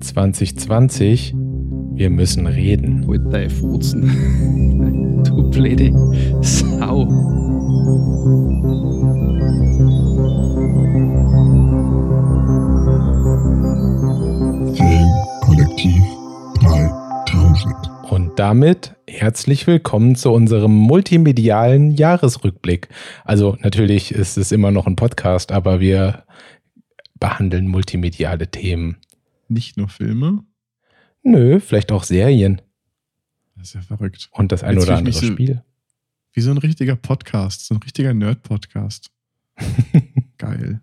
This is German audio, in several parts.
2020. Wir müssen reden. With thy Furzen. du blöde Sau. Filmkollektiv 3000. Und damit herzlich willkommen zu unserem multimedialen Jahresrückblick. Also natürlich ist es immer noch ein Podcast, aber wir behandeln multimediale Themen. Nicht nur Filme. Nö, vielleicht auch Serien Das ist ja verrückt. und das ein Jetzt oder andere so- Spiel. Wie so ein richtiger Podcast, so ein richtiger Nerd-Podcast. Geil.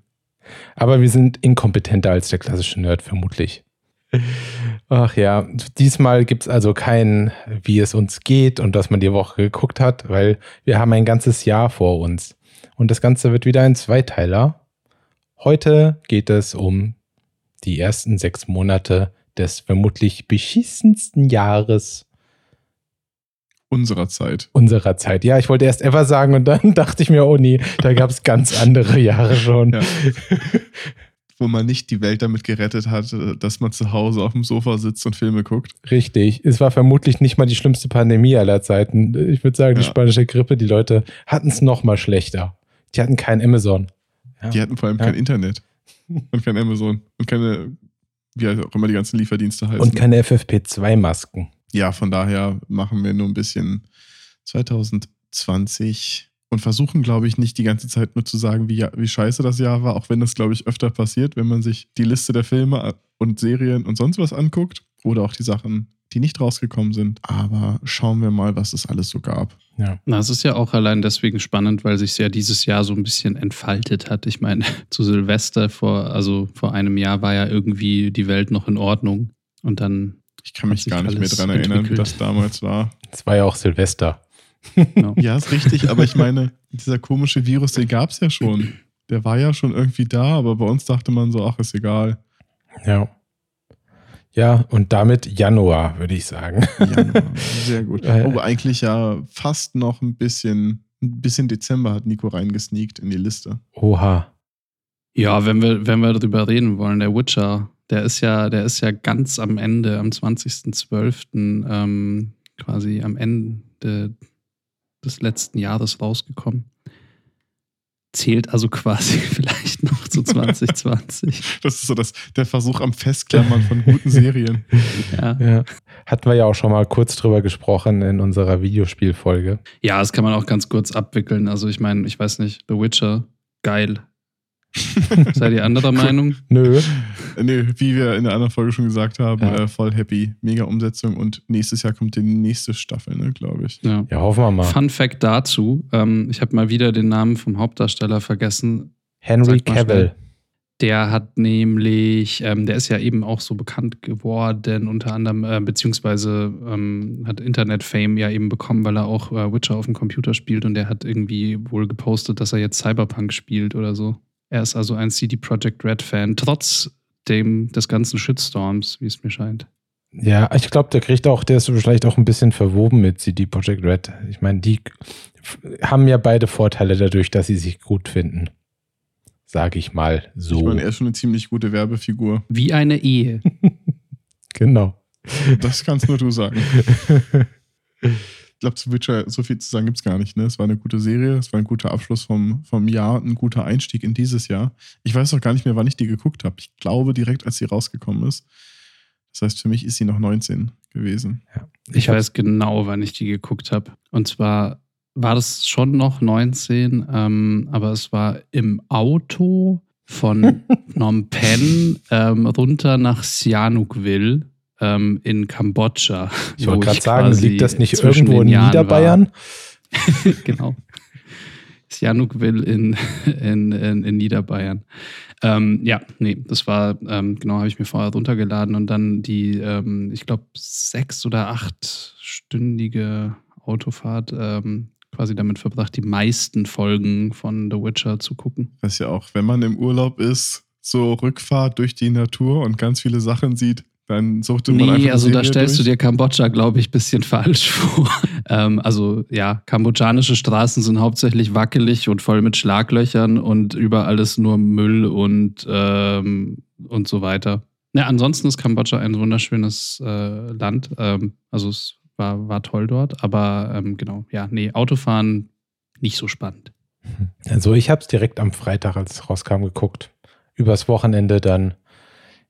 Aber wir sind inkompetenter als der klassische Nerd, vermutlich. Ach ja, diesmal gibt es also kein, wie es uns geht und was man die Woche geguckt hat, weil wir haben ein ganzes Jahr vor uns. Und das Ganze wird wieder ein Zweiteiler. Heute geht es um die ersten sechs Monate des vermutlich beschissensten Jahres Unserer Zeit. unserer Zeit. Ja, ich wollte erst ever sagen und dann dachte ich mir, oh nee, da gab es ganz andere Jahre schon. Ja. Wo man nicht die Welt damit gerettet hat, dass man zu Hause auf dem Sofa sitzt und Filme guckt. Richtig. Es war vermutlich nicht mal die schlimmste Pandemie aller Zeiten. Ich würde sagen, die Ja. spanische Grippe, die Leute hatten es noch mal schlechter. Die hatten kein Amazon. Ja. Die hatten vor allem kein Internet und kein Amazon und keine, wie auch immer die ganzen Lieferdienste heißen. Und keine FFP2-Masken. ja, von daher machen wir nur ein bisschen 2020 und versuchen, glaube ich, nicht die ganze Zeit nur zu sagen, wie, wie scheiße das Jahr war, auch wenn das, glaube ich, öfter passiert, wenn man sich die Liste der Filme und Serien und sonst was anguckt oder auch die Sachen, die nicht rausgekommen sind. Aber schauen wir mal, was es alles so gab. Ja. Na, es ist ja auch allein deswegen spannend, weil sich ja dieses Jahr so ein bisschen entfaltet hat. Ich meine, zu Silvester vor, also vor einem Jahr war ja irgendwie die Welt noch in Ordnung. Und dann, Ich kann mich gar nicht mehr dran erinnern, wie das damals war. Es war ja auch Silvester. ja. Ja, ist richtig, aber ich meine, dieser komische Virus, den gab es ja schon. Der war ja schon irgendwie da, aber bei uns dachte man so, ach, ist egal. Ja. Ja, und damit Januar, würde ich sagen. Januar. Sehr gut. Äh. Oh, eigentlich ja fast noch ein bisschen, ein bisschen Dezember hat Nico reingesneakt in die Liste. Oha. ja, wenn wir, wenn wir darüber reden wollen, der Witcher, der ist ja, der ist ja ganz am Ende, am 20.12., ähm, quasi am Ende des letzten Jahres rausgekommen. Zählt also quasi vielleicht noch zu 2020. Das ist so das, der Versuch am Festklammern von guten Serien. ja. Ja. Hatten wir ja auch schon mal kurz drüber gesprochen in unserer Videospielfolge. Ja, das kann man auch ganz kurz abwickeln. Also ich meine, ich weiß nicht, The Witcher, geil. Seid ihr anderer Meinung? Nö. nee, wie wir in der anderen Folge schon gesagt haben, Ja. äh, voll happy. Mega Umsetzung und nächstes Jahr kommt die nächste Staffel, ne, glaube ich. Ja. Ja, hoffen wir mal. Fun Fact dazu, ähm, ich habe mal wieder den Namen vom Hauptdarsteller vergessen. Henry Cavill. Der hat nämlich, ähm, der ist ja eben auch so bekannt geworden, unter anderem, äh, beziehungsweise ähm, hat Internet-Fame ja eben bekommen, weil er auch äh, Witcher auf dem Computer spielt und der hat irgendwie wohl gepostet, dass er jetzt Cyberpunk spielt oder so. Er ist also ein CD Projekt Red-Fan, trotz dem des ganzen Shitstorms, wie es mir scheint. Ja, ich glaube, der kriegt auch, der ist vielleicht auch ein bisschen verwoben mit CD Projekt Red. Ich meine, die haben ja beide Vorteile dadurch, dass sie sich gut finden. Sage ich mal so. Ich meine, er ist schon eine ziemlich gute Werbefigur. Wie eine Ehe. genau. Das kannst nur du sagen. Ich glaube, zu Witcher so viel zu sagen gibt es gar nicht. Ne? Es war eine gute Serie, es war ein guter Abschluss vom, vom Jahr, ein guter Einstieg in dieses Jahr. Ich weiß auch gar nicht mehr, wann ich die geguckt habe. Ich glaube direkt, als sie rausgekommen ist. Das heißt, für mich ist sie noch 19 gewesen. Ich hab- weiß genau, wann ich die geguckt habe. Und zwar war das schon noch 19, ähm, aber es war im Auto von Phnom Penh ähm, runter nach Sihanoukville ähm, in Kambodscha. Ich wo wollte gerade sagen, liegt das nicht irgendwo in Niederbayern? Genau. Sihanoukville in, in, in, in Niederbayern. Ähm, ja, nee, das war, ähm, genau, habe ich mir vorher runtergeladen und dann die, ähm, ich glaube, sechs- oder achtstündige Autofahrt ähm, quasi damit verbracht, die meisten Folgen von The Witcher zu gucken. Das ist ja auch, wenn man im Urlaub ist, so Rückfahrt durch die Natur und ganz viele Sachen sieht, dann suchte man einfach Nee, also da stellst du durch. dir Kambodscha, glaube ich, ein bisschen falsch vor. ähm, also ja, kambodschanische Straßen sind hauptsächlich wackelig und voll mit Schlaglöchern und überall ist nur Müll und, ähm, und so weiter. Ja, ansonsten ist Kambodscha ein wunderschönes äh, Land. Ähm, also es war, war toll dort, aber ähm, genau, ja, nee, Autofahren nicht so spannend. Also ich habe es direkt am Freitag, als es rauskam, geguckt. Übers Wochenende dann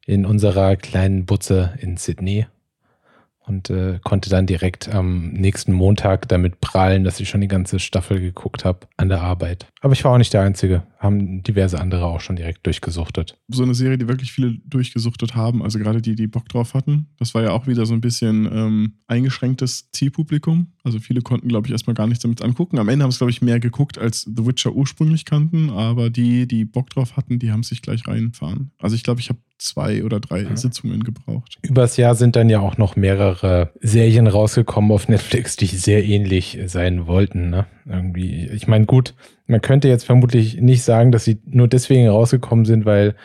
in unserer kleinen Butze in Sydney und äh, konnte dann direkt am nächsten Montag damit prahlen, dass ich schon die ganze Staffel geguckt habe an der Arbeit. Aber ich war auch nicht der Einzige, haben diverse andere auch schon direkt durchgesuchtet. So eine Serie, die wirklich viele durchgesuchtet haben, also gerade die, die Bock drauf hatten. Das war ja auch wieder so ein bisschen ähm, eingeschränktes Zielpublikum. Also viele konnten, glaube ich, erstmal gar nichts damit angucken. Am Ende haben es, glaube ich, mehr geguckt, als The Witcher ursprünglich kannten, aber die, die Bock drauf hatten, die haben sich gleich reinfahren. Also ich glaube, ich habe zwei oder drei ja. Sitzungen gebraucht. Übers Jahr sind dann ja auch noch mehrere Serien rausgekommen auf Netflix, die sehr ähnlich sein wollten. Ne? Irgendwie, ich meine, gut, man könnte jetzt vermutlich nicht sagen, dass sie nur deswegen rausgekommen sind, weil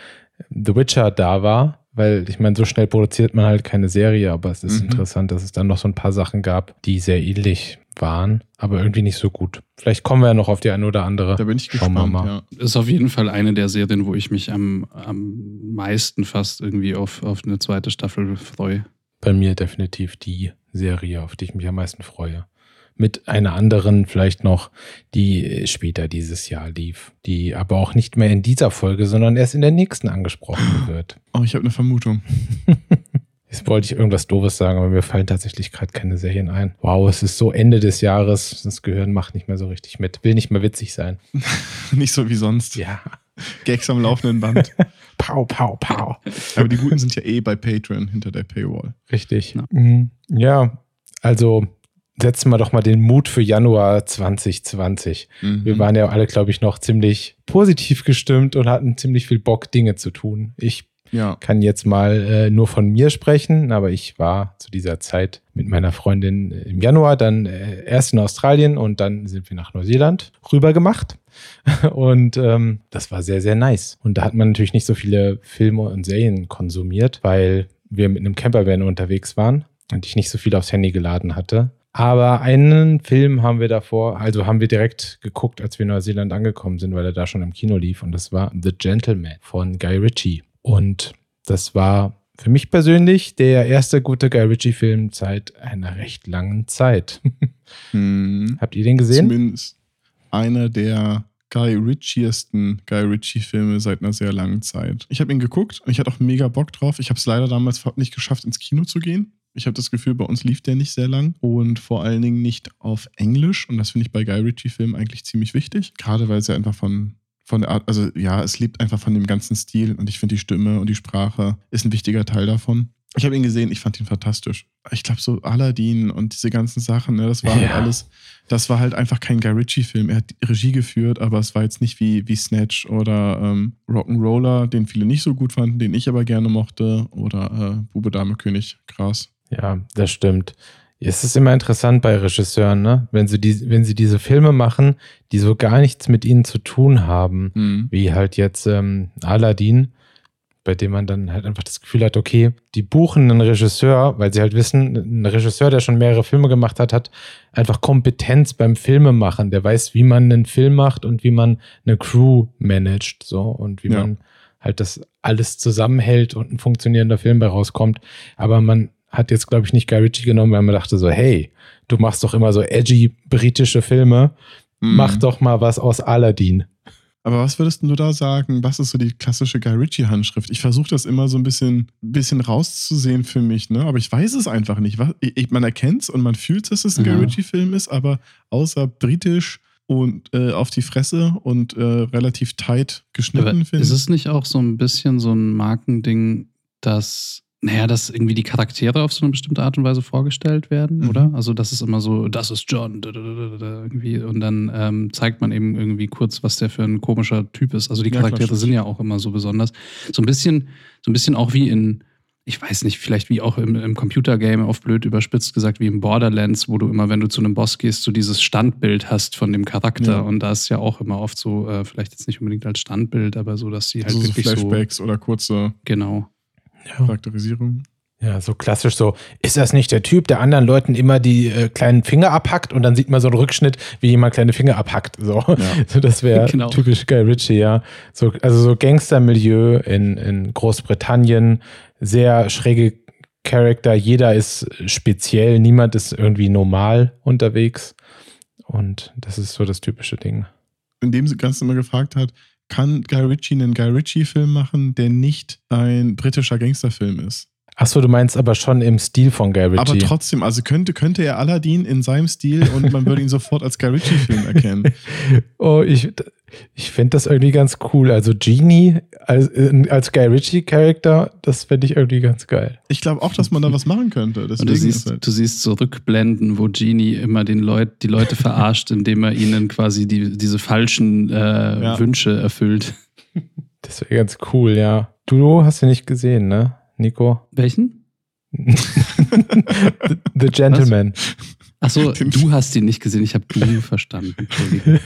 The Witcher da war. Weil ich meine, so schnell produziert man halt keine Serie, aber es ist mhm. interessant, dass es dann noch so ein paar Sachen gab, die sehr ähnlich waren, aber irgendwie nicht so gut. Vielleicht kommen wir ja noch auf die eine oder andere. Da bin ich Schauen gespannt. Mal. Ja. Ist auf jeden Fall eine der Serien, wo ich mich am, am meisten fast irgendwie auf, auf eine zweite Staffel freue. Bei mir definitiv die Serie, auf die ich mich am meisten freue. Mit einer anderen vielleicht noch, die später dieses Jahr lief, die aber auch nicht mehr in dieser Folge, sondern erst in der nächsten angesprochen wird. Oh, ich habe eine Vermutung. Jetzt wollte ich irgendwas Doofes sagen, aber mir fallen tatsächlich gerade keine Serien ein. Wow, es ist so Ende des Jahres. Das Gehirn macht nicht mehr so richtig mit. Will nicht mehr witzig sein. nicht so wie sonst. Ja. Gags am laufenden Band. pow, pow, pow. Aber die Guten sind ja eh bei Patreon hinter der Paywall. Richtig. Ja, mhm. ja also setzen wir doch mal den Mut für Januar 2020. Mhm. Wir waren ja alle, glaube ich, noch ziemlich positiv gestimmt und hatten ziemlich viel Bock, Dinge zu tun. Ich ja. Kann jetzt mal äh, nur von mir sprechen, aber ich war zu dieser Zeit mit meiner Freundin im Januar dann äh, erst in Australien und dann sind wir nach Neuseeland rüber gemacht. Und ähm, das war sehr, sehr nice. Und da hat man natürlich nicht so viele Filme und Serien konsumiert, weil wir mit einem Campervan unterwegs waren und ich nicht so viel aufs Handy geladen hatte. Aber einen Film haben wir davor, also haben wir direkt geguckt, als wir in Neuseeland angekommen sind, weil er da schon im Kino lief. Und das war The Gentleman von Guy Ritchie. Und das war für mich persönlich der erste gute Guy Ritchie-Film seit einer recht langen Zeit. hm. Habt ihr den gesehen? Zumindest einer der Guy Ritchiesten Guy Ritchie-Filme seit einer sehr langen Zeit. Ich habe ihn geguckt und ich hatte auch mega Bock drauf. Ich habe es leider damals nicht geschafft, ins Kino zu gehen. Ich habe das Gefühl, bei uns lief der nicht sehr lang und vor allen Dingen nicht auf Englisch. Und das finde ich bei Guy Ritchie-Filmen eigentlich ziemlich wichtig. Gerade weil es ja einfach von von der Art, also ja, es lebt einfach von dem ganzen Stil und ich finde die Stimme und die Sprache ist ein wichtiger Teil davon. Ich habe ihn gesehen, ich fand ihn fantastisch. Ich glaube, so Aladdin und diese ganzen Sachen, ne, das war halt ja. halt alles, das war halt einfach kein Guy Ritchie-Film. Er hat Regie geführt, aber es war jetzt nicht wie, wie Snatch oder ähm, Rock'n'Roller, den viele nicht so gut fanden, den ich aber gerne mochte, oder äh, Bube, Dame, König, Gras. Ja, das stimmt. Es ist immer interessant bei Regisseuren, ne? wenn, sie die, wenn sie diese Filme machen, die so gar nichts mit ihnen zu tun haben, mhm. wie halt jetzt ähm, Aladdin, bei dem man dann halt einfach das Gefühl hat, okay, die buchen einen Regisseur, weil sie halt wissen, ein Regisseur, der schon mehrere Filme gemacht hat, hat einfach Kompetenz beim Filmemachen. Der weiß, wie man einen Film macht und wie man eine Crew managt, so und wie ja. man halt das alles zusammenhält und ein funktionierender Film bei rauskommt. Aber man hat jetzt, glaube ich, nicht Guy Ritchie genommen, weil man dachte so, hey, du machst doch immer so edgy britische Filme, mm. mach doch mal was aus Aladdin. Aber was würdest du da sagen? Was ist so die klassische Guy Ritchie-Handschrift? Ich versuche das immer so ein bisschen, bisschen rauszusehen für mich, ne? aber ich weiß es einfach nicht. Ich, man erkennt es und man fühlt, dass es ein ja. Guy Ritchie-Film ist, aber außer britisch und äh, auf die Fresse und äh, relativ tight geschnitten finde Ist es nicht auch so ein bisschen so ein Markending, dass naja, dass irgendwie die Charaktere auf so eine bestimmte Art und Weise vorgestellt werden, mhm. oder? Also, das ist immer so, das ist John, irgendwie. Und dann ähm, zeigt man eben irgendwie kurz, was der für ein komischer Typ ist. Also, die Charaktere ja, sind ja auch immer so besonders. So ein bisschen, so ein bisschen auch wie in, ich weiß nicht, vielleicht wie auch im, im Computergame, oft blöd überspitzt gesagt, wie im Borderlands, wo du immer, wenn du zu einem Boss gehst, so dieses Standbild hast von dem Charakter. Ja. Und da ist ja auch immer oft so, äh, vielleicht jetzt nicht unbedingt als Standbild, aber so, dass sie halt also wirklich so Flashbacks oder kurze. Genau ja. Charakterisierung. Ja, so klassisch so, ist das nicht der Typ, der anderen Leuten immer die äh, kleinen Finger abhackt und dann sieht man so einen Rückschnitt, wie jemand kleine Finger abhackt. So, so das wäre Genau. typisch Guy Ritchie, ja. So, also so Gangstermilieu in, in Großbritannien, sehr schräge Charakter, jeder ist speziell, niemand ist irgendwie normal unterwegs. Und das ist so das typische Ding. In dem sie ganz immer gefragt hat, kann Guy Ritchie einen Guy Ritchie-Film machen, der nicht ein britischer Gangsterfilm ist? Achso, du meinst aber schon im Stil von Guy Ritchie. Aber trotzdem, also könnte, könnte er Aladdin in seinem Stil und man würde ihn sofort als Guy Ritchie-Film erkennen. Oh, ich, ich finde das irgendwie ganz cool. Also Genie als, äh, als Guy Ritchie-Charakter, das fände ich irgendwie ganz geil. Ich glaube auch, dass man da was machen könnte. Du siehst, halt, du siehst so Rückblenden, wo Genie immer den Leut, die Leute verarscht, indem er ihnen quasi die, diese falschen äh, Ja. Wünsche erfüllt. Das wäre ganz cool, ja. Du hast ihn nicht gesehen, ne, Nico? Welchen? The, The Gentleman. Achso, du hast ihn nicht gesehen. Ich habe du verstanden. Entschuldigung.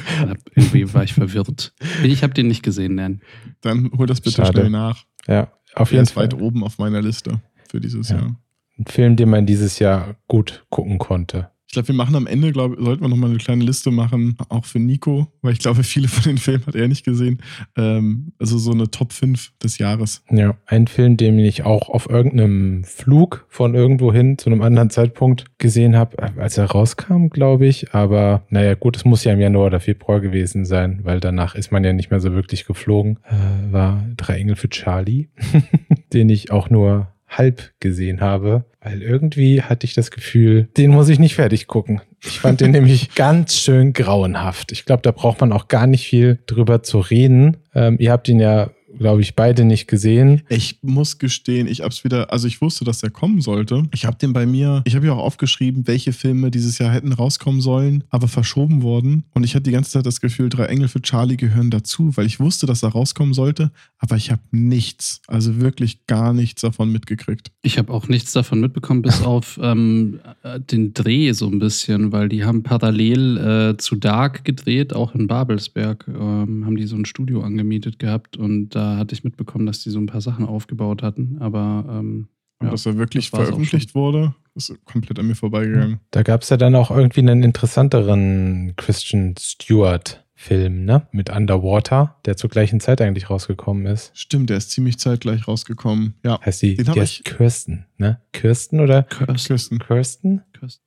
Irgendwie war ich verwirrt. Ich habe den nicht gesehen, Nan. dann hol das bitte Schade. schnell nach. Ja, auf jeden Fall. weit oben auf meiner Liste für dieses Ja. Jahr. Ein Film, den man dieses Jahr gut gucken konnte. Ich glaube, wir machen am Ende, glaube sollten wir nochmal eine kleine Liste machen, auch für Nico, weil ich glaube, viele von den Filmen hat er nicht gesehen. Ähm, also so eine Top 5 des Jahres. Ja, ein Film, den ich auch auf irgendeinem Flug von irgendwo hin zu einem anderen Zeitpunkt gesehen habe, als er rauskam, glaube ich. Aber naja, gut, es muss ja im Januar oder Februar gewesen sein, weil danach ist man ja nicht mehr so wirklich geflogen. Äh, war Drei Engel für Charlie, den ich auch nur halb gesehen habe, weil irgendwie hatte ich das Gefühl, den muss ich nicht fertig gucken. Ich fand den nämlich ganz schön grauenhaft. Ich glaube, da braucht man auch gar nicht viel drüber zu reden. Ähm, ihr habt ihn ja, glaube ich, beide nicht gesehen. Ich muss gestehen, ich hab's wieder, also ich wusste, dass der kommen sollte. Ich habe den bei mir, ich habe ja auch aufgeschrieben, welche Filme dieses Jahr hätten rauskommen sollen, aber verschoben wurden. Und ich hatte die ganze Zeit das Gefühl, drei Engel für Charlie gehören dazu, weil ich wusste, dass er rauskommen sollte, aber ich habe nichts, also wirklich gar nichts davon mitgekriegt. Ich habe auch nichts davon mitbekommen, bis auf ähm, äh, den Dreh so ein bisschen, weil die haben parallel äh, zu Dark gedreht, auch in Babelsberg, ähm, haben die so ein Studio angemietet gehabt und da hatte ich mitbekommen, dass die so ein paar Sachen aufgebaut hatten, aber ähm, Und ja, dass er wirklich das veröffentlicht wurde, ist komplett an mir vorbeigegangen. Da gab es ja dann auch irgendwie einen interessanteren Christian Stewart-Film, ne? Mit Underwater, der zur gleichen Zeit eigentlich rausgekommen ist. Stimmt, der ist ziemlich zeitgleich rausgekommen. Ja, Heißt die, Den die heißt ich- Kirsten, ne? Kirsten oder Kirsten. Kirsten? Kirsten.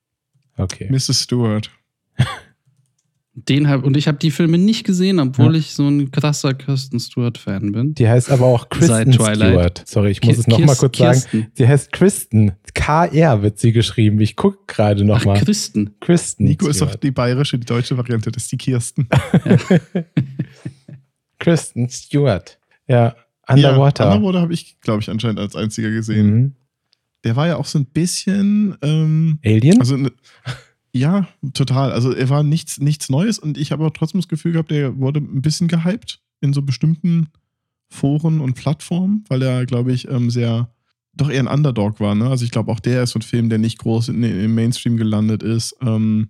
Okay. Mrs. Stewart. Den hab, und ich habe die Filme nicht gesehen, obwohl ich so ein krasser Kirsten Stewart-Fan bin. Die heißt aber auch Kristen. Stewart. Sorry, ich muss Ki- es nochmal kurz sagen. Kirsten. Sie heißt Kristen. K-R wird sie geschrieben. Ich gucke gerade Ach, nochmal. Kristen. Kristen. Nico ist doch Stewart. die bayerische, die deutsche Variante, das ist die Kirsten. Kristen Stewart. Ja, Underwater. Ja, Underwater habe ich, glaube ich, anscheinend als einziger gesehen. Mhm. Der war ja auch so ein bisschen, ähm, Alien? also ne, ja, total. Also er war nichts, nichts Neues und ich habe aber trotzdem das Gefühl gehabt, der wurde ein bisschen gehypt in so bestimmten Foren und Plattformen, weil er, glaube ich, ähm, sehr doch eher ein Underdog war. Ne? Also ich glaube, auch der ist so ein Film, der nicht groß in, im Mainstream gelandet ist. Ähm,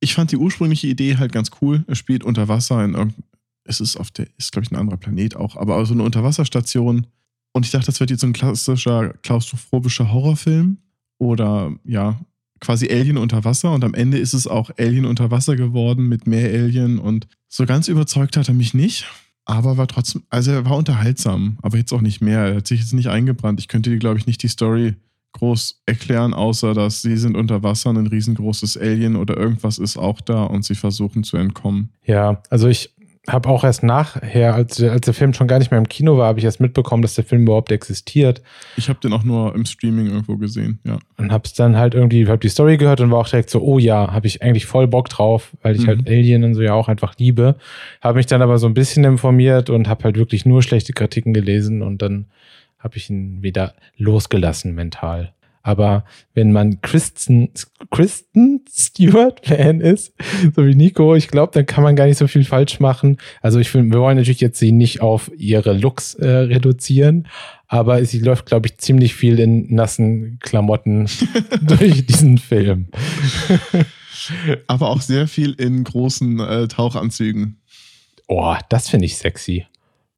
ich fand die ursprüngliche Idee halt ganz cool. Er spielt unter Wasser in irgendeinem, es ist auf der, ist glaube ich ein anderer Planet auch, aber so eine Unterwasserstation. Und ich dachte, das wird jetzt so ein klassischer klaustrophobischer Horrorfilm oder ja, quasi Alien unter Wasser und am Ende ist es auch Alien unter Wasser geworden mit mehr Alien und so ganz überzeugt hat er mich nicht, aber war trotzdem, also er war unterhaltsam, aber jetzt auch nicht mehr. Er hat sich jetzt nicht eingebrannt. Ich könnte dir, glaube ich, nicht die Story groß erklären, außer dass sie sind unter Wasser, ein riesengroßes Alien oder irgendwas ist auch da und sie versuchen zu entkommen. Ja, also ich habe auch erst nachher, als, als der Film schon gar nicht mehr im Kino war, habe ich erst mitbekommen, dass der Film überhaupt existiert Ich habe den auch nur im Streaming irgendwo gesehen, ja. und habe es dann halt irgendwie, habe die Story gehört und war auch direkt so, oh ja, habe ich eigentlich voll Bock drauf, weil ich Mhm. halt Alien und so ja auch einfach liebe. Habe mich dann aber so ein bisschen informiert und habe halt wirklich nur schlechte Kritiken gelesen und dann habe ich ihn wieder losgelassen mental. Aber wenn man Kristen, Kristen Stewart-Fan ist, so wie Nico, ich glaube, dann kann man gar nicht so viel falsch machen. Also ich finde, wir wollen natürlich jetzt sie nicht auf ihre Looks äh, reduzieren, aber sie läuft, glaube ich, ziemlich viel in nassen Klamotten durch diesen Film. Aber auch sehr viel in großen äh, Tauchanzügen. Oh, das finde ich sexy.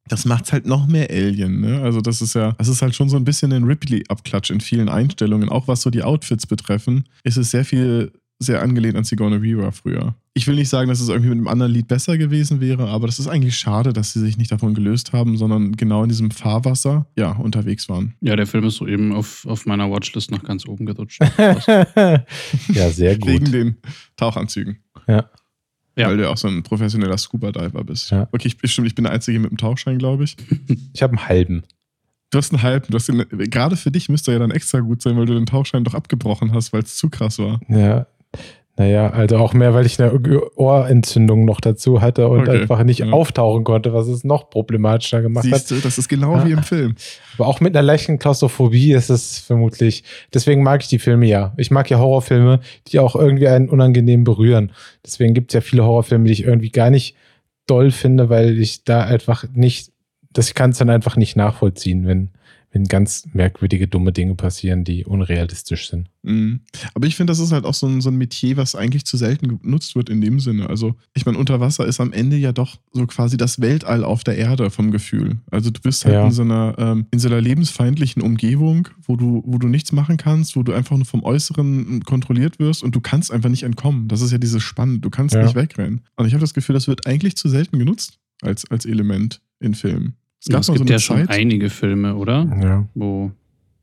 Das macht's halt noch mehr Alien, ne? Also das ist ja, das ist halt schon so ein bisschen ein Ripley-Abklatsch in vielen Einstellungen. Auch was so die Outfits betreffen, ist es sehr viel, sehr angelehnt an Sigourney Weaver früher. Ich will nicht sagen, dass es irgendwie mit einem anderen Lied besser gewesen wäre, aber das ist eigentlich schade, dass sie sich nicht davon gelöst haben, sondern genau in diesem Fahrwasser, ja, unterwegs waren. Ja, der Film ist soeben auf, auf meiner Watchlist nach ganz oben gerutscht. ja, sehr gut. Wegen den Tauchanzügen. Ja. Ja. Weil du ja auch so ein professioneller Scuba-Diver bist. Ja. Okay, ich, stimmt, ich bin der Einzige mit dem Tauchschein, glaube ich. Ich habe einen halben. Du hast einen halben. Du hast den, gerade für dich müsste er ja dann extra gut sein, weil du den Tauchschein doch abgebrochen hast, weil es zu krass war. Ja. Naja, also auch mehr, weil ich eine Ohrentzündung noch dazu hatte und Okay, einfach nicht ja. auftauchen konnte, was es noch problematischer gemacht hat. Siehst du, das ist genau Ja. wie im Film. Aber auch mit einer leichten Klaustrophobie ist es vermutlich. Deswegen mag ich die Filme ja. Ich mag ja Horrorfilme, die auch irgendwie einen unangenehm berühren. Deswegen gibt es ja viele Horrorfilme, die ich irgendwie gar nicht doll finde, weil ich da einfach nicht, das kann es dann einfach nicht nachvollziehen, wenn, wenn ganz merkwürdige, dumme Dinge passieren, die unrealistisch sind. Mhm. Aber ich finde, das ist halt auch so ein, so ein Metier, was eigentlich zu selten genutzt wird in dem Sinne. Also, ich meine, unter Wasser ist am Ende ja doch so quasi das Weltall auf der Erde vom Gefühl. Also, du bist halt Ja. in, so einer, ähm, in so einer lebensfeindlichen Umgebung, wo du, wo du nichts machen kannst, wo du einfach nur vom Äußeren kontrolliert wirst und du kannst einfach nicht entkommen. Das ist ja dieses Spannend. Du kannst Ja. nicht wegrennen. Und ich habe das Gefühl, das wird eigentlich zu selten genutzt als, als Element in Filmen. Es Ja, es gibt ja schon einige Filme, oder? Ja. Wo,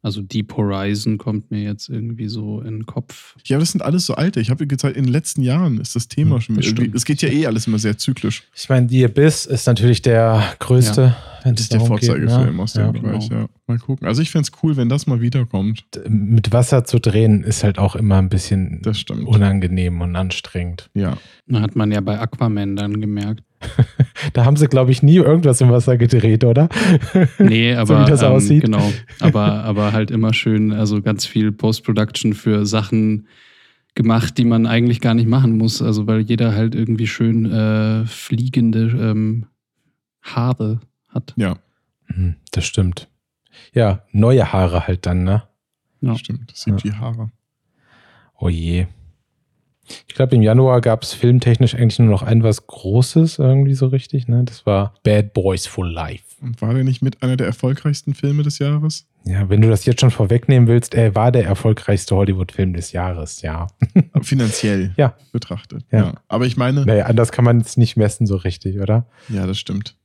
also Deep Horizon kommt mir jetzt irgendwie so in den Kopf. Ja, aber das sind alles so alte. Ich habe gezeigt, in den letzten Jahren ist das Thema Hm, schon das irgendwie. Es geht ja eh alles immer sehr zyklisch. Ich meine, The Abyss ist natürlich der größte, wenn Das ist der geht, Vorzeigefilm ne? aus dem Ja. Bereich, ja. Mal gucken. Also ich fände es cool, wenn das mal wiederkommt. Mit Wasser zu drehen ist halt auch immer ein bisschen Das stimmt. unangenehm und anstrengend. Ja. Da hat man ja bei Aquaman dann gemerkt. Da haben sie, glaube ich, nie irgendwas im Wasser gedreht, oder? Nee, aber wie das ähm, aussieht. genau. Aber, aber halt immer schön, also ganz viel Post-Production für Sachen gemacht, die man eigentlich gar nicht machen muss. Also weil jeder halt irgendwie schön äh, fliegende ähm, Haare hat. Ja, Hm, Das stimmt. Ja, neue Haare halt dann, ne? Ja. stimmt. Das sieht Ja. wie Haare. Oh je. Ich glaube, im Januar gab es filmtechnisch eigentlich nur noch ein was Großes, irgendwie so richtig, ne? Das war Bad Boys for Life. Und war der nicht mit einer der erfolgreichsten Filme des Jahres? Ja, wenn du das jetzt schon vorwegnehmen willst, er war der erfolgreichste Hollywood-Film des Jahres, ja. Finanziell Ja. betrachtet. Ja. Aber ich meine, Naja, anders kann man es nicht messen so richtig, oder? ja, das stimmt.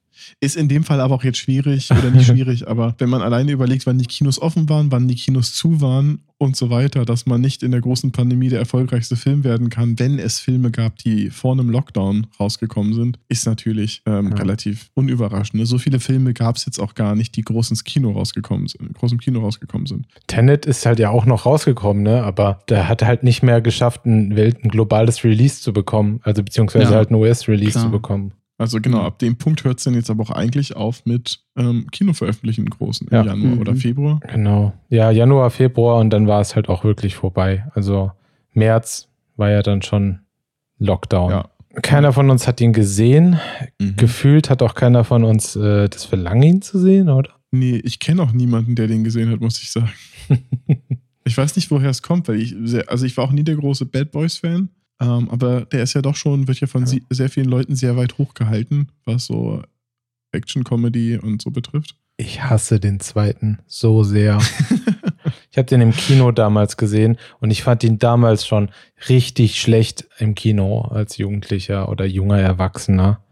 Ist in dem Fall aber auch jetzt schwierig oder nicht schwierig, aber wenn man alleine überlegt, wann die Kinos offen waren, wann die Kinos zu waren und so weiter, dass man nicht in der großen Pandemie der erfolgreichste Film werden kann, wenn es Filme gab, die vor einem Lockdown rausgekommen sind, ist natürlich ähm, Ja. relativ unüberraschend. ne? So viele Filme gab es jetzt auch gar nicht, die groß ins Kino rausgekommen sind, groß im Kino rausgekommen sind. Tenet ist halt ja auch noch rausgekommen, ne? Aber der hat halt nicht mehr geschafft, ein, Welt, ein globales Release zu bekommen, also beziehungsweise Ja, halt ein US-Release zu bekommen. Also genau, ab dem Punkt hört es dann jetzt aber auch eigentlich auf mit ähm, Kinoveröffentlichen Großen im Ja. Januar Mhm. oder Februar. Genau. Ja, Januar, Februar und dann war es halt auch wirklich vorbei. Also März war ja dann schon Lockdown. Ja. Keiner von uns hat ihn gesehen. Mhm. Gefühlt hat auch keiner von uns äh, das Verlangen, ihn zu sehen, oder? Nee, ich kenne auch niemanden, der den gesehen hat, muss ich sagen. Ich weiß nicht, woher es kommt, weil ich, also ich war auch nie der große Bad Boys-Fan, ähm, aber der ist ja doch schon, wird ja von Ja. sehr vielen Leuten sehr weit hochgehalten, was so Action-Comedy und so betrifft. Ich hasse den zweiten so sehr. ich habe den im Kino damals gesehen und ich fand ihn damals schon richtig schlecht im Kino als Jugendlicher oder junger Erwachsener.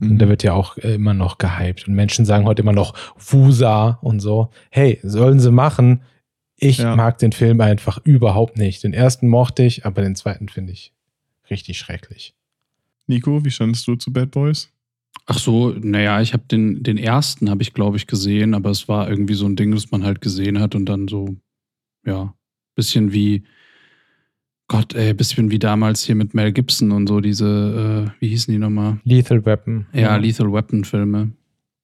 Und Mhm. der wird ja auch äh, immer noch gehypt. Und Menschen sagen heute immer noch Wusa und so. Hey, sollen sie machen. Ich Ja. mag den Film einfach überhaupt nicht. Den ersten mochte ich, aber den zweiten finde ich richtig schrecklich. Nico, wie standest du zu Bad Boys? Ach so, naja, ich habe den, den ersten, habe ich glaube ich gesehen, aber es war irgendwie so ein Ding, das man halt gesehen hat und dann so, ja, bisschen wie, Gott, ey, bisschen wie damals hier mit Mel Gibson und so diese, äh, wie hießen die nochmal? Lethal Weapon. Ja, Lethal Weapon Filme.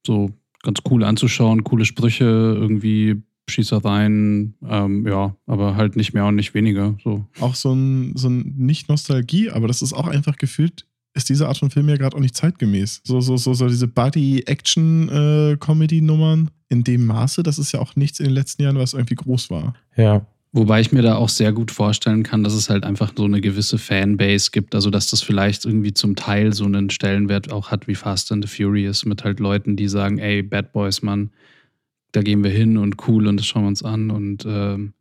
So ganz cool anzuschauen, coole Sprüche, irgendwie Schießereien, ähm, ja, aber halt nicht mehr und nicht weniger. So. Auch so ein, so ein nicht Nostalgie, aber das ist auch einfach gefühlt, ist diese Art von Film ja gerade auch nicht zeitgemäß. So, so, so, so diese Buddy-Action-Comedy-Nummern in dem Maße, das ist ja auch nichts in den letzten Jahren, was irgendwie groß war. Ja. Wobei ich mir da auch sehr gut vorstellen kann, dass es halt einfach so eine gewisse Fanbase gibt. Also, dass das vielleicht irgendwie zum Teil so einen Stellenwert auch hat wie Fast and the Furious mit halt Leuten, die sagen, ey, Bad Boys, Mann, da gehen wir hin und cool und das schauen wir uns an und ähm,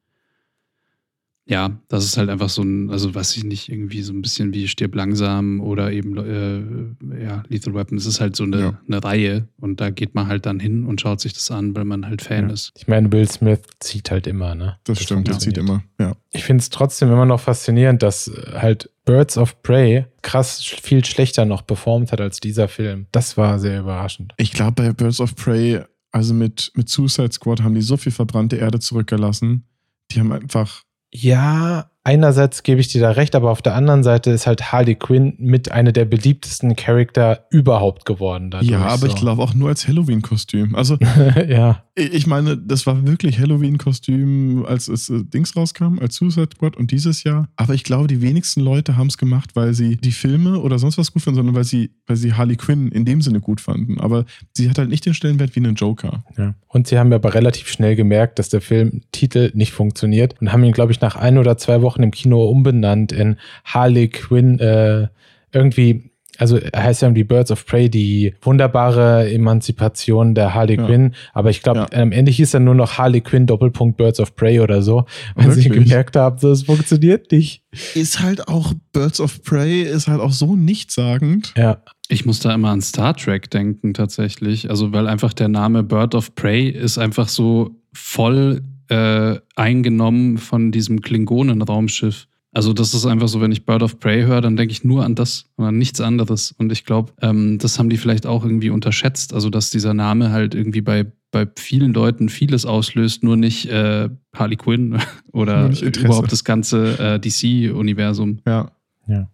ja, das ist halt einfach so ein, also weiß ich nicht, irgendwie so ein bisschen wie Stirb langsam oder eben äh, ja, Lethal Weapon. Es ist halt so eine, ja. eine Reihe und da geht man halt dann hin und schaut sich das an, weil man halt Fan ja. ist. Ich meine, Will Smith zieht halt immer, ne? Das, das stimmt, er zieht immer, ja. Ich finde es trotzdem immer noch faszinierend, dass halt Birds of Prey krass viel schlechter noch performt hat als dieser Film. Das war sehr überraschend. Ich glaube, bei Birds of Prey, also mit, mit Suicide Squad, haben die so viel verbrannte Erde zurückgelassen. Die haben einfach ja, einerseits gebe ich dir da recht, aber auf der anderen Seite ist halt Harley Quinn mit einer der beliebtesten Charakter überhaupt geworden. Dadurch, ja, aber so. ich glaube auch nur als Halloween-Kostüm. Also, ja. Ich meine, das war wirklich Halloween-Kostüm, als es äh, Dings rauskam, als Suicide Squad und dieses Jahr. Aber ich glaube, die wenigsten Leute haben es gemacht, weil sie die Filme oder sonst was gut fanden, sondern weil sie, weil sie Harley Quinn in dem Sinne gut fanden. Aber sie hat halt nicht den Stellenwert wie einen Joker. Ja. Und sie haben aber relativ schnell gemerkt, dass der Filmtitel nicht funktioniert und haben ihn, glaube ich, nach ein oder zwei Wochen im Kino umbenannt in Harley Quinn, äh, irgendwie also heißt ja die Birds of Prey, die wunderbare Emanzipation der Harley ja. Quinn. Aber ich glaube, ja. am Ende hieß dann nur noch Harley Quinn Doppelpunkt Birds of Prey oder so, weil Wirklich? sie gemerkt haben, das funktioniert nicht. Ist halt auch Birds of Prey ist halt auch so nichtssagend. Ja. Ich muss da immer an Star Trek denken tatsächlich. Also weil einfach der Name Bird of Prey ist einfach so voll äh, eingenommen von diesem Klingonen-Raumschiff. Also das ist einfach so, wenn ich Bird of Prey höre, dann denke ich nur an das und an nichts anderes. Und ich glaube, ähm, das haben die vielleicht auch irgendwie unterschätzt. Also dass dieser Name halt irgendwie bei, bei vielen Leuten vieles auslöst, nur nicht äh, Harley Quinn oder überhaupt das ganze äh, DC-Universum. Ja. ja.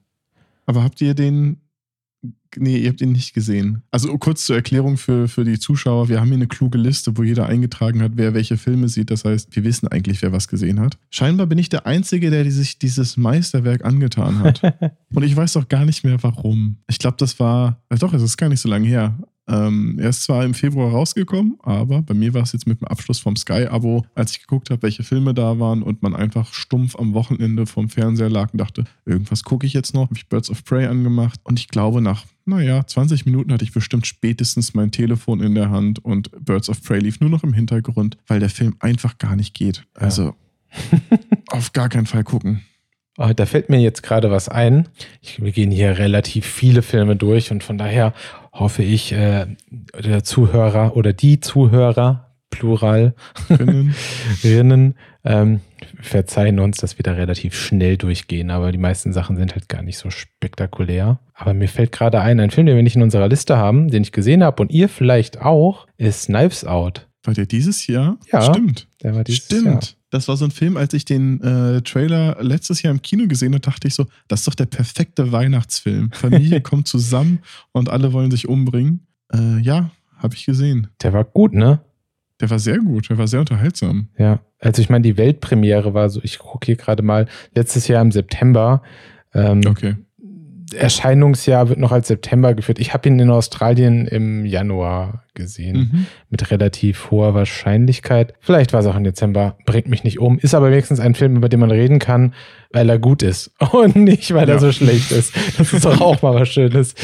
Aber habt ihr den Nee, ihr habt ihn nicht gesehen. Also kurz zur Erklärung für, für die Zuschauer. Wir haben hier eine kluge Liste, wo jeder eingetragen hat, wer welche Filme sieht. Das heißt, wir wissen eigentlich, wer was gesehen hat. Scheinbar bin ich der Einzige, der sich dieses Meisterwerk angetan hat. Und ich weiß auch gar nicht mehr, warum. Ich glaube, das war, äh, doch, es ist gar nicht so lange her. Ähm, er ist zwar im Februar rausgekommen, aber bei mir war es jetzt mit dem Abschluss vom Sky-Abo, als ich geguckt habe, welche Filme da waren und man einfach stumpf am Wochenende vom Fernseher lag und dachte, irgendwas gucke ich jetzt noch, habe ich Birds of Prey angemacht und ich glaube, nach, naja, 20 Minuten hatte ich bestimmt spätestens mein Telefon in der Hand und Birds of Prey lief nur noch im Hintergrund, weil der Film einfach gar nicht geht. Also auf gar keinen Fall gucken. Oh, da fällt mir jetzt gerade was ein. Ich, wir gehen hier relativ viele Filme durch und von daher hoffe ich, äh, der Zuhörer oder die Zuhörer, Plural, Rinnen, ähm, verzeihen uns, dass wir da relativ schnell durchgehen, aber die meisten Sachen sind halt gar nicht so spektakulär. Aber mir fällt gerade ein, ein Film, den wir nicht in unserer Liste haben, den ich gesehen habe und ihr vielleicht auch, ist Knives Out. War der dieses Jahr? Ja. Stimmt. Der war dieses Stimmt. Jahr. Das war so ein Film, als ich den äh, Trailer letztes Jahr im Kino gesehen habe, dachte ich so, das ist doch der perfekte Weihnachtsfilm. Familie kommt zusammen und alle wollen sich umbringen. Äh, ja, habe ich gesehen. Der war gut, ne? Der war sehr gut, der war sehr unterhaltsam. Ja, also ich meine, die Weltpremiere war so, ich gucke hier gerade mal, letztes Jahr im September. Ähm, okay. Erscheinungsjahr wird noch als September geführt. Ich habe ihn in Australien im Januar gesehen. Mhm. Mit relativ hoher Wahrscheinlichkeit. Vielleicht war es auch im Dezember. Bringt mich nicht um. Ist aber wenigstens ein Film, über den man reden kann, weil er gut ist. Und nicht, weil ja. er so schlecht ist. Das ist doch auch mal was Schönes.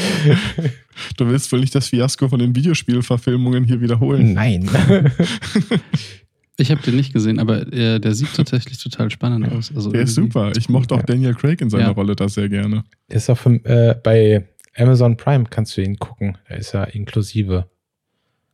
Du willst wohl nicht das Fiasko von den Videospielverfilmungen hier wiederholen? Nein. Ich habe den nicht gesehen, aber äh, der sieht tatsächlich total spannend aus. Also der ist super. Ich mochte auch Daniel Craig in seiner ja. Rolle da sehr gerne. Der ist auch für, äh, bei Amazon Prime, kannst du ihn gucken. Da ist er inklusive.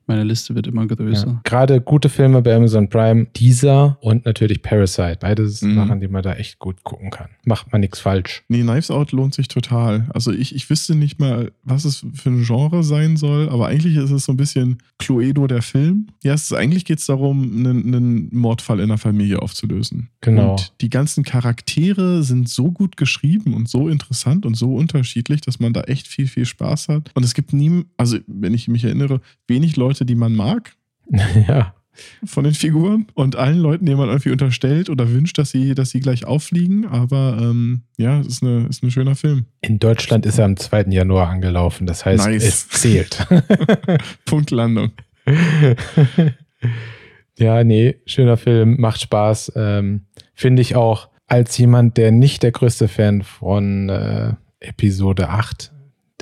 Meine Liste wird immer größer. Ja. Gerade gute Filme bei Amazon Prime, dieser und natürlich Parasite. Beides mhm. Sachen, die man da echt gut gucken kann. Macht man nichts falsch. Nee, Knives Out lohnt sich total. Also ich, ich wüsste nicht mal, was es für ein Genre sein soll, aber eigentlich ist es so ein bisschen Cluedo der Film. Ja, es ist, eigentlich geht es darum, einen, einen, Mordfall in der Familie aufzulösen. Genau. Und die ganzen Charaktere sind so gut geschrieben und so interessant und so unterschiedlich, dass man da echt viel, viel Spaß hat. Und es gibt nie, also wenn ich mich erinnere, wenig Leute, Leute, die man mag. Ja. Von den Figuren und allen Leuten, denen man irgendwie unterstellt oder wünscht, dass sie, dass sie gleich auffliegen. Aber ähm, ja, es ist, eine, ist ein schöner Film. In Deutschland ist er am 2. Januar angelaufen. Das heißt, nice. es zählt. Punktlandung. Ja, nee, schöner Film, macht Spaß. Ähm, Finde ich auch als jemand, der nicht der größte Fan von äh, Episode 8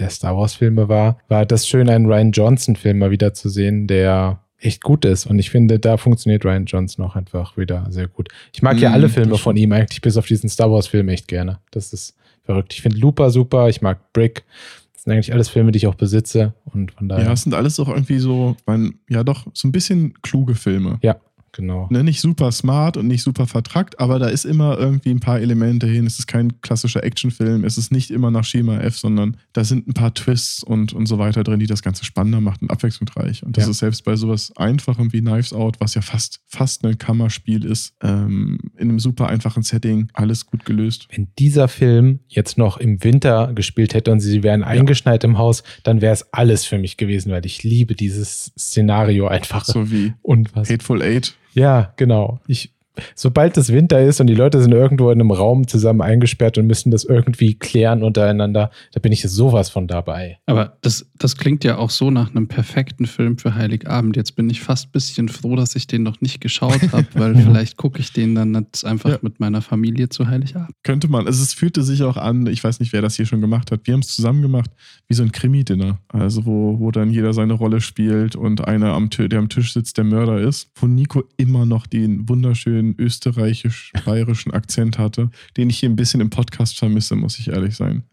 der Star Wars-Filme war, war das schön, einen Ryan Johnson-Film mal wieder zu sehen, der echt gut ist. Und ich finde, da funktioniert Ryan Johnson auch einfach wieder sehr gut. Ich mag ja Mm, alle Filme von ihm, eigentlich bis auf diesen Star Wars-Film echt gerne. Das ist verrückt. Ich finde Looper super, ich mag Brick. Das sind eigentlich alles Filme, die ich auch besitze. Und von daher. Ja, es sind alles auch irgendwie so, mein, ja doch, so ein bisschen kluge Filme. Ja, genau. Ne, nicht super smart und nicht super vertrackt, aber da ist immer irgendwie ein paar Elemente hin. Es ist kein klassischer Actionfilm, es ist nicht immer nach Schema F, sondern da sind ein paar Twists und, und so weiter drin, die das Ganze spannender macht und abwechslungsreich. Und das Ja. ist selbst bei sowas Einfachem wie Knives Out, was ja fast, fast ein Kammerspiel ist, ähm, in einem super einfachen Setting, alles gut gelöst. Wenn dieser Film jetzt noch im Winter gespielt hätte und sie wären eingeschneit im Haus, dann wäre es alles für mich gewesen, weil ich liebe dieses Szenario einfach. So wie Und was? Hateful Eight. Ja, genau. Ich, sobald es Winter ist und die Leute sind irgendwo in einem Raum zusammen eingesperrt und müssen das irgendwie klären untereinander, da bin ich sowas von dabei. Aber das, das klingt ja auch so nach einem perfekten Film für Heiligabend. Jetzt bin ich fast ein bisschen froh, dass ich den noch nicht geschaut habe, weil vielleicht gucke ich den dann jetzt einfach Ja. mit meiner Familie zu Heiligabend. Könnte man, also es fühlte sich auch an, ich weiß nicht, wer das hier schon gemacht hat. Wir haben es zusammen gemacht, wie so ein Krimi-Dinner. Also, wo, wo dann jeder seine Rolle spielt und einer, am der am Tisch sitzt, der Mörder ist. Wo Nico immer noch den wunderschönen österreichisch-bayerischen Akzent hatte, den ich hier ein bisschen im Podcast vermisse, muss ich ehrlich sein.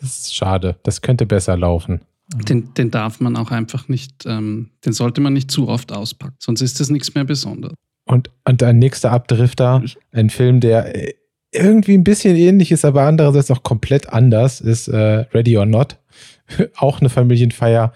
Das ist schade. Das könnte besser laufen. Den, den darf man auch einfach nicht, ähm, den sollte man nicht zu oft auspacken, sonst ist das nichts mehr Besonderes. Und, und ein nächster Abdrifter, ein Film, der äh, irgendwie ein bisschen ähnlich ist, aber andererseits auch komplett anders, ist äh, Ready or Not. auch eine Familienfeier,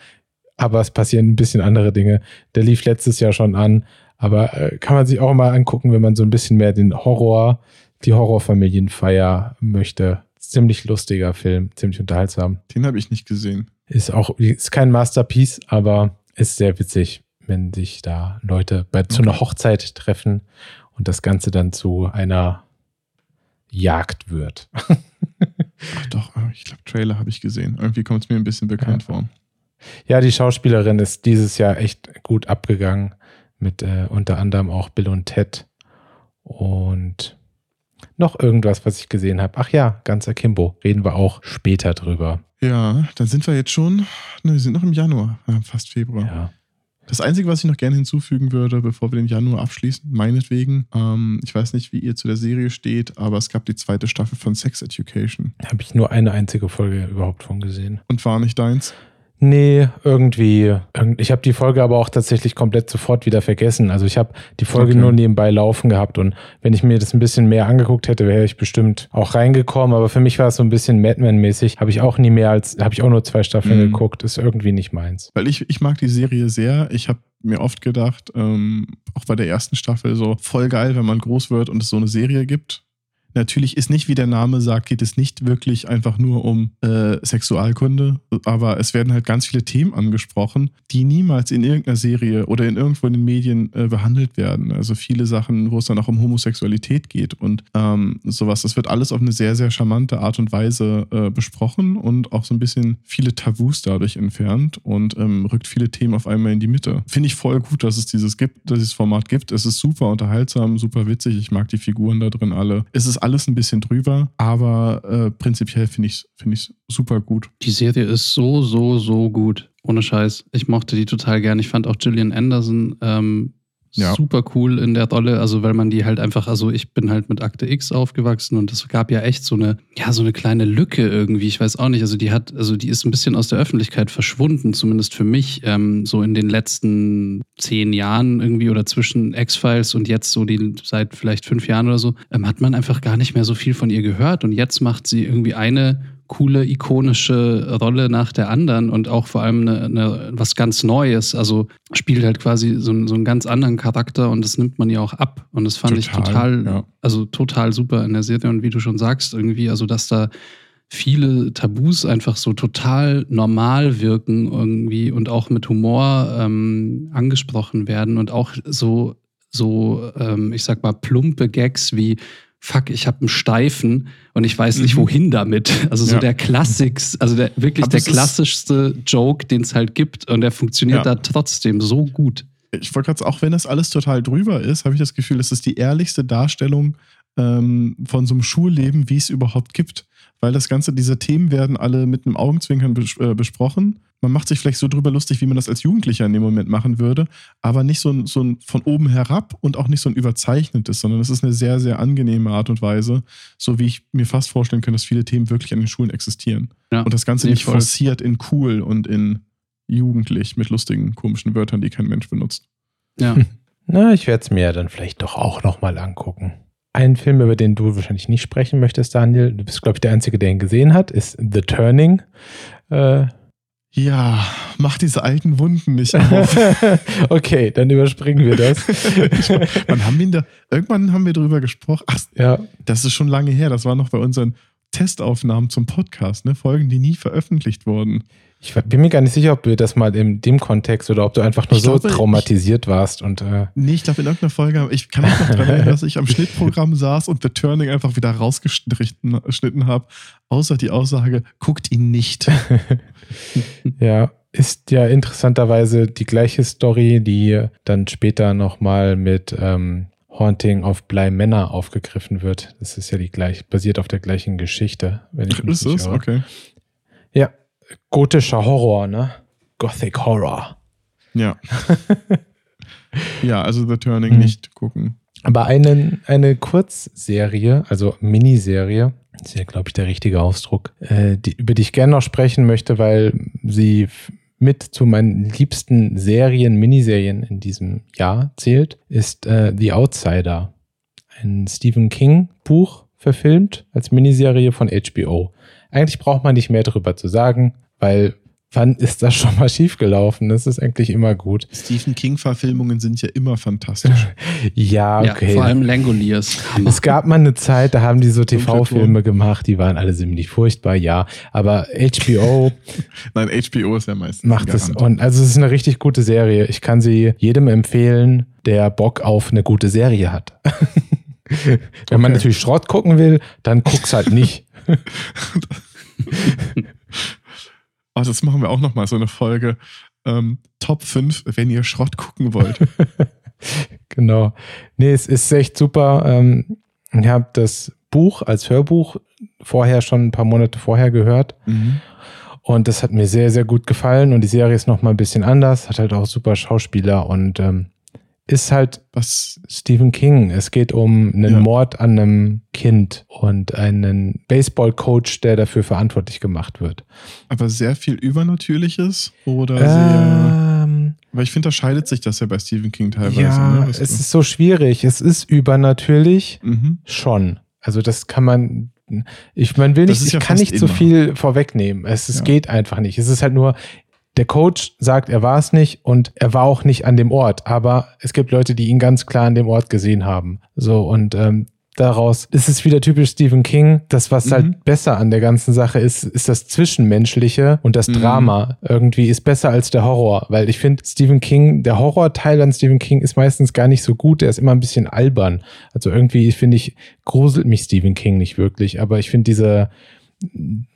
aber es passieren ein bisschen andere Dinge. Der lief letztes Jahr schon an, aber äh, kann man sich auch mal angucken, wenn man so ein bisschen mehr den Horror, die Horrorfamilienfeier möchte. Ziemlich lustiger Film, ziemlich unterhaltsam. Den habe ich nicht gesehen. Ist auch, ist kein Masterpiece, aber ist sehr witzig, wenn sich da Leute bei, zu einer Hochzeit treffen und das Ganze dann zu einer Jagd wird. Ach doch, äh, ich glaube, Trailer habe ich gesehen. Irgendwie kommt es mir ein bisschen bekannt Ja. vor. Ja, die Schauspielerin ist dieses Jahr echt gut abgegangen mit äh, unter anderem auch Bill und Ted und noch irgendwas, was ich gesehen habe. Ach ja, ganz Akimbo. Reden wir auch später drüber. Ja, dann sind wir jetzt schon, ne, wir sind noch im Januar, ja, fast Februar. Ja. Das Einzige, was ich noch gerne hinzufügen würde, bevor wir den Januar abschließen, meinetwegen, ähm, ich weiß nicht, wie ihr zu der Serie steht, aber es gab die zweite Staffel von Sex Education Habe ich nur eine einzige Folge überhaupt von gesehen. und war nicht deins. Nee, irgendwie. irgend- Ich habe die Folge aber auch tatsächlich komplett sofort wieder vergessen. Also ich habe die Folge Okay. nur nebenbei laufen gehabt und wenn ich mir das ein bisschen mehr angeguckt hätte, wäre ich bestimmt auch reingekommen. Aber für mich war es so ein bisschen Madman-mäßig. Habe ich auch nie mehr als, habe ich auch nur zwei Staffeln Mhm. geguckt. Ist irgendwie nicht meins. Weil ich, ich mag die Serie sehr. Ich habe mir oft gedacht, ähm, auch bei der ersten Staffel, so voll geil, wenn man groß wird und es so eine Serie gibt. Natürlich ist nicht, wie der Name sagt, geht es nicht wirklich einfach nur um äh, Sexualkunde, aber es werden halt ganz viele Themen angesprochen, die niemals in irgendeiner Serie oder in irgendwo in den Medien äh, behandelt werden. Also viele Sachen, wo es dann auch um Homosexualität geht und ähm, sowas. Das wird alles auf eine sehr, sehr charmante Art und Weise äh, besprochen und auch so ein bisschen viele Tabus dadurch entfernt und ähm, rückt viele Themen auf einmal in die Mitte. Finde ich voll gut, dass es dieses gibt, dass dieses Format gibt. Es ist super unterhaltsam, super witzig. Ich mag die Figuren da drin alle. Es ist alles ein bisschen drüber, aber äh, prinzipiell finde ich es find super gut. Die Serie ist so, so, so gut. Ohne Scheiß. Ich mochte die total gern. Ich fand auch Gillian Anderson ähm, Ja. super cool in der Rolle. Also, weil man die halt einfach, also ich bin halt mit Akte X aufgewachsen und es gab ja echt so eine, ja, so eine kleine Lücke irgendwie. Ich weiß auch nicht. Also, die hat, also die ist ein bisschen aus der Öffentlichkeit verschwunden, zumindest für mich, ähm, so in den letzten zehn Jahren irgendwie oder zwischen X-Files und jetzt so die seit vielleicht fünf Jahren oder so, ähm, hat man einfach gar nicht mehr so viel von ihr gehört. Und jetzt macht sie irgendwie eine coole, ikonische Rolle nach der anderen und auch vor allem eine, eine, was ganz Neues. Also spielt halt quasi so, einen- so einen ganz anderen Charakter und das nimmt man ihr auch ab. Und das fand ich Total, total, ja. also total super in der Serie. Und wie du schon sagst, irgendwie, also dass da viele Tabus einfach so total normal wirken irgendwie und auch mit Humor ähm, angesprochen werden und auch so, so ähm, ich sag mal, plumpe Gags wie Fuck, ich habe einen Steifen und ich weiß nicht, Mhm. wohin damit. Also so Ja. der Klassiks, also der wirklich Aber der es klassischste Joke, den es halt gibt und der funktioniert Ja. da trotzdem so gut. ich wollte gerade auch wenn das alles total drüber ist, habe ich das Gefühl, das ist die ehrlichste Darstellung ähm, von so einem Schulleben, wie es überhaupt gibt. Weil das Ganze, diese Themen werden alle mit einem Augenzwinkern bes äh, besprochen. Man macht sich vielleicht so drüber lustig, wie man das als Jugendlicher in dem Moment machen würde, aber nicht so ein, so ein von oben herab und auch nicht so ein überzeichnetes, sondern es ist eine sehr, sehr angenehme Art und Weise, so wie ich mir fast vorstellen kann, dass viele Themen wirklich an den Schulen existieren. Ja, und das Ganze nicht voll. forciert in cool und in jugendlich mit lustigen, komischen Wörtern, die kein Mensch benutzt. Ja. Na, ich werde es mir dann vielleicht doch auch nochmal angucken. Ein Film, über den du wahrscheinlich nicht sprechen möchtest, Daniel, du bist, glaube ich, der Einzige, der ihn gesehen hat, ist The Turning. Äh, Ja, mach diese alten Wunden nicht auf. okay, dann überspringen wir das. Wann haben wir da? Irgendwann haben wir drüber gesprochen. Ach, ja, das ist schon lange her. Das war noch bei unseren Testaufnahmen zum Podcast, ne? Folgen, die nie veröffentlicht wurden. Ich bin mir gar nicht sicher, ob du das mal in dem Kontext oder ob du einfach nur Ich so glaube, traumatisiert warst und äh, Nee, ich glaube, in irgendeiner Folge, ich kann mich noch daran erinnern, dass ich am Schnittprogramm saß und The Turning einfach wieder rausgeschnitten geschnitten habe, außer die Aussage, guckt ihn nicht. Ja, ist ja interessanterweise die gleiche Story, die dann später nochmal mit ähm, Haunting of Bly Manor aufgegriffen wird. Das ist ja die gleich, basiert auf der gleichen Geschichte. Wenn ich mich Ist es? Okay. Gotischer Horror, ne? Gothic Horror. Ja. ja, also The Turning Hm. nicht gucken. Aber einen, eine Kurzserie, also Miniserie, ist ja, glaube ich, der richtige Ausdruck, äh, die, über die ich gerne noch sprechen möchte, weil sie mit zu meinen liebsten Serien, Miniserien in diesem Jahr zählt, ist äh, The Outsider. Ein Stephen King Buch verfilmt als Miniserie von HBO. Eigentlich braucht man nicht mehr darüber zu sagen, weil wann ist das schon mal schiefgelaufen? Das ist eigentlich immer gut. Stephen King-Verfilmungen sind ja immer fantastisch. Ja, ja, okay. vor allem Langoliers. Es gab mal eine Zeit, da haben die so TV-Filme gemacht, die waren alle ziemlich furchtbar, ja. Aber HBO Nein, HBO ist ja meistens. macht es und also es ist eine richtig gute Serie. Ich kann sie jedem empfehlen, der Bock auf eine gute Serie hat. Wenn man Okay. natürlich Schrott gucken will, dann guck's halt nicht. Oh, das machen wir auch nochmal, so eine Folge. Ähm, Top 5, wenn ihr Schrott gucken wollt. genau. Nee, es ist echt super. Ähm, ich habe das Buch als Hörbuch vorher schon ein paar Monate vorher gehört. mhm. Und das hat mir sehr, sehr gut gefallen. Und die Serie ist noch mal ein bisschen anders, hat halt auch super Schauspieler und ähm, ist halt Was, Stephen King. Es geht um einen Ja. Mord an einem Kind und einen Baseball-Coach, der dafür verantwortlich gemacht wird. aber sehr viel Übernatürliches oder sehr. Ähm, Weil ich finde, da scheidet sich das ja bei Stephen King teilweise. ja, ne? es du? ist so schwierig. Es ist übernatürlich Mhm. schon. Also das kann man. Ich, man will nicht, ja ich kann nicht so immer. viel vorwegnehmen. Es, es Ja. geht einfach nicht. Es ist halt nur, der Coach sagt, er war es nicht und er war auch nicht an dem Ort. Aber es gibt Leute, die ihn ganz klar an dem Ort gesehen haben. So und ähm, daraus ist es wieder typisch Stephen King. Das, was Mhm. halt besser an der ganzen Sache ist, ist das Zwischenmenschliche und das Mhm. Drama irgendwie ist besser als der Horror. Weil ich finde, Stephen King, der Horrorteil an Stephen King ist meistens gar nicht so gut. Der ist immer ein bisschen albern. Also irgendwie finde ich, gruselt mich Stephen King nicht wirklich. Aber ich finde diese,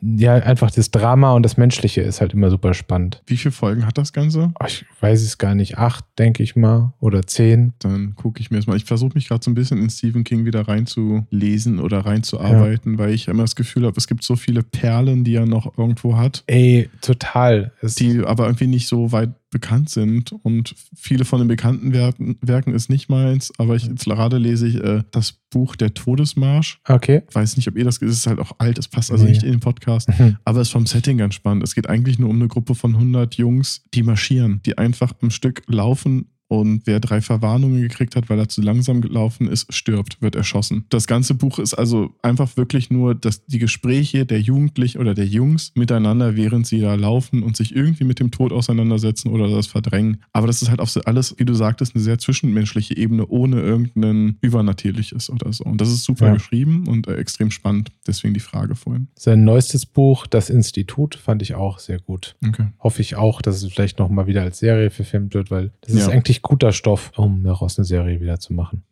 ja, einfach das Drama und das Menschliche ist halt immer super spannend. Wie viele Folgen hat das Ganze? Ich weiß es gar nicht. Acht, denke ich mal. Oder zehn. Dann gucke ich mir das mal. Ich versuche mich gerade so ein bisschen in Stephen King wieder reinzulesen oder reinzuarbeiten, weil ich immer das Gefühl habe, es gibt so viele Perlen, die er noch irgendwo hat, Ey, total. Es, die aber irgendwie nicht so weit bekannt sind. Und viele von den bekannten Werken, Werken ist nicht meins, aber ich, jetzt gerade lese ich äh, das Buch Der Todesmarsch. okay. Weiß nicht, ob ihr das, es ist halt auch alt, es passt also Nee. nicht in den Podcast. Mhm. Aber es ist vom Setting ganz spannend. Es geht eigentlich nur um eine Gruppe von 100 Jungs, die marschieren, die einfach am Stück laufen und wer drei Verwarnungen gekriegt hat, weil er zu langsam gelaufen ist, stirbt, wird erschossen. Das ganze Buch ist also einfach wirklich nur dass die Gespräche der Jugendlichen oder der Jungs miteinander, während sie da laufen und sich irgendwie mit dem Tod auseinandersetzen oder das verdrängen. Aber das ist halt auch so alles, wie du sagtest, eine sehr zwischenmenschliche Ebene, ohne irgendein Übernatürliches oder so. Und das ist super Ja. geschrieben und äh, extrem spannend. Deswegen die Frage vorhin. Sein neuestes Buch, Das Institut, fand ich auch sehr gut. Okay. Hoffe ich auch, dass es vielleicht noch mal wieder als Serie verfilmt wird, weil das ist Ja. Eigentlich guter Stoff, um daraus eine Serie wieder zu machen.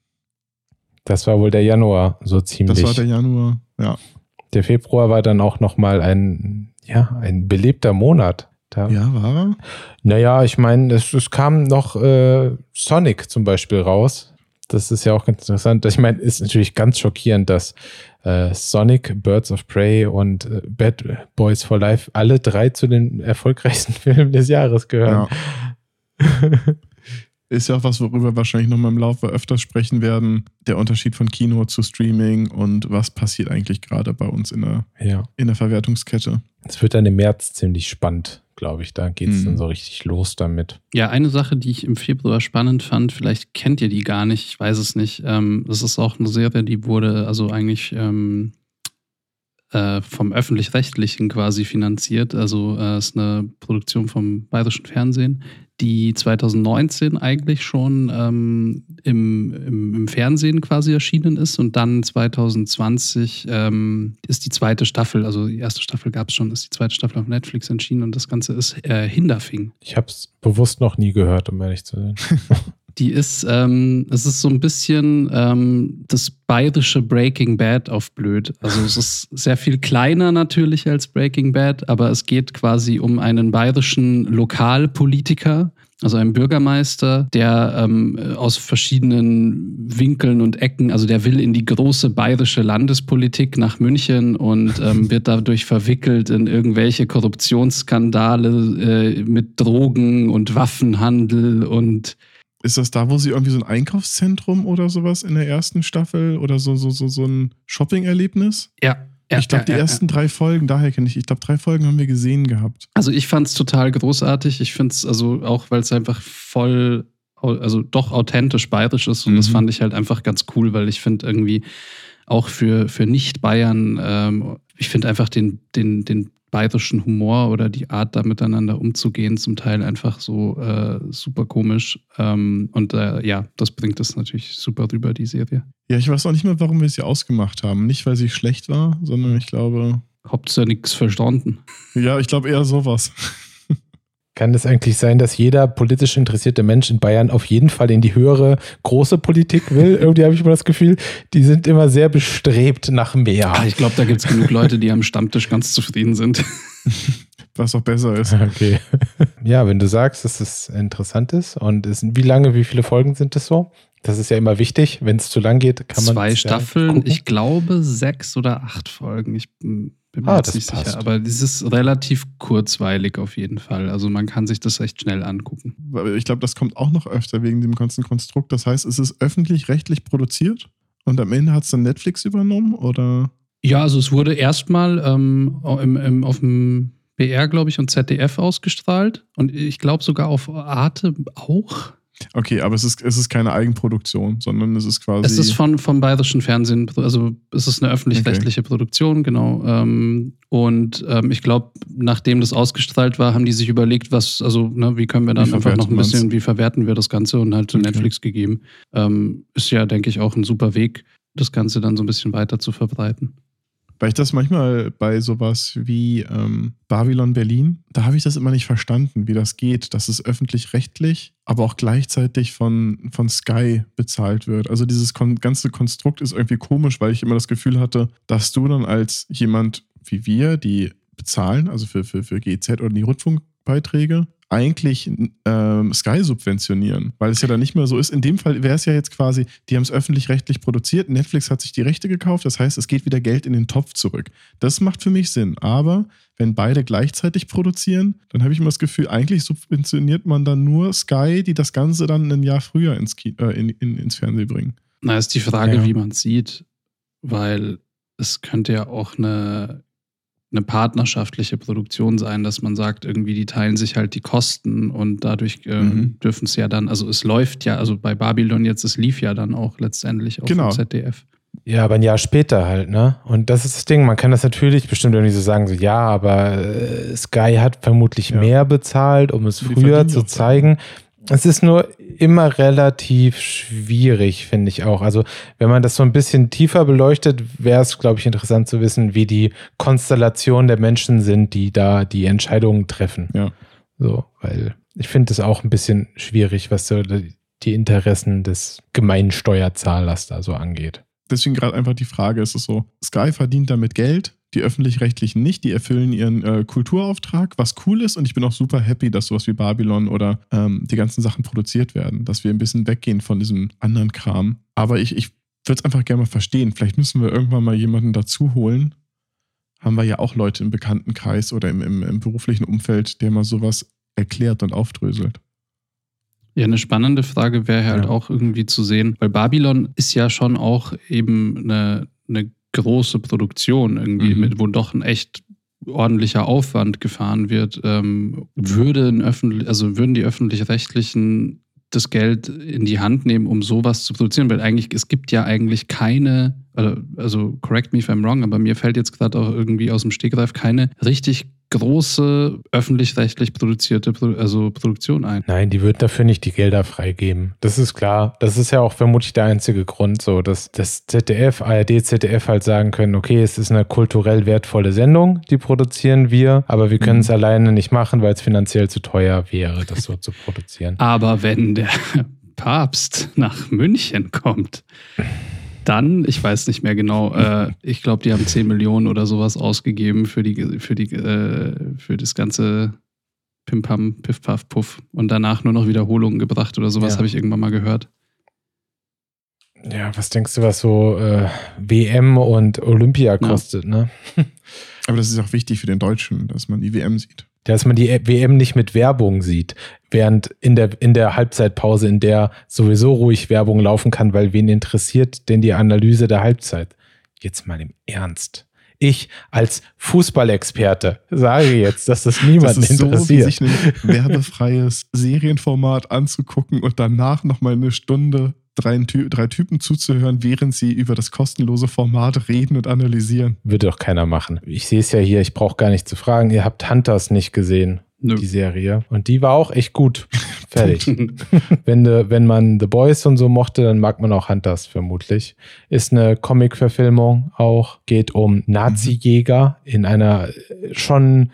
Das war wohl der Januar so ziemlich. Das war der Januar. Ja. Der Februar war dann auch noch mal ein, ja, ein belebter Monat. Da. Ja, war er? Naja, ich meine, es, es kam noch äh, Sonic zum Beispiel raus. Das ist ja auch ganz interessant. Ich meine, ist natürlich ganz schockierend, dass äh, Sonic, Birds of Prey und äh, Bad Boys for Life alle drei zu den erfolgreichsten Filmen des Jahres gehören. Ja. ist ja auch was, worüber wir wahrscheinlich nochmal im Laufe öfters sprechen werden. Der Unterschied von Kino zu Streaming und was passiert eigentlich gerade bei uns in der, Ja. in der Verwertungskette. Es wird dann im März ziemlich spannend, glaube ich. Da geht es Hm. dann so richtig los damit. Ja, eine Sache, die ich im Februar spannend fand, vielleicht kennt ihr die gar nicht, ich weiß es nicht. Ähm, das ist auch eine Serie, die wurde also eigentlich ähm, äh, vom öffentlich-rechtlichen quasi finanziert. Also äh, ist eine Produktion vom Bayerischen Fernsehen, die 2019 eigentlich schon ähm, im, im, im Fernsehen quasi erschienen ist und dann 2020 ähm, ist die zweite Staffel, also die erste Staffel gab es schon, ist die zweite Staffel auf Netflix erschienen und das Ganze ist äh, Hinderfing. Ich habe es bewusst noch nie gehört, um ehrlich zu sein. Die ist, ähm, es ist so ein bisschen ähm, das bayerische Breaking Bad auf blöd. Also es ist sehr viel kleiner natürlich als Breaking Bad, aber es geht quasi um einen bayerischen Lokalpolitiker, also einen Bürgermeister, der ähm, aus verschiedenen Winkeln und Ecken, also der will in die große bayerische Landespolitik nach München und ähm, wird dadurch verwickelt in irgendwelche Korruptionsskandale äh, mit Drogen und Waffenhandel und Ist das da, wo sie irgendwie so ein Einkaufszentrum oder sowas in der ersten Staffel oder so, so, so, so ein Shopping-Erlebnis? Ja. ja ich glaube, ja, die ja, ersten drei Folgen, daher kenne ich, ich glaube, drei Folgen haben wir gesehen gehabt. Also ich fand es total großartig. Ich finde es also auch, weil es einfach voll, also doch authentisch bayerisch ist und das Mhm. fand ich halt einfach ganz cool, weil ich finde irgendwie auch für, für Nicht-Bayern, ähm, ich finde einfach den, den, den bayerischen Humor oder die Art, da miteinander umzugehen, zum Teil einfach so äh, super komisch. Ähm, und äh, ja, das bringt es natürlich super rüber, die Serie. Ja, ich weiß auch nicht mehr, warum wir sie ausgemacht haben. Nicht, weil sie schlecht war, sondern ich glaube, Habt ihr nichts verstanden? ja, ich glaube eher sowas. Kann es eigentlich sein, dass jeder politisch interessierte Mensch in Bayern auf jeden Fall in die höhere große Politik will? Irgendwie habe ich immer das Gefühl, die sind immer sehr bestrebt nach mehr. Ah, ich glaube, da gibt es genug Leute, die am Stammtisch ganz zufrieden sind. Was auch besser ist. Okay. Ja, wenn du sagst, dass es interessant ist und es, wie lange, wie viele Folgen sind es so? Das ist ja immer wichtig. Wenn es zu lang geht, kann man. Zwei Staffeln, ich glaube sechs oder acht Folgen. Ich mm, bin mir Ah, jetzt das nicht passt. sicher. Aber es ist relativ kurzweilig auf jeden Fall. Also man kann sich das echt schnell angucken. Ich glaube, das kommt auch noch öfter wegen dem ganzen Konstrukt. Das heißt, es ist öffentlich-rechtlich produziert und am Ende hat es dann Netflix übernommen oder? Ja, also es wurde erstmal ähm, im, im, auf dem BR, glaube ich, und ZDF ausgestrahlt. Und ich glaube sogar auf Arte auch. Okay, aber es ist, es ist keine Eigenproduktion, sondern es ist quasi. Es ist von, vom Bayerischen Fernsehen, also es ist eine öffentlich-rechtliche Produktion, genau. Ähm, und ähm, ich glaube, nachdem das ausgestrahlt war, haben die sich überlegt, was, also, ne, wie können wir dann einfach noch ein bisschen, man's? wie verwerten wir das Ganze und halt zu Okay. Netflix gegeben. Ähm, ist ja, denke ich, auch ein super Weg, das Ganze dann so ein bisschen weiter zu verbreiten. Weil ich das manchmal bei sowas wie ähm, Babylon Berlin, da habe ich das immer nicht verstanden, wie das geht, dass es öffentlich-rechtlich, aber auch gleichzeitig von, von Sky bezahlt wird. Also dieses kon ganze Konstrukt ist irgendwie komisch, weil ich immer das Gefühl hatte, dass du dann als jemand wie wir, die bezahlen, also für, für, für GZ oder die Rundfunkbeiträge, eigentlich ähm, Sky subventionieren, weil es ja dann nicht mehr so ist. In dem Fall wäre es ja jetzt quasi, die haben es öffentlich-rechtlich produziert, Netflix hat sich die Rechte gekauft, das heißt, es geht wieder Geld in den Topf zurück. Das macht für mich Sinn, aber wenn beide gleichzeitig produzieren, dann habe ich immer das Gefühl, eigentlich subventioniert man dann nur Sky, die das Ganze dann ein Jahr früher ins, Ki äh, in, in, ins Fernsehen bringen. Na, ist die Frage, Ja. wie man es sieht, weil es könnte ja auch eine, eine partnerschaftliche Produktion sein, dass man sagt, irgendwie die teilen sich halt die Kosten und dadurch ähm, Mhm. dürfen es ja dann, also es läuft ja, also bei Babylon jetzt, es lief ja dann auch letztendlich auf Genau. dem ZDF. Ja, aber ein Jahr später halt, ne? Und das ist das Ding, man kann das natürlich bestimmt irgendwie so sagen, so ja, aber äh, Sky hat vermutlich Ja. mehr bezahlt, um es Die früher zu zeigen. Es ist nur immer relativ schwierig, finde ich auch. Also, wenn man das so ein bisschen tiefer beleuchtet, wäre es, glaube ich, interessant zu wissen, wie die Konstellation der Menschen sind, die da die Entscheidungen treffen. Ja. So, weil ich finde es auch ein bisschen schwierig, was so die Interessen des gemeinen Steuerzahlers da so angeht. Deswegen gerade einfach die Frage, ist es so, Sky verdient damit Geld, Die öffentlich-rechtlichen nicht, die erfüllen ihren äh, Kulturauftrag, was cool ist. Und ich bin auch super happy, dass sowas wie Babylon oder ähm, die ganzen Sachen produziert werden, dass wir ein bisschen weggehen von diesem anderen Kram. Aber ich, ich würde es einfach gerne mal verstehen. Vielleicht müssen wir irgendwann mal jemanden dazu holen. Haben wir ja auch Leute im Bekanntenkreis oder im, im, im beruflichen Umfeld, der mal sowas erklärt und aufdröselt. Ja, eine spannende Frage wäre halt Ja. auch irgendwie zu sehen, weil Babylon ist ja schon auch eben eine, eine große Produktion irgendwie, Mhm. mit, wo doch ein echt ordentlicher Aufwand gefahren wird. Ähm, würde ein öffentlich, also würden die öffentlich-rechtlichen das Geld in die Hand nehmen, um sowas zu produzieren, weil eigentlich, es gibt ja eigentlich keine, also correct me if I'm wrong, aber mir fällt jetzt gerade auch irgendwie aus dem Stegreif keine richtig große öffentlich-rechtlich produzierte Pro also Produktion ein. Nein, die würden dafür nicht die Gelder freigeben. Das ist klar. Das ist ja auch vermutlich der einzige Grund, so dass das ZDF, ARD, ZDF halt sagen können, okay, es ist eine kulturell wertvolle Sendung, die produzieren wir, aber wir können es Mhm. alleine nicht machen, weil es finanziell zu teuer wäre, das so zu produzieren. Aber wenn der Papst nach München kommt, dann, ich weiß nicht mehr genau, äh, ich glaube, die haben 10 Millionen oder sowas ausgegeben für, die, für, die, äh, für das ganze Pim Pam, Piff Puff Puff und danach nur noch Wiederholungen gebracht oder sowas, Ja. habe ich irgendwann mal gehört. Ja, was denkst du, was so äh, WM und Olympia kostet, ne? Aber das ist auch wichtig für den Deutschen, dass man die WM sieht. Dass man die WM nicht mit Werbung sieht, während in der, in der Halbzeitpause, in der sowieso ruhig Werbung laufen kann, weil wen interessiert denn die Analyse der Halbzeit? Jetzt mal im Ernst. Ich als Fußballexperte sage jetzt, dass das niemanden das ist so, interessiert. sich ein werbefreies Serienformat anzugucken und danach nochmal eine Stunde drei, drei Typen zuzuhören, während sie über das kostenlose Format reden und analysieren. Würde doch keiner machen. Ich sehe es ja hier, ich brauche gar nicht zu fragen. Ihr habt Hunters nicht gesehen, Nö. die Serie. Und die war auch echt gut. Fertig. wenn, de, wenn man The Boys und so mochte, dann mag man auch Hunters vermutlich. Ist eine Comic-Verfilmung auch, geht um Nazi-Jäger in einer äh, schon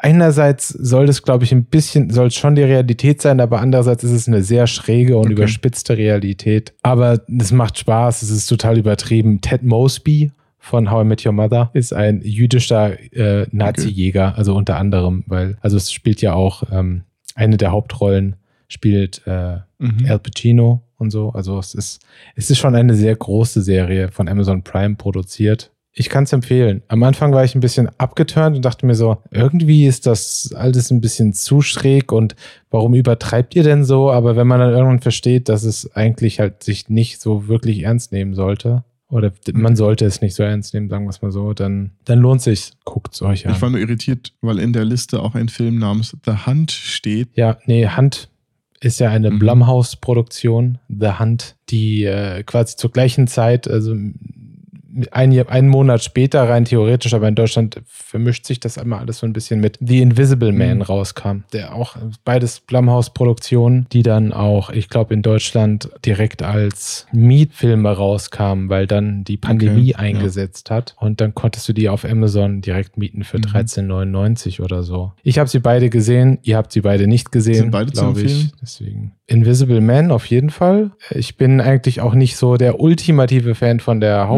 einerseits soll das, glaube ich, ein bisschen, soll es schon die Realität sein, aber andererseits ist es eine sehr schräge und Okay. überspitzte Realität. Aber es macht Spaß, es ist total übertrieben. Ted Mosby von How I Met Your Mother ist ein jüdischer äh, Nazi-Jäger, also unter anderem, weil, also es spielt ja auch ähm, eine der Hauptrollen spielt äh, Mhm. Al Pacino und so. Also es ist, es ist schon eine sehr große Serie von Amazon Prime produziert. Ich kann es empfehlen. Am Anfang war ich ein bisschen abgeturnt und dachte mir so, irgendwie ist das alles ein bisschen zu schräg und warum übertreibt ihr denn so? Aber wenn man dann irgendwann versteht, dass es eigentlich halt sich nicht so wirklich ernst nehmen sollte, oder man sollte es nicht so ernst nehmen, sagen wir es mal so, dann, dann lohnt sich. Guckt es euch an. Ich war nur irritiert, weil in der Liste auch ein Film namens The Hunt steht. Ja, nee, Hand ist ja eine Mhm. Blumhouse-Produktion, The Hunt, die äh, quasi zur gleichen Zeit, also ein, einen Monat später rein theoretisch, aber in Deutschland vermischt sich das einmal alles so ein bisschen mit The Invisible Man Mhm. rauskam. Der auch beides Blumhouse-Produktionen, die dann auch, ich glaube, in Deutschland direkt als Mietfilme rauskamen, weil dann die Pandemie Okay, ja. eingesetzt hat. Und dann konntest du die auf Amazon direkt mieten für Mhm. 13,99 oder so. Ich habe sie beide gesehen, ihr habt sie beide nicht gesehen, Sind beide zu glaube ich. empfehlen? Deswegen. Invisible Man auf jeden Fall. Ich bin eigentlich auch nicht so der ultimative Fan von der Mhm.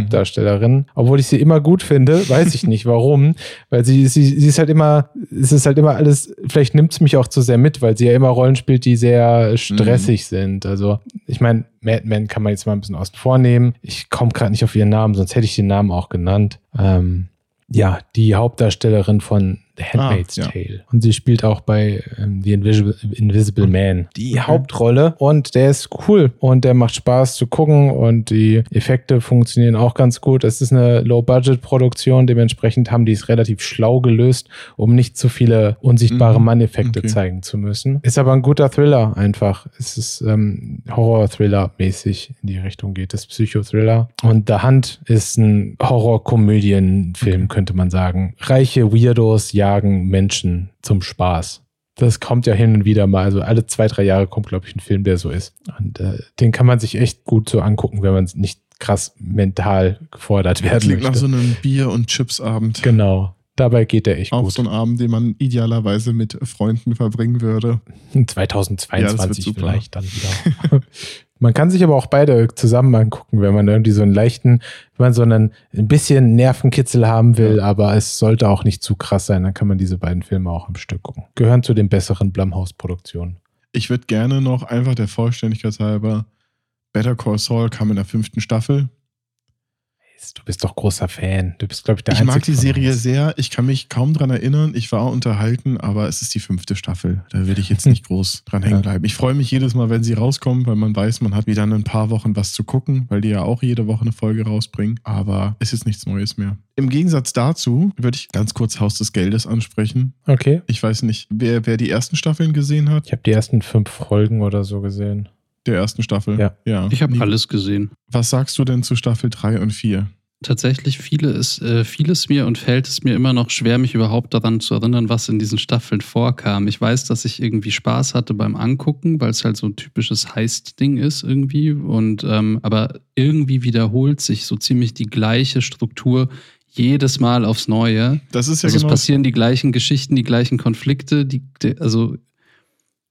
Hauptdarstellerin, obwohl ich sie immer gut finde, weiß ich nicht warum, weil sie, sie, sie ist halt immer, es ist halt immer alles, vielleicht nimmt es mich auch zu sehr mit, weil sie ja immer Rollen spielt, die sehr stressig sind. Also ich meine, Mad Men kann man jetzt mal ein bisschen außen vor nehmen. Ich komme gerade nicht auf ihren Namen, sonst hätte ich den Namen auch genannt. Ähm, ja, die Hauptdarstellerin von Handmaid's Ah, ja. Tale. Und sie spielt auch bei ähm, The Invisible, Invisible Man die Okay. Hauptrolle. Und der ist cool und der macht Spaß zu gucken und die Effekte funktionieren auch ganz gut. Es ist eine Low-Budget-Produktion, dementsprechend haben die es relativ schlau gelöst, um nicht zu viele unsichtbare Mhm. Mann-Effekte Okay. zeigen zu müssen. Ist aber ein guter Thriller einfach. Es ist ähm, Horror-Thriller-mäßig in die Richtung geht. Das ist Psychothriller. Und The Hunt ist ein Horror-Komödien-Film, könnte man sagen. Reiche Weirdos jagen Menschen zum Spaß. Das kommt ja hin und wieder mal. Also alle zwei, drei Jahre kommt, glaube ich, ein Film, der so ist. Und äh, den kann man sich echt gut so angucken, wenn man nicht krass mental gefordert werden Klingt nach möchte. so einem Bier- und Chips-Abend. genau. Dabei geht der echt Auch gut. so ein Abend, den man idealerweise mit Freunden verbringen würde. Ja, das wird 2022 super. vielleicht dann wieder. Man kann sich aber auch beide zusammen angucken, wenn man irgendwie so einen leichten, wenn man so einen ein bisschen Nervenkitzel haben will, ja. aber es sollte auch nicht zu krass sein, dann kann man diese beiden Filme auch am Stück gucken. Gehören zu den besseren Blumhouse-Produktionen. Ich würde gerne noch einfach der Vollständigkeit halber Better Call Saul kam in der fünften Staffel. Du bist doch großer Fan. Du bist, glaube ich, der Ich mag die Serie sehr. Ich kann mich kaum dran erinnern. Ich war unterhalten, aber es ist die fünfte Staffel. Da würde ich jetzt nicht groß dran hängen bleiben. Ich freue mich jedes Mal, wenn sie rauskommen, weil man weiß, man hat wieder in ein paar Wochen was zu gucken, weil die ja auch jede Woche eine Folge rausbringen. Aber es ist nichts Neues mehr. Im Gegensatz dazu würde ich ganz kurz Haus des Geldes ansprechen. Okay. Ich weiß nicht, wer, wer die ersten Staffeln gesehen hat. Ich habe die ersten fünf Folgen oder so gesehen der ersten Staffel. Ja. ja. Ich habe alles gesehen. Was sagst du denn zu Staffel 3 und 4? Tatsächlich viele ist, äh, vieles mir und fällt es mir immer noch schwer, mich überhaupt daran zu erinnern, was in diesen Staffeln vorkam. Ich weiß, dass ich irgendwie Spaß hatte beim Angucken, weil es halt so ein typisches Heist-Ding ist irgendwie. Und ähm, aber irgendwie wiederholt sich so ziemlich die gleiche Struktur jedes Mal aufs Neue. Das ist ja also genau es passieren die gleichen Geschichten, die gleichen Konflikte, die, die also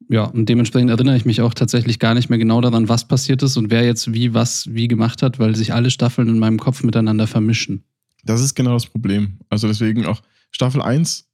ja, und dementsprechend erinnere ich mich auch tatsächlich gar nicht mehr genau daran, was passiert ist und wer jetzt wie was wie gemacht hat, weil sich alle Staffeln in meinem Kopf miteinander vermischen. Das ist genau das Problem. Also deswegen auch Staffel 1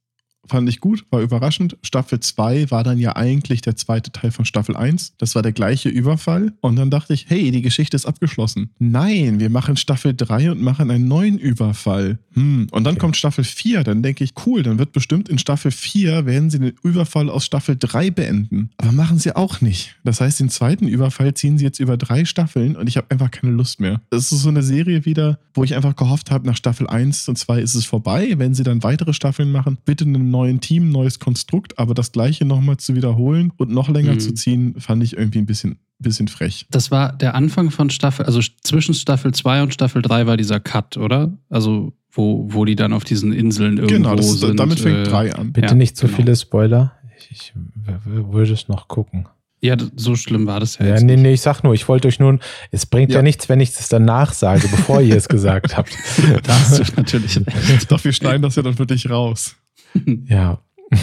fand ich gut, war überraschend. Staffel 2 war dann ja eigentlich der zweite Teil von Staffel 1. Das war der gleiche Überfall. Und dann dachte ich, hey, die Geschichte ist abgeschlossen. Nein, wir machen Staffel 3 und machen einen neuen Überfall. Hm. Und dann okay. kommt Staffel 4. Dann denke ich, cool, dann wird bestimmt in Staffel 4 werden sie den Überfall aus Staffel 3 beenden. Aber machen sie auch nicht. Das heißt, den zweiten Überfall ziehen sie jetzt über drei Staffeln und ich habe einfach keine Lust mehr. Das ist so eine Serie wieder, wo ich einfach gehofft habe, nach Staffel 1 und 2 ist es vorbei. Wenn sie dann weitere Staffeln machen, bitte einen neuen Team, neues Konstrukt, aber das gleiche nochmal zu wiederholen und noch länger mhm. zu ziehen, fand ich irgendwie ein bisschen, bisschen frech. Das war der Anfang von Staffel, also zwischen Staffel 2 und Staffel 3 war dieser Cut, oder? Also wo, wo die dann auf diesen Inseln irgendwo genau, das, sind. Damit fängt 3 äh, an. Bitte ja, nicht zu genau. viele Spoiler. Ich, ich würde es noch gucken. Ja, so schlimm war das ja. Ja, nee, nee, ich sag nur, ich wollte euch nun, es bringt ja. ja nichts, wenn ich es danach sage, bevor ihr es gesagt habt. da hast du natürlich recht. Doch, wir schneiden das ja dann für dich raus. Ja.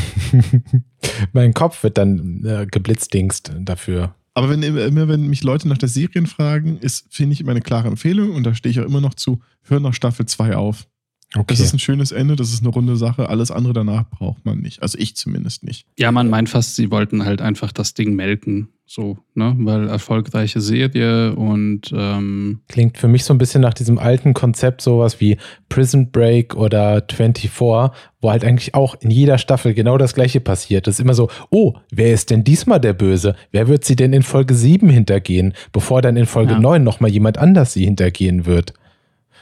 mein Kopf wird dann äh, geblitzdingst dafür. Aber wenn immer, wenn mich Leute nach der Serien fragen, ist, finde ich immer eine klare Empfehlung und da stehe ich auch immer noch zu, hör nach Staffel 2 auf. Okay. Das ist ein schönes Ende, das ist eine runde Sache. Alles andere danach braucht man nicht. Also ich zumindest nicht. Ja, man meint fast, sie wollten halt einfach das Ding melken. So, ne? Weil erfolgreiche Serie und ähm klingt für mich so ein bisschen nach diesem alten Konzept, sowas wie Prison Break oder 24, wo halt eigentlich auch in jeder Staffel genau das gleiche passiert. Das ist immer so, oh, wer ist denn diesmal der Böse? Wer wird sie denn in Folge 7 hintergehen, bevor dann in Folge ja. 9 nochmal jemand anders sie hintergehen wird?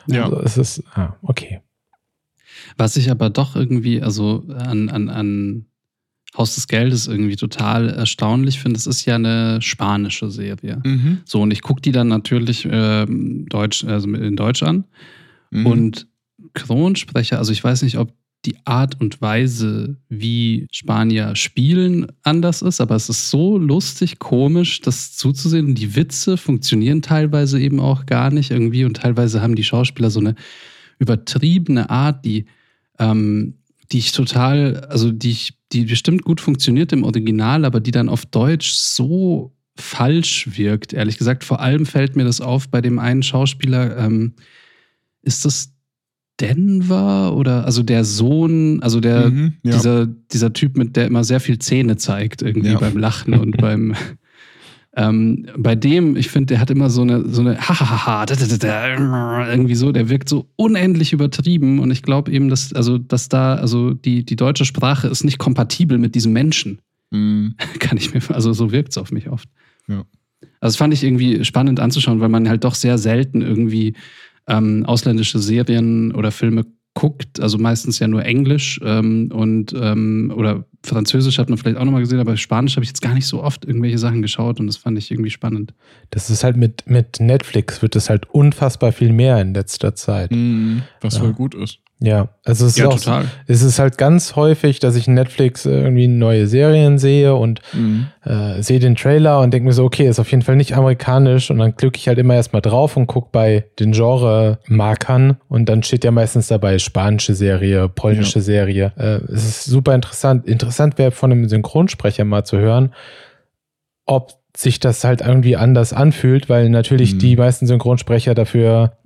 Ja. Also es ist, ah, okay. Was ich aber doch irgendwie, also an, an, an Haus des Geldes irgendwie total erstaunlich finde, es ist ja eine spanische Serie. Mhm. So, und ich gucke die dann natürlich äh, Deutsch, also in Deutsch an. Mhm. Und Kronsprecher, also ich weiß nicht, ob die Art und Weise, wie Spanier spielen, anders ist, aber es ist so lustig, komisch, das zuzusehen. die Witze funktionieren teilweise eben auch gar nicht irgendwie und teilweise haben die Schauspieler so eine übertriebene Art, die, ähm, die ich total, also die ich, die bestimmt gut funktioniert im Original, aber die dann auf Deutsch so falsch wirkt, ehrlich gesagt. Vor allem fällt mir das auf bei dem einen Schauspieler, ähm, ist das Denver oder also der Sohn, also der mhm, ja. dieser, dieser Typ, mit der immer sehr viel Zähne zeigt, irgendwie ja. beim Lachen und beim ähm, bei dem, ich finde, der hat immer so eine, so eine Hahaha, irgendwie so, der wirkt so unendlich übertrieben und ich glaube eben, dass, also, dass da, also die, die deutsche Sprache ist nicht kompatibel mit diesem Menschen. Mhm. Kann ich mir, also so wirkt es auf mich oft. Ja. Also das fand ich irgendwie spannend anzuschauen, weil man halt doch sehr selten irgendwie ähm, ausländische Serien oder Filme guckt, also meistens ja nur Englisch ähm, und ähm, oder Französisch hat man vielleicht auch nochmal gesehen, aber Spanisch habe ich jetzt gar nicht so oft irgendwelche Sachen geschaut und das fand ich irgendwie spannend. Das ist halt mit, mit Netflix wird es halt unfassbar viel mehr in letzter Zeit. Mhm, was ja. voll gut ist. Ja, also es ist, ja, auch, total. es ist halt ganz häufig, dass ich Netflix irgendwie neue Serien sehe und mhm. äh, sehe den Trailer und denke mir so, okay, ist auf jeden Fall nicht amerikanisch und dann klicke ich halt immer erstmal drauf und gucke bei den Genre-Markern und dann steht ja meistens dabei spanische Serie, polnische ja. Serie. Äh, es ist super interessant. Interessant wäre von einem Synchronsprecher mal zu hören, ob sich das halt irgendwie anders anfühlt, weil natürlich mhm. die meisten Synchronsprecher dafür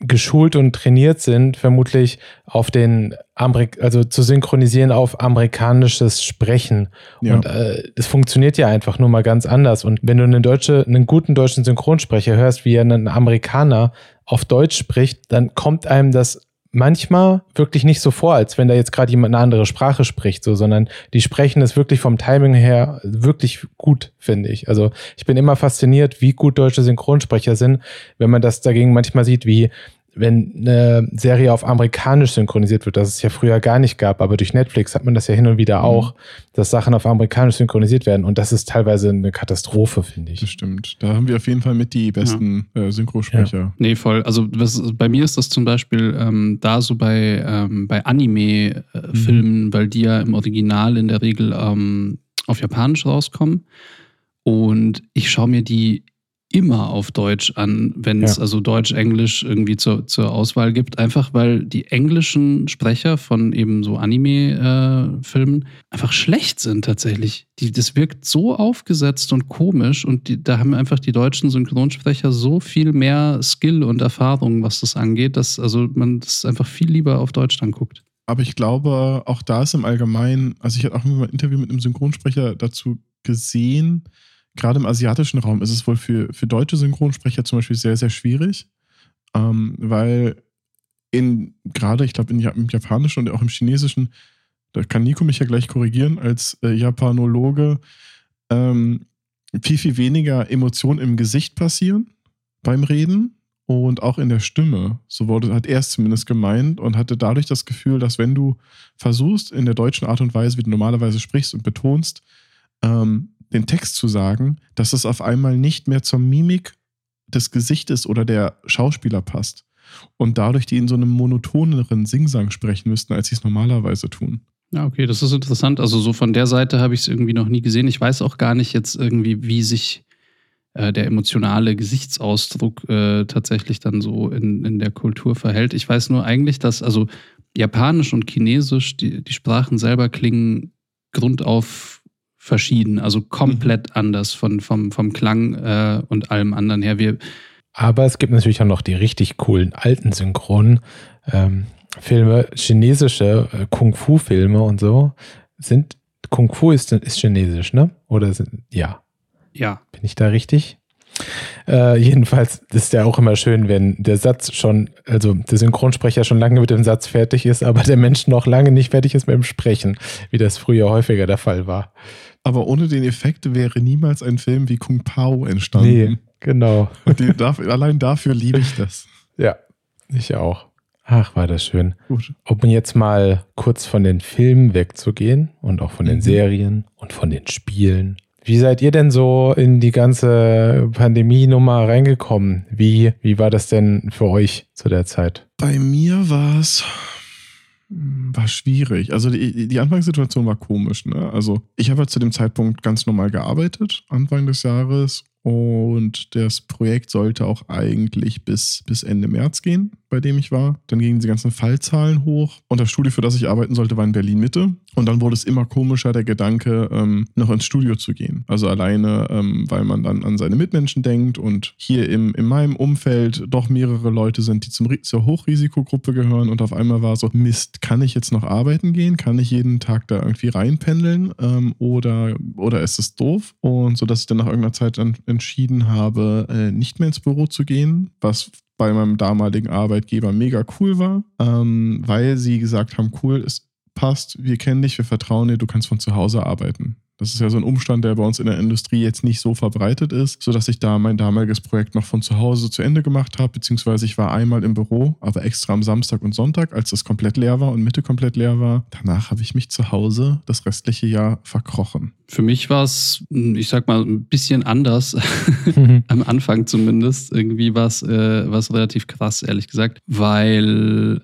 geschult und trainiert sind, vermutlich auf den Amerik also zu synchronisieren auf amerikanisches Sprechen. Ja. Und äh, es funktioniert ja einfach nur mal ganz anders. Und wenn du einen deutsche, einen guten deutschen Synchronsprecher hörst, wie er einen Amerikaner auf Deutsch spricht, dann kommt einem das manchmal wirklich nicht so vor, als wenn da jetzt gerade jemand eine andere Sprache spricht, so, sondern die sprechen es wirklich vom Timing her wirklich gut, finde ich. Also ich bin immer fasziniert, wie gut deutsche Synchronsprecher sind, wenn man das dagegen manchmal sieht, wie wenn eine Serie auf amerikanisch synchronisiert wird, das es ja früher gar nicht gab, aber durch Netflix hat man das ja hin und wieder mhm. auch, dass Sachen auf amerikanisch synchronisiert werden und das ist teilweise eine Katastrophe, finde ich. Das stimmt. Da haben wir auf jeden Fall mit die besten ja. äh, Synchrosprecher. Ja. Nee, voll. Also was, bei mir ist das zum Beispiel ähm, da so bei, ähm, bei Anime-Filmen, mhm. weil die ja im Original in der Regel ähm, auf Japanisch rauskommen. Und ich schaue mir die immer auf Deutsch an, wenn es ja. also Deutsch-Englisch irgendwie zur, zur Auswahl gibt. Einfach weil die englischen Sprecher von eben so Anime-Filmen äh, einfach schlecht sind tatsächlich. Die, das wirkt so aufgesetzt und komisch und die, da haben einfach die deutschen Synchronsprecher so viel mehr Skill und Erfahrung, was das angeht, dass also man das einfach viel lieber auf Deutsch dann guckt. Aber ich glaube, auch da ist im Allgemeinen, also ich hatte auch mal ein Interview mit einem Synchronsprecher dazu gesehen, gerade im asiatischen Raum ist es wohl für, für deutsche Synchronsprecher zum Beispiel sehr, sehr schwierig, ähm, weil in gerade, ich glaube, im Japanischen und auch im Chinesischen, da kann Nico mich ja gleich korrigieren, als äh, Japanologe, ähm, viel, viel weniger Emotionen im Gesicht passieren beim Reden und auch in der Stimme. So wurde, hat er es zumindest gemeint und hatte dadurch das Gefühl, dass wenn du versuchst, in der deutschen Art und Weise, wie du normalerweise sprichst und betonst, ähm, den Text zu sagen, dass es auf einmal nicht mehr zur Mimik des Gesichtes oder der Schauspieler passt. Und dadurch die in so einem monotoneren Singsang sprechen müssten, als sie es normalerweise tun. Ja, okay, das ist interessant. Also so von der Seite habe ich es irgendwie noch nie gesehen. Ich weiß auch gar nicht jetzt irgendwie, wie sich äh, der emotionale Gesichtsausdruck äh, tatsächlich dann so in, in der Kultur verhält. Ich weiß nur eigentlich, dass also Japanisch und Chinesisch, die, die Sprachen selber klingen grundauf verschieden, also komplett mhm. anders von, vom, vom Klang äh, und allem anderen her. Wir Aber es gibt natürlich auch noch die richtig coolen alten Synchronen. Ähm, Filme, chinesische äh, Kung-Fu-Filme und so sind Kung Fu ist, ist chinesisch, ne? Oder sind, ja. Ja. Bin ich da richtig? Äh, jedenfalls ist ja auch immer schön, wenn der Satz schon, also der Synchronsprecher schon lange mit dem Satz fertig ist, aber der Mensch noch lange nicht fertig ist mit dem Sprechen, wie das früher häufiger der Fall war. Aber ohne den Effekt wäre niemals ein Film wie Kung Pao entstanden. Nee, genau. Die, allein dafür liebe ich das. Ja, ich auch. Ach, war das schön. Gut. Um jetzt mal kurz von den Filmen wegzugehen und auch von den mhm. Serien und von den Spielen. Wie seid ihr denn so in die ganze Pandemie-Nummer reingekommen? Wie, wie war das denn für euch zu der Zeit? Bei mir war es war schwierig. Also die, die Anfangssituation war komisch. Ne? Also ich habe halt zu dem Zeitpunkt ganz normal gearbeitet, Anfang des Jahres. Und das Projekt sollte auch eigentlich bis, bis Ende März gehen, bei dem ich war. Dann gingen die ganzen Fallzahlen hoch. Und das Studio, für das ich arbeiten sollte, war in Berlin-Mitte. Und dann wurde es immer komischer, der Gedanke, ähm, noch ins Studio zu gehen. Also alleine, ähm, weil man dann an seine Mitmenschen denkt und hier im, in meinem Umfeld doch mehrere Leute sind, die zum, zur Hochrisikogruppe gehören. Und auf einmal war so, Mist, kann ich jetzt noch arbeiten gehen? Kann ich jeden Tag da irgendwie reinpendeln? Ähm, oder, oder ist es doof? Und so, dass ich dann nach irgendeiner Zeit dann entschieden habe, äh, nicht mehr ins Büro zu gehen, was bei meinem damaligen Arbeitgeber mega cool war, ähm, weil sie gesagt haben, cool, es passt, wir kennen dich, wir vertrauen dir, du kannst von zu Hause arbeiten. Das ist ja so ein Umstand, der bei uns in der Industrie jetzt nicht so verbreitet ist, sodass ich da mein damaliges Projekt noch von zu Hause zu Ende gemacht habe, beziehungsweise ich war einmal im Büro, aber extra am Samstag und Sonntag, als das komplett leer war und Mitte komplett leer war. Danach habe ich mich zu Hause das restliche Jahr verkrochen. Für mich war es, ich sag mal, ein bisschen anders, am Anfang zumindest. Irgendwie war es äh, relativ krass, ehrlich gesagt, weil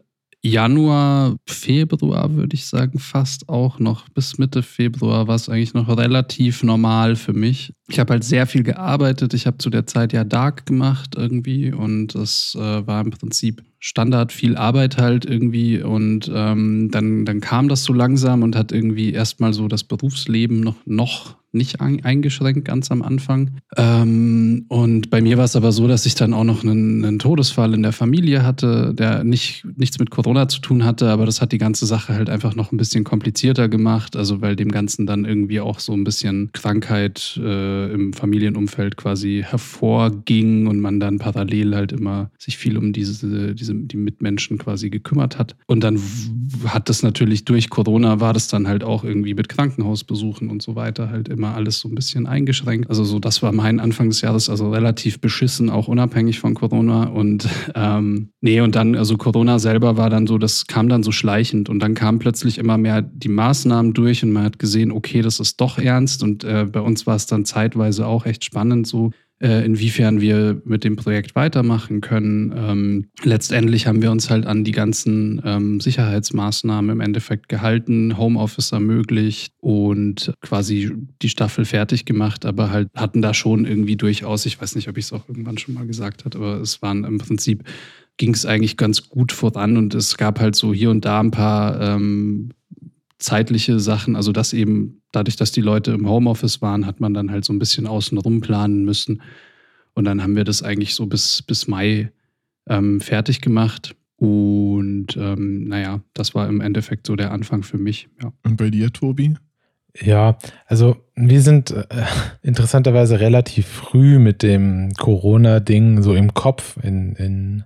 Januar, Februar würde ich sagen, fast auch noch. Bis Mitte Februar war es eigentlich noch relativ normal für mich. Ich habe halt sehr viel gearbeitet. Ich habe zu der Zeit ja Dark gemacht irgendwie und das äh, war im Prinzip Standard, viel Arbeit halt irgendwie und ähm, dann, dann kam das so langsam und hat irgendwie erstmal so das Berufsleben noch, noch nicht eingeschränkt ganz am Anfang. Ähm, und bei mir war es aber so, dass ich dann auch noch einen, einen, Todesfall in der Familie hatte, der nicht, nichts mit Corona zu tun hatte, aber das hat die ganze Sache halt einfach noch ein bisschen komplizierter gemacht. Also weil dem Ganzen dann irgendwie auch so ein bisschen Krankheit äh, im Familienumfeld quasi hervorging und man dann parallel halt immer sich viel um diese, diese die Mitmenschen quasi gekümmert hat. Und dann hat das natürlich durch Corona war das dann halt auch irgendwie mit Krankenhausbesuchen und so weiter halt immer alles so ein bisschen eingeschränkt. Also so, das war mein Anfang des Jahres, also relativ beschissen, auch unabhängig von Corona. Und ähm, nee, und dann, also Corona selber war dann so, das kam dann so schleichend und dann kamen plötzlich immer mehr die Maßnahmen durch und man hat gesehen, okay, das ist doch ernst. Und äh, bei uns war es dann zeitweise auch echt spannend, so inwiefern wir mit dem Projekt weitermachen können. Ähm, letztendlich haben wir uns halt an die ganzen ähm, Sicherheitsmaßnahmen im Endeffekt gehalten, Homeoffice ermöglicht und quasi die Staffel fertig gemacht, aber halt hatten da schon irgendwie durchaus, ich weiß nicht, ob ich es auch irgendwann schon mal gesagt habe, aber es waren im Prinzip ging es eigentlich ganz gut voran und es gab halt so hier und da ein paar ähm, zeitliche Sachen, also dass eben dadurch, dass die Leute im Homeoffice waren, hat man dann halt so ein bisschen außenrum planen müssen. Und dann haben wir das eigentlich so bis, bis Mai ähm, fertig gemacht. Und ähm, naja, das war im Endeffekt so der Anfang für mich. Ja. Und bei dir, Tobi? Ja, also wir sind äh, interessanterweise relativ früh mit dem Corona-Ding so im Kopf in, in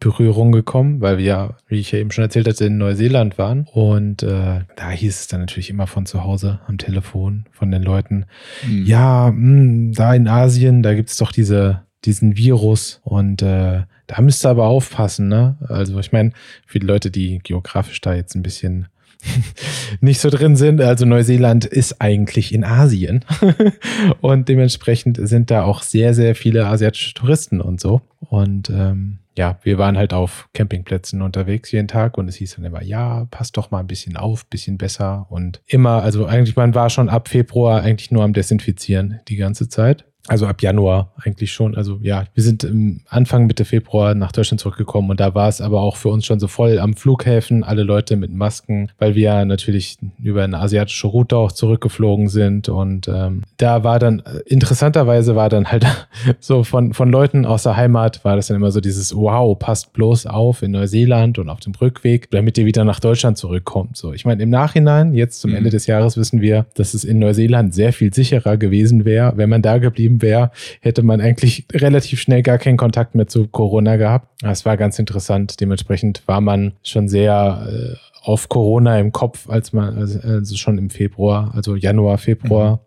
Berührung gekommen, weil wir ja, wie ich ja eben schon erzählt hatte, in Neuseeland waren. Und äh, da hieß es dann natürlich immer von zu Hause am Telefon von den Leuten, mhm. ja, mh, hm, da in Asien, da gibt's doch diese, diesen Virus und äh, da müsst ihr aber aufpassen, ne? Also ich meine, für die Leute, die geografisch da jetzt ein bisschen nicht so drin sind. Also Neuseeland ist eigentlich in Asien und dementsprechend sind da auch sehr, sehr viele asiatische Touristen und so. Und ähm, ja, wir waren halt auf Campingplätzen unterwegs jeden Tag und es hieß dann immer, ja, passt doch mal ein bisschen auf, bisschen besser und immer, also eigentlich, man war schon ab Februar eigentlich nur am Desinfizieren die ganze Zeit. Also ab Januar eigentlich schon. Also ja, wir sind im Anfang Mitte Februar nach Deutschland zurückgekommen und da war es aber auch für uns schon so voll am Flughäfen, alle Leute mit Masken, weil wir ja natürlich über eine asiatische Route auch zurückgeflogen sind. Und ähm, da war dann, interessanterweise war dann halt so von, von Leuten aus der Heimat war das dann immer so dieses, wow, passt bloß auf in Neuseeland und auf dem Rückweg, damit ihr wieder nach Deutschland zurückkommt. So, ich meine, im Nachhinein, jetzt zum mhm. Ende des Jahres wissen wir, dass es in Neuseeland sehr viel sicherer gewesen wäre, wenn man da geblieben geblieben wäre, hätte man eigentlich relativ schnell gar keinen Kontakt mehr zu Corona gehabt. Das war ganz interessant. Dementsprechend war man schon sehr äh, auf Corona im Kopf, als man, also, schon im Februar, also Januar, Februar. Mhm.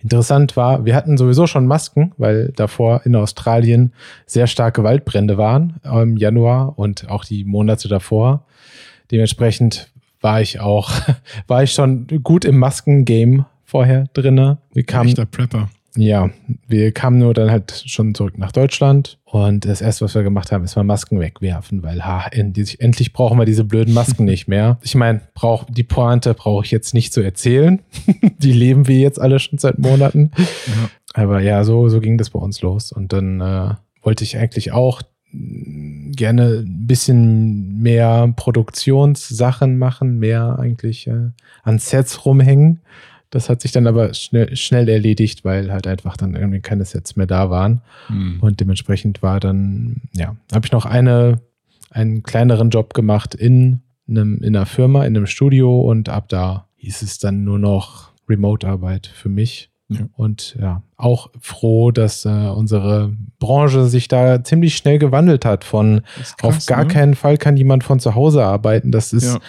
Interessant war, wir hatten sowieso schon Masken, weil davor in Australien sehr starke Waldbrände waren im Januar und auch die Monate davor. Dementsprechend war ich auch, war ich schon gut im Maskengame vorher drinne. Wir kamen, Echter Prepper. Ja, wir kamen nur dann halt schon zurück nach Deutschland und das erste, was wir gemacht haben, ist mal Masken wegwerfen, weil ha, endlich, endlich brauchen wir diese blöden Masken nicht mehr. Ich meine, brauch, die Pointe brauche ich jetzt nicht zu erzählen. die leben wir jetzt alle schon seit Monaten. Ja. Aber ja, so, so ging das bei uns los. Und dann äh, wollte ich eigentlich auch gerne ein bisschen mehr Produktionssachen machen, mehr eigentlich äh, an Sets rumhängen. Das hat sich dann aber schnell, schnell erledigt, weil halt einfach dann irgendwie keine Sets mehr da waren. Mhm. Und dementsprechend war dann, ja, habe ich noch eine, einen kleineren Job gemacht in einem, in einer Firma, in einem Studio und ab da hieß es dann nur noch Remote-Arbeit für mich. Ja. Und ja, auch froh, dass äh, unsere Branche sich da ziemlich schnell gewandelt hat von krass, auf gar ne? keinen Fall kann jemand von zu Hause arbeiten. Das ist ja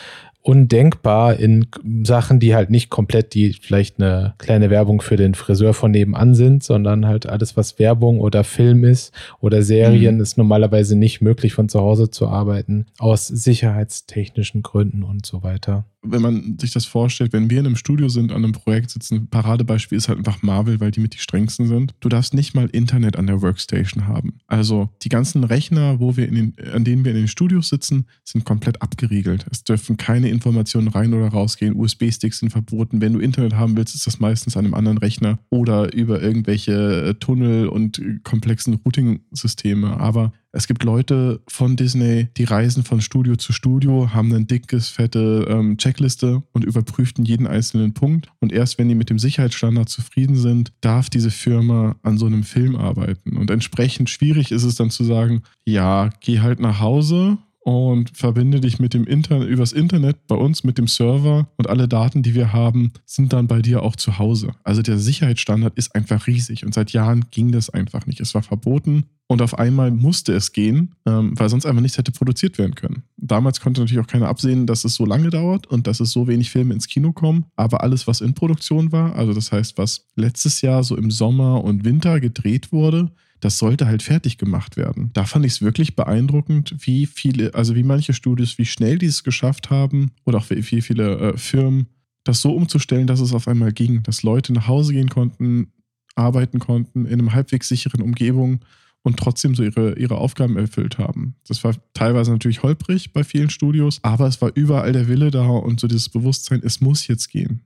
undenkbar in Sachen, die halt nicht komplett die vielleicht eine kleine Werbung für den Friseur von nebenan sind, sondern halt alles, was Werbung oder Film ist oder Serien, mhm. ist normalerweise nicht möglich von zu Hause zu arbeiten, aus sicherheitstechnischen Gründen und so weiter wenn man sich das vorstellt, wenn wir in einem Studio sind, an einem Projekt sitzen, Paradebeispiel ist halt einfach Marvel, weil die mit die strengsten sind. Du darfst nicht mal Internet an der Workstation haben. Also die ganzen Rechner, wo wir den, an denen wir in den Studios sitzen, sind komplett abgeriegelt. Es dürfen keine Informationen rein oder rausgehen. USB-Sticks sind verboten. Wenn du Internet haben willst, ist das meistens an einem anderen Rechner oder über irgendwelche Tunnel und komplexen Routing-Systeme. Aber Es gibt Leute von Disney, die reisen von Studio zu Studio, haben eine dickes, fette ähm, Checkliste und überprüften jeden einzelnen Punkt. Und erst wenn die mit dem Sicherheitsstandard zufrieden sind, darf diese Firma an so einem Film arbeiten. Und entsprechend schwierig ist es dann zu sagen, ja, geh halt nach Hause und verbinde dich mit dem Internet, übers Internet bei uns mit dem Server und alle Daten, die wir haben, sind dann bei dir auch zu Hause. Also der Sicherheitsstandard ist einfach riesig und seit Jahren ging das einfach nicht. Es war verboten und auf einmal musste es gehen, ähm, weil sonst einfach nichts hätte produziert werden können. Damals konnte natürlich auch keiner absehen, dass es so lange dauert und dass es so wenig Filme ins Kino kommen. Aber alles, was in Produktion war, also das heißt, was letztes Jahr so im Sommer und Winter gedreht wurde, das sollte halt fertig gemacht werden. Da fand ich es wirklich beeindruckend, wie viele, also wie manche Studios, wie schnell die es geschafft haben oder auch wie viele äh, Firmen, das so umzustellen, dass es auf einmal ging, dass Leute nach Hause gehen konnten, arbeiten konnten in einem halbwegs sicheren Umgebung und trotzdem so ihre, ihre Aufgaben erfüllt haben. Das war teilweise natürlich holprig bei vielen Studios, aber es war überall der Wille da und so dieses Bewusstsein, es muss jetzt gehen.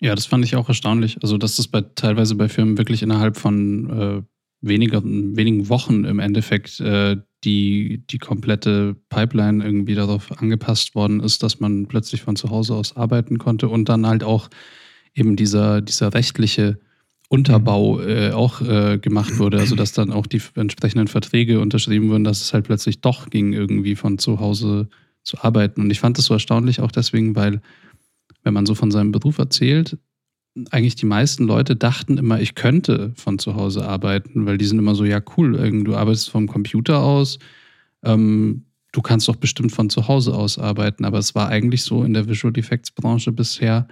Ja, das fand ich auch erstaunlich. Also, dass das bei, teilweise bei Firmen wirklich innerhalb von äh, weniger, wenigen Wochen im Endeffekt äh, die, die komplette Pipeline irgendwie darauf angepasst worden ist, dass man plötzlich von zu Hause aus arbeiten konnte und dann halt auch eben dieser, dieser rechtliche Unterbau mhm. äh, auch äh, gemacht wurde, also dass dann auch die entsprechenden Verträge unterschrieben wurden, dass es halt plötzlich doch ging, irgendwie von zu Hause zu arbeiten. Und ich fand das so erstaunlich auch deswegen, weil wenn man so von seinem Beruf erzählt, eigentlich die meisten Leute dachten immer, ich könnte von zu Hause arbeiten, weil die sind immer so, ja cool, du arbeitest vom Computer aus, ähm, du kannst doch bestimmt von zu Hause aus arbeiten. Aber es war eigentlich so in der Visual Effects Branche bisher,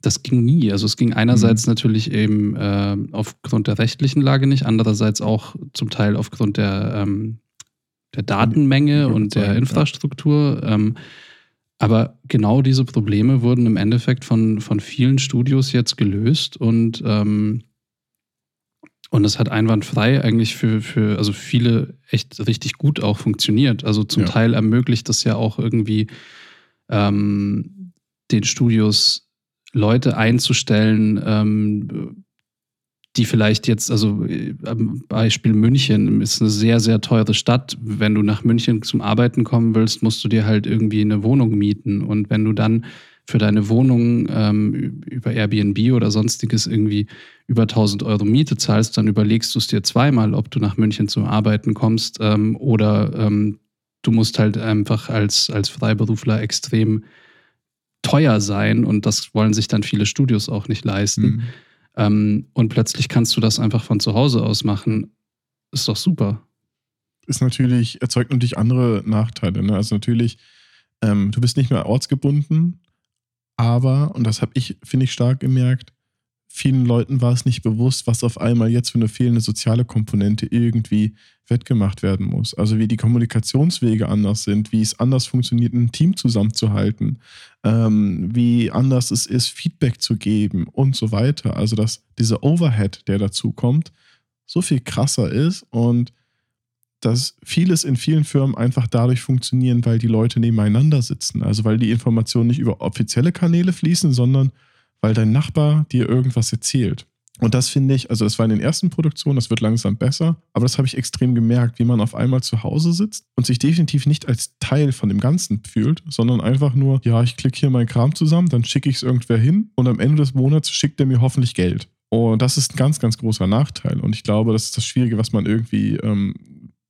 das ging nie. Also es ging einerseits mhm. natürlich eben äh, aufgrund der rechtlichen Lage nicht, andererseits auch zum Teil aufgrund der, ähm, der Datenmenge und der Infrastruktur. Ähm, aber genau diese Probleme wurden im Endeffekt von, von vielen Studios jetzt gelöst und, ähm, und es hat einwandfrei eigentlich für, für also viele echt richtig gut auch funktioniert. Also zum ja. Teil ermöglicht das ja auch irgendwie ähm, den Studios Leute einzustellen, ähm, die vielleicht jetzt, also äh, Beispiel München ist eine sehr, sehr teure Stadt. Wenn du nach München zum Arbeiten kommen willst, musst du dir halt irgendwie eine Wohnung mieten. Und wenn du dann für deine Wohnung ähm, über Airbnb oder sonstiges irgendwie über 1000 Euro Miete zahlst, dann überlegst du es dir zweimal, ob du nach München zum Arbeiten kommst ähm, oder ähm, du musst halt einfach als, als Freiberufler extrem teuer sein und das wollen sich dann viele Studios auch nicht leisten. Mhm. Ähm, und plötzlich kannst du das einfach von zu Hause aus machen. Ist doch super. Ist natürlich, erzeugt natürlich andere Nachteile. Ne? Also natürlich, ähm, du bist nicht mehr ortsgebunden, aber, und das habe ich, finde ich, stark gemerkt, vielen Leuten war es nicht bewusst, was auf einmal jetzt für eine fehlende soziale Komponente irgendwie wettgemacht werden muss. Also wie die Kommunikationswege anders sind, wie es anders funktioniert, ein Team zusammenzuhalten, ähm, wie anders es ist, Feedback zu geben und so weiter. Also dass dieser Overhead, der dazu kommt, so viel krasser ist und dass vieles in vielen Firmen einfach dadurch funktionieren, weil die Leute nebeneinander sitzen. Also weil die Informationen nicht über offizielle Kanäle fließen, sondern weil dein Nachbar dir irgendwas erzählt. Und das finde ich, also das war in den ersten Produktionen, das wird langsam besser, aber das habe ich extrem gemerkt, wie man auf einmal zu Hause sitzt und sich definitiv nicht als Teil von dem Ganzen fühlt, sondern einfach nur, ja, ich klicke hier meinen Kram zusammen, dann schicke ich es irgendwer hin und am Ende des Monats schickt er mir hoffentlich Geld. Und das ist ein ganz, ganz großer Nachteil. Und ich glaube, das ist das Schwierige, was man irgendwie ähm,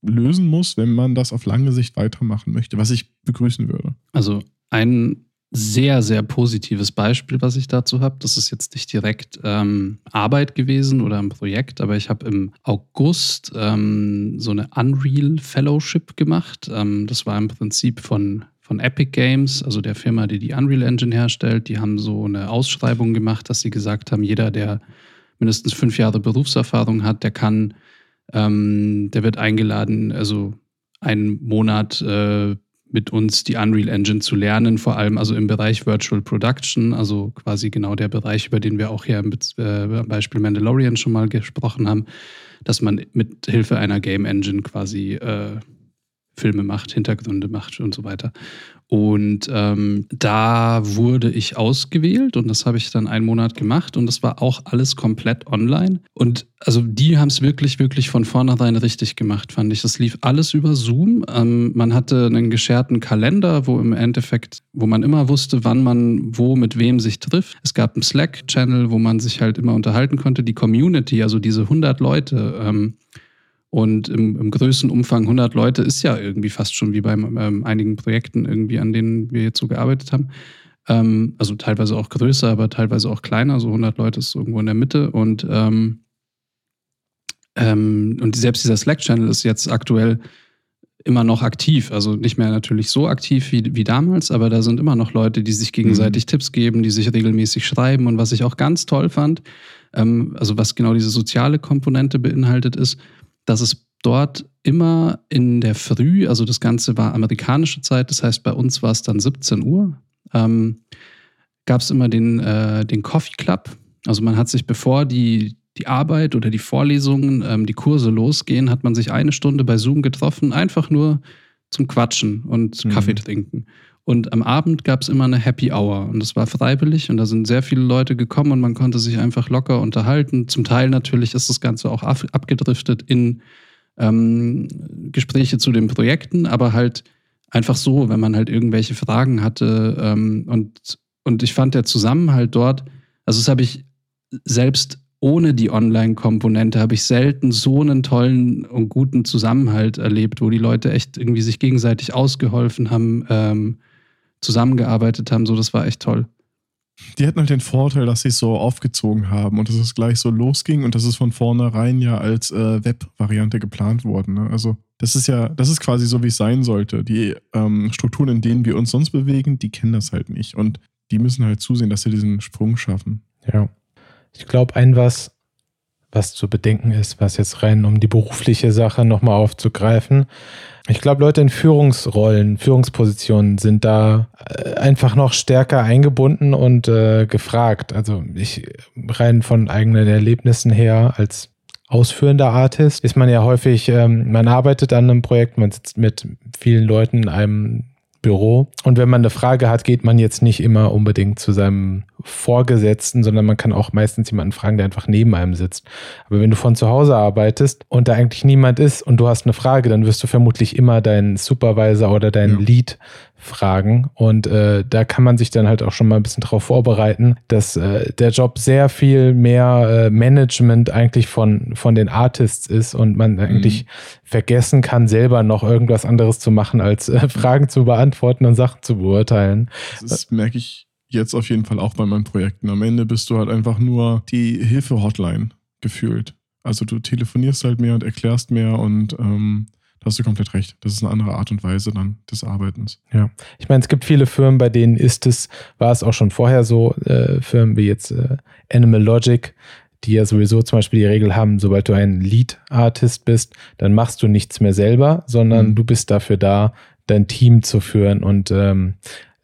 lösen muss, wenn man das auf lange Sicht weitermachen möchte, was ich begrüßen würde. Also ein sehr, sehr positives Beispiel, was ich dazu habe. Das ist jetzt nicht direkt ähm, Arbeit gewesen oder ein Projekt, aber ich habe im August ähm, so eine Unreal Fellowship gemacht. Ähm, das war im Prinzip von, von Epic Games, also der Firma, die die Unreal Engine herstellt. Die haben so eine Ausschreibung gemacht, dass sie gesagt haben, jeder, der mindestens fünf Jahre Berufserfahrung hat, der kann, ähm, der wird eingeladen, also einen Monat äh, mit uns die Unreal Engine zu lernen, vor allem also im Bereich Virtual Production, also quasi genau der Bereich, über den wir auch hier im äh, Beispiel Mandalorian schon mal gesprochen haben, dass man mit Hilfe einer Game Engine quasi äh, Filme macht, Hintergründe macht und so weiter. Und ähm, da wurde ich ausgewählt und das habe ich dann einen Monat gemacht und das war auch alles komplett online. Und also die haben es wirklich, wirklich von vornherein richtig gemacht, fand ich. Das lief alles über Zoom. Ähm, man hatte einen gescherten Kalender, wo im Endeffekt, wo man immer wusste, wann man wo mit wem sich trifft. Es gab einen Slack-Channel, wo man sich halt immer unterhalten konnte. Die Community, also diese 100 Leute, ähm, und im, im größten Umfang 100 Leute ist ja irgendwie fast schon wie bei ähm, einigen Projekten irgendwie, an denen wir jetzt so gearbeitet haben. Ähm, also teilweise auch größer, aber teilweise auch kleiner. So 100 Leute ist irgendwo in der Mitte. Und, ähm, ähm, und selbst dieser Slack-Channel ist jetzt aktuell immer noch aktiv. Also nicht mehr natürlich so aktiv wie, wie damals, aber da sind immer noch Leute, die sich gegenseitig mhm. Tipps geben, die sich regelmäßig schreiben. Und was ich auch ganz toll fand, ähm, also was genau diese soziale Komponente beinhaltet, ist, dass es dort immer in der Früh, also das Ganze war amerikanische Zeit, das heißt bei uns war es dann 17 Uhr, ähm, gab es immer den, äh, den Coffee Club. Also man hat sich, bevor die, die Arbeit oder die Vorlesungen, ähm, die Kurse losgehen, hat man sich eine Stunde bei Zoom getroffen, einfach nur zum Quatschen und mhm. Kaffee trinken. Und am Abend gab es immer eine Happy Hour und das war freiwillig und da sind sehr viele Leute gekommen und man konnte sich einfach locker unterhalten. Zum Teil natürlich ist das Ganze auch abgedriftet in ähm, Gespräche zu den Projekten, aber halt einfach so, wenn man halt irgendwelche Fragen hatte. Ähm, und, und ich fand der Zusammenhalt dort, also das habe ich selbst ohne die Online-Komponente habe ich selten so einen tollen und guten Zusammenhalt erlebt, wo die Leute echt irgendwie sich gegenseitig ausgeholfen haben, ähm, zusammengearbeitet haben. So, das war echt toll. Die hatten halt den Vorteil, dass sie es so aufgezogen haben und dass es gleich so losging und das ist von vornherein ja als äh, Web-Variante geplant worden. Ne? Also das ist ja, das ist quasi so, wie es sein sollte. Die ähm, Strukturen, in denen wir uns sonst bewegen, die kennen das halt nicht und die müssen halt zusehen, dass sie diesen Sprung schaffen. Ja. Ich glaube, ein was, was zu bedenken ist, was jetzt rein um die berufliche Sache nochmal aufzugreifen, ich glaube, Leute in Führungsrollen, Führungspositionen sind da äh, einfach noch stärker eingebunden und äh, gefragt. Also ich rein von eigenen Erlebnissen her als ausführender Artist ist man ja häufig, ähm, man arbeitet an einem Projekt, man sitzt mit vielen Leuten in einem Büro. Und wenn man eine Frage hat, geht man jetzt nicht immer unbedingt zu seinem Vorgesetzten, sondern man kann auch meistens jemanden fragen, der einfach neben einem sitzt. Aber wenn du von zu Hause arbeitest und da eigentlich niemand ist und du hast eine Frage, dann wirst du vermutlich immer deinen Supervisor oder deinen ja. Lead fragen. Und äh, da kann man sich dann halt auch schon mal ein bisschen drauf vorbereiten, dass äh, der Job sehr viel mehr äh, Management eigentlich von, von den Artists ist und man mhm. eigentlich vergessen kann, selber noch irgendwas anderes zu machen, als äh, Fragen zu beantworten und Sachen zu beurteilen. Das merke ich jetzt auf jeden Fall auch bei meinen Projekten. Am Ende bist du halt einfach nur die Hilfe-Hotline gefühlt. Also du telefonierst halt mehr und erklärst mehr und ähm, da hast du komplett recht. Das ist eine andere Art und Weise dann des Arbeitens. Ja, ich meine, es gibt viele Firmen, bei denen ist es, war es auch schon vorher so, äh, Firmen wie jetzt äh, Animal Logic, die ja sowieso zum Beispiel die Regel haben, sobald du ein Lead-Artist bist, dann machst du nichts mehr selber, sondern mhm. du bist dafür da, dein Team zu führen und ähm,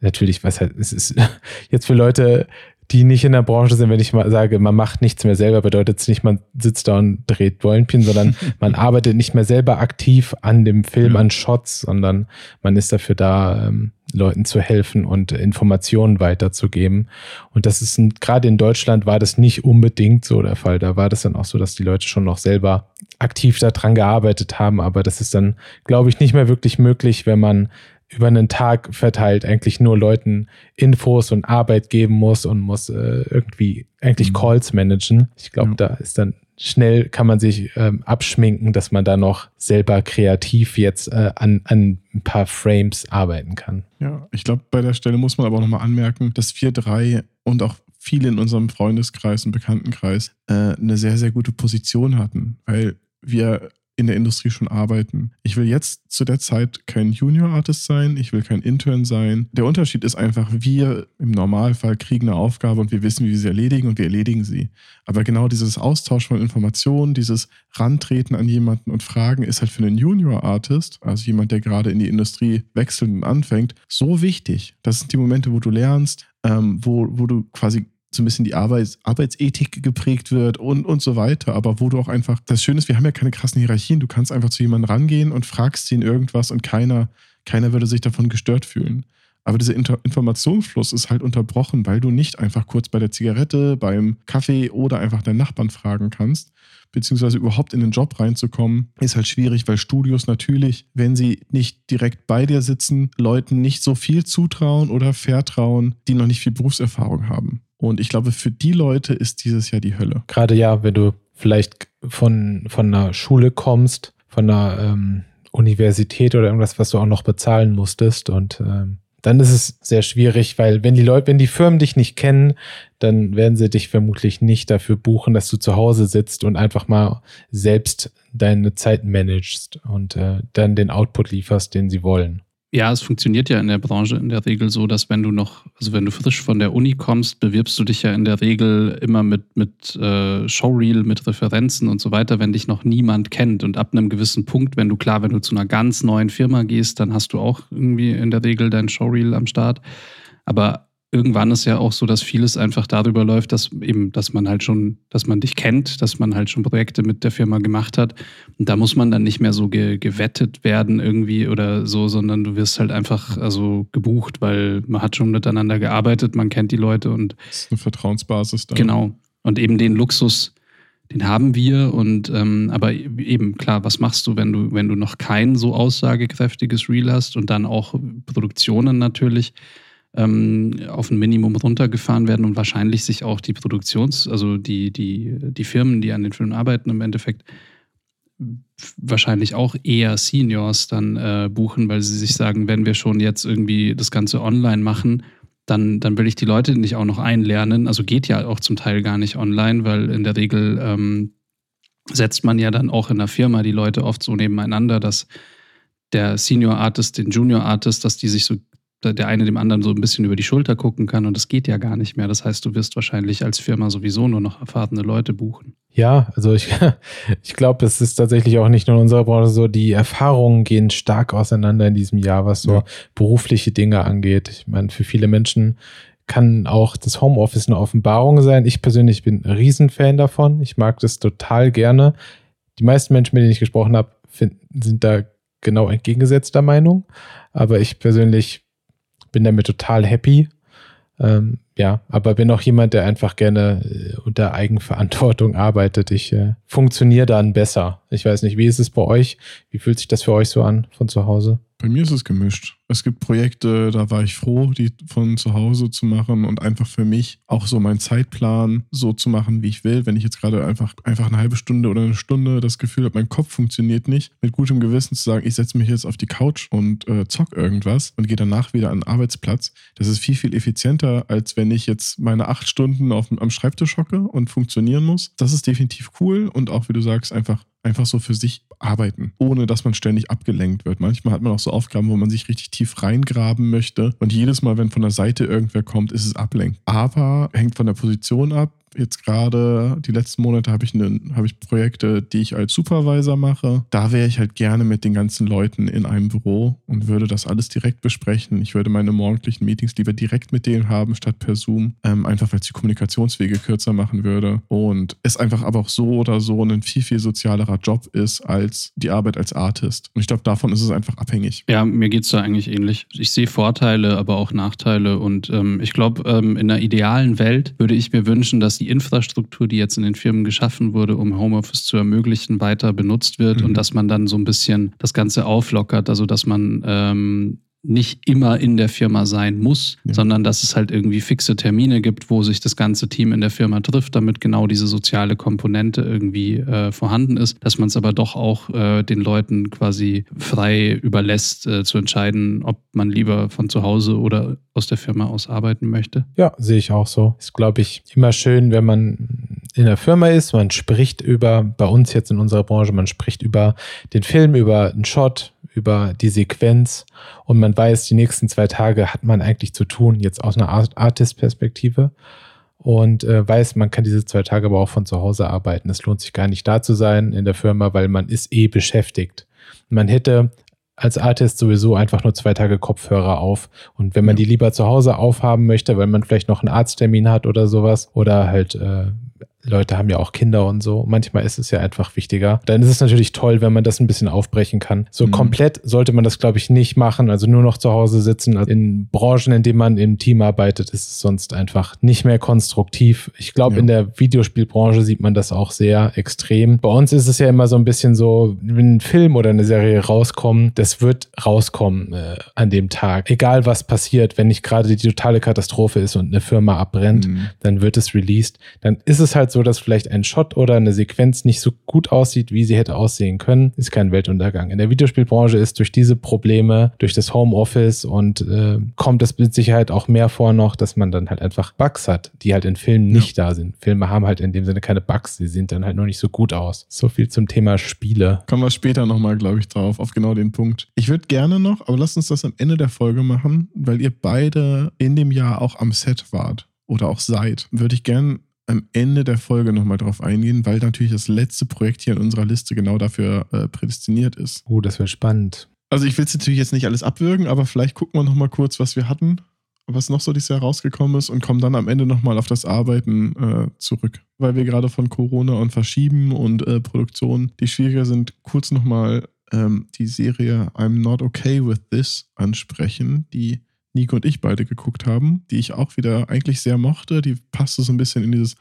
natürlich, was halt, es ist jetzt für Leute, die nicht in der Branche sind, wenn ich mal sage, man macht nichts mehr selber, bedeutet es nicht, man sitzt da und dreht Wollnpin, sondern man arbeitet nicht mehr selber aktiv an dem Film, ja. an Shots, sondern man ist dafür da, ähm, Leuten zu helfen und Informationen weiterzugeben. Und das ist gerade in Deutschland war das nicht unbedingt so der Fall. Da war das dann auch so, dass die Leute schon noch selber aktiv daran gearbeitet haben, aber das ist dann, glaube ich, nicht mehr wirklich möglich, wenn man über einen Tag verteilt eigentlich nur Leuten Infos und Arbeit geben muss und muss äh, irgendwie eigentlich mhm. Calls managen. Ich glaube, ja. da ist dann schnell kann man sich ähm, abschminken, dass man da noch selber kreativ jetzt äh, an, an ein paar Frames arbeiten kann. Ja, ich glaube, bei der Stelle muss man aber auch nochmal anmerken, dass wir drei und auch viele in unserem Freundeskreis und Bekanntenkreis äh, eine sehr, sehr gute Position hatten, weil wir in der Industrie schon arbeiten. Ich will jetzt zu der Zeit kein Junior Artist sein, ich will kein Intern sein. Der Unterschied ist einfach, wir im Normalfall kriegen eine Aufgabe und wir wissen, wie wir sie erledigen und wir erledigen sie. Aber genau dieses Austausch von Informationen, dieses Rantreten an jemanden und Fragen ist halt für einen Junior Artist, also jemand, der gerade in die Industrie wechselt und anfängt, so wichtig. Das sind die Momente, wo du lernst, ähm, wo, wo du quasi so ein bisschen die Arbeits Arbeitsethik geprägt wird und, und so weiter. Aber wo du auch einfach, das Schöne ist, wir haben ja keine krassen Hierarchien. Du kannst einfach zu jemandem rangehen und fragst ihn irgendwas und keiner, keiner würde sich davon gestört fühlen. Aber dieser Inter Informationsfluss ist halt unterbrochen, weil du nicht einfach kurz bei der Zigarette, beim Kaffee oder einfach deinen Nachbarn fragen kannst, beziehungsweise überhaupt in den Job reinzukommen, ist halt schwierig, weil Studios natürlich, wenn sie nicht direkt bei dir sitzen, Leuten nicht so viel zutrauen oder vertrauen, die noch nicht viel Berufserfahrung haben. Und ich glaube, für die Leute ist dieses Jahr die Hölle. Gerade ja, wenn du vielleicht von, von einer Schule kommst, von einer ähm, Universität oder irgendwas, was du auch noch bezahlen musstest und ähm, dann ist es sehr schwierig, weil wenn die Leute, wenn die Firmen dich nicht kennen, dann werden sie dich vermutlich nicht dafür buchen, dass du zu Hause sitzt und einfach mal selbst deine Zeit managst und äh, dann den Output lieferst, den sie wollen. Ja, es funktioniert ja in der Branche in der Regel so, dass wenn du noch, also wenn du frisch von der Uni kommst, bewirbst du dich ja in der Regel immer mit, mit äh, Showreel, mit Referenzen und so weiter, wenn dich noch niemand kennt. Und ab einem gewissen Punkt, wenn du klar, wenn du zu einer ganz neuen Firma gehst, dann hast du auch irgendwie in der Regel dein Showreel am Start. Aber irgendwann ist ja auch so, dass vieles einfach darüber läuft, dass eben, dass man halt schon, dass man dich kennt, dass man halt schon Projekte mit der Firma gemacht hat. Und da muss man dann nicht mehr so ge gewettet werden irgendwie oder so, sondern du wirst halt einfach also gebucht, weil man hat schon miteinander gearbeitet, man kennt die Leute und das ist eine Vertrauensbasis da. Genau. Und eben den Luxus, den haben wir und ähm, aber eben klar, was machst du, wenn du wenn du noch kein so aussagekräftiges Reel hast und dann auch Produktionen natürlich ähm, auf ein Minimum runtergefahren werden und wahrscheinlich sich auch die Produktions-, also die, die, die Firmen, die an den Filmen arbeiten, im Endeffekt wahrscheinlich auch eher Seniors dann äh, buchen, weil sie sich sagen, wenn wir schon jetzt irgendwie das Ganze online machen, dann, dann will ich die Leute nicht auch noch einlernen. Also geht ja auch zum Teil gar nicht online, weil in der Regel ähm, setzt man ja dann auch in der Firma die Leute oft so nebeneinander, dass der Senior Artist, den Junior Artist, dass die sich so der eine dem anderen so ein bisschen über die Schulter gucken kann und das geht ja gar nicht mehr. Das heißt, du wirst wahrscheinlich als Firma sowieso nur noch erfahrene Leute buchen. Ja, also ich, ich glaube, es ist tatsächlich auch nicht nur in unserer Branche so, die Erfahrungen gehen stark auseinander in diesem Jahr, was so ja. berufliche Dinge angeht. Ich meine, für viele Menschen kann auch das Homeoffice eine Offenbarung sein. Ich persönlich bin ein Riesenfan davon. Ich mag das total gerne. Die meisten Menschen, mit denen ich gesprochen habe, sind da genau entgegengesetzter Meinung. Aber ich persönlich bin damit total happy. Ähm, ja, aber bin auch jemand, der einfach gerne äh, unter Eigenverantwortung arbeitet. Ich äh, funktioniere dann besser. Ich weiß nicht, wie ist es bei euch? Wie fühlt sich das für euch so an von zu Hause? Bei mir ist es gemischt. Es gibt Projekte, da war ich froh, die von zu Hause zu machen und einfach für mich auch so meinen Zeitplan so zu machen, wie ich will. Wenn ich jetzt gerade einfach, einfach eine halbe Stunde oder eine Stunde das Gefühl habe, mein Kopf funktioniert nicht, mit gutem Gewissen zu sagen, ich setze mich jetzt auf die Couch und äh, zock irgendwas und gehe danach wieder an den Arbeitsplatz. Das ist viel, viel effizienter, als wenn ich jetzt meine acht Stunden auf, am Schreibtisch hocke und funktionieren muss. Das ist definitiv cool und auch, wie du sagst, einfach einfach so für sich arbeiten, ohne dass man ständig abgelenkt wird. Manchmal hat man auch so Aufgaben, wo man sich richtig tief reingraben möchte und jedes Mal, wenn von der Seite irgendwer kommt, ist es ablenkt. Aber hängt von der Position ab, jetzt gerade die letzten Monate habe ich, ne, hab ich Projekte, die ich als Supervisor mache. Da wäre ich halt gerne mit den ganzen Leuten in einem Büro und würde das alles direkt besprechen. Ich würde meine morgendlichen Meetings lieber direkt mit denen haben, statt per Zoom. Ähm, einfach weil es die Kommunikationswege kürzer machen würde. Und es einfach aber auch so oder so ein viel, viel sozialerer Job ist als die Arbeit als Artist. Und ich glaube, davon ist es einfach abhängig. Ja, mir geht es da eigentlich ähnlich. Ich sehe Vorteile, aber auch Nachteile. Und ähm, ich glaube, ähm, in einer idealen Welt würde ich mir wünschen, dass die Infrastruktur, die jetzt in den Firmen geschaffen wurde, um Homeoffice zu ermöglichen, weiter benutzt wird mhm. und dass man dann so ein bisschen das Ganze auflockert, also dass man ähm, nicht immer in der Firma sein muss, ja. sondern dass es halt irgendwie fixe Termine gibt, wo sich das ganze Team in der Firma trifft, damit genau diese soziale Komponente irgendwie äh, vorhanden ist, dass man es aber doch auch äh, den Leuten quasi frei überlässt, äh, zu entscheiden, ob man lieber von zu Hause oder aus der Firma aus arbeiten möchte. Ja, sehe ich auch so. Ist, glaube ich, immer schön, wenn man in der Firma ist, man spricht über, bei uns jetzt in unserer Branche, man spricht über den Film, über einen Shot, über die Sequenz und man weiß, die nächsten zwei Tage hat man eigentlich zu tun, jetzt aus einer Artist-Perspektive und äh, weiß, man kann diese zwei Tage aber auch von zu Hause arbeiten. Es lohnt sich gar nicht da zu sein in der Firma, weil man ist eh beschäftigt. Man hätte als Artist sowieso einfach nur zwei Tage Kopfhörer auf. Und wenn man die lieber zu Hause aufhaben möchte, weil man vielleicht noch einen Arzttermin hat oder sowas, oder halt äh, Leute haben ja auch Kinder und so. Manchmal ist es ja einfach wichtiger. Dann ist es natürlich toll, wenn man das ein bisschen aufbrechen kann. So Mhm. komplett sollte man das, glaube ich, nicht machen. Also nur noch zu Hause sitzen. Also in Branchen, in denen man im Team arbeitet, ist es sonst einfach nicht mehr konstruktiv. Ich glaube, Ja. in der Videospielbranche sieht man das auch sehr extrem. Bei uns ist es ja immer so ein bisschen so, wenn ein Film oder eine Serie rauskommt, das wird rauskommen äh, an dem Tag. Egal was passiert, wenn nicht gerade die totale Katastrophe ist und eine Firma abbrennt Mhm. dann wird es released. Dann ist es halt so, dass vielleicht ein Shot oder eine Sequenz nicht so gut aussieht, wie sie hätte aussehen können. Ist kein Weltuntergang. In der Videospielbranche ist durch diese Probleme, durch das Homeoffice und äh, kommt es mit Sicherheit auch mehr vor noch, dass man dann halt einfach Bugs hat, die halt in Filmen nicht da sind. Filme haben halt in dem Sinne keine Bugs, sie sehen dann halt nur nicht so gut aus. So viel zum Thema Spiele. Kommen wir später nochmal, glaube ich, drauf, auf genau den Punkt. Ich würde gerne noch, aber lasst uns das am Ende der Folge machen, weil ihr beide in dem Jahr auch am Set wart oder auch seid. Würde ich gerne am Ende der Folge nochmal drauf eingehen, weil natürlich das letzte Projekt hier in unserer Liste genau dafür äh, prädestiniert ist. Oh, das wäre spannend. Also ich will es natürlich jetzt nicht alles abwürgen, aber vielleicht gucken wir nochmal kurz, was wir hatten, was noch so dieses Jahr rausgekommen ist und kommen dann am Ende nochmal auf das Arbeiten äh, zurück. Weil wir gerade von Corona und Verschieben und äh, Produktion, die schwieriger sind, kurz nochmal ähm, die Serie I'm Not Okay With This ansprechen, die Nico und ich beide geguckt haben, die ich auch wieder eigentlich sehr mochte. Die passte so ein bisschen in dieses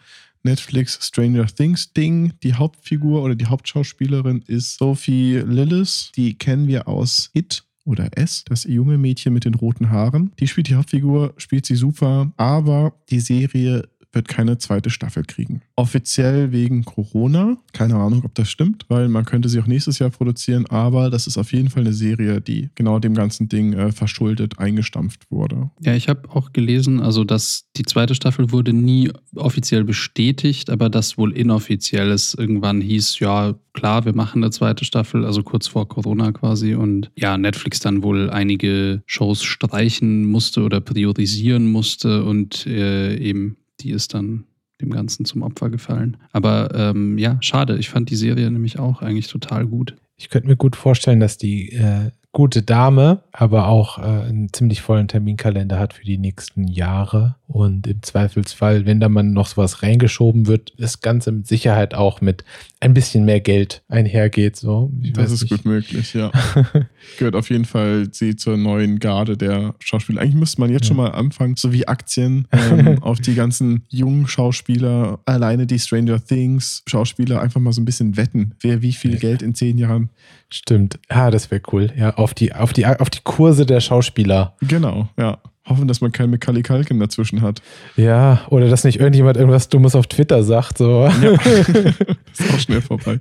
Netflix Stranger Things Ding. Die Hauptfigur oder die Hauptschauspielerin ist Sophie Lillis. Die kennen wir aus It oder S, das junge Mädchen mit den roten Haaren. Die spielt die Hauptfigur, spielt sie super, aber die Serie wird keine zweite Staffel kriegen. Offiziell wegen Corona. Keine Ahnung, ob das stimmt, weil man könnte sie auch nächstes Jahr produzieren, aber das ist auf jeden Fall eine Serie, die genau dem ganzen Ding äh, verschuldet eingestampft wurde. Ja, ich habe auch gelesen, also dass die zweite Staffel wurde nie offiziell bestätigt, aber das wohl inoffiziell es irgendwann hieß, ja klar, wir machen eine zweite Staffel, also kurz vor Corona quasi und ja, Netflix dann wohl einige Shows streichen musste oder priorisieren musste und äh, eben die ist dann dem Ganzen zum Opfer gefallen. Aber ähm, ja, schade, ich fand die Serie nämlich auch eigentlich total gut. Ich könnte mir gut vorstellen, dass die äh, gute Dame aber auch äh, einen ziemlich vollen Terminkalender hat für die nächsten Jahre. Und im Zweifelsfall, wenn da mal noch sowas reingeschoben wird, das Ganze mit Sicherheit auch mit ein bisschen mehr Geld einhergeht. So. Ich das ist nicht. gut möglich, ja. Gehört auf jeden Fall sie zur neuen Garde der Schauspieler. Eigentlich müsste man jetzt Ja. schon mal anfangen, so wie Aktien ähm, auf die ganzen jungen Schauspieler, alleine die Stranger Things Schauspieler einfach mal so ein bisschen wetten, wer wie viel. Geld in zehn Jahren. Stimmt. Ah, das wäre cool. Ja, auf die, auf die, auf die Kurse der Schauspieler. Genau, ja. Hoffen, dass man keinen Macaulay Culkin dazwischen hat. Ja, oder dass nicht irgendjemand irgendwas Dummes auf Twitter sagt. So, Ja. ist auch schnell vorbei.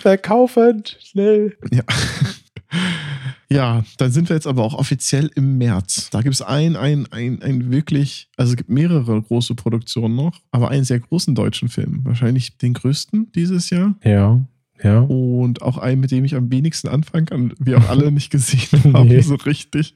verkaufen, schnell. Ja. Ja, dann sind wir jetzt aber auch offiziell im März. Da gibt es ein, ein, ein, ein wirklich, also es gibt mehrere große Produktionen noch, aber einen sehr großen deutschen Film. Wahrscheinlich den größten dieses Jahr. Ja, ja. Und auch einen, mit dem ich am wenigsten anfangen kann, wir auch alle nicht gesehen haben, Nee. so richtig.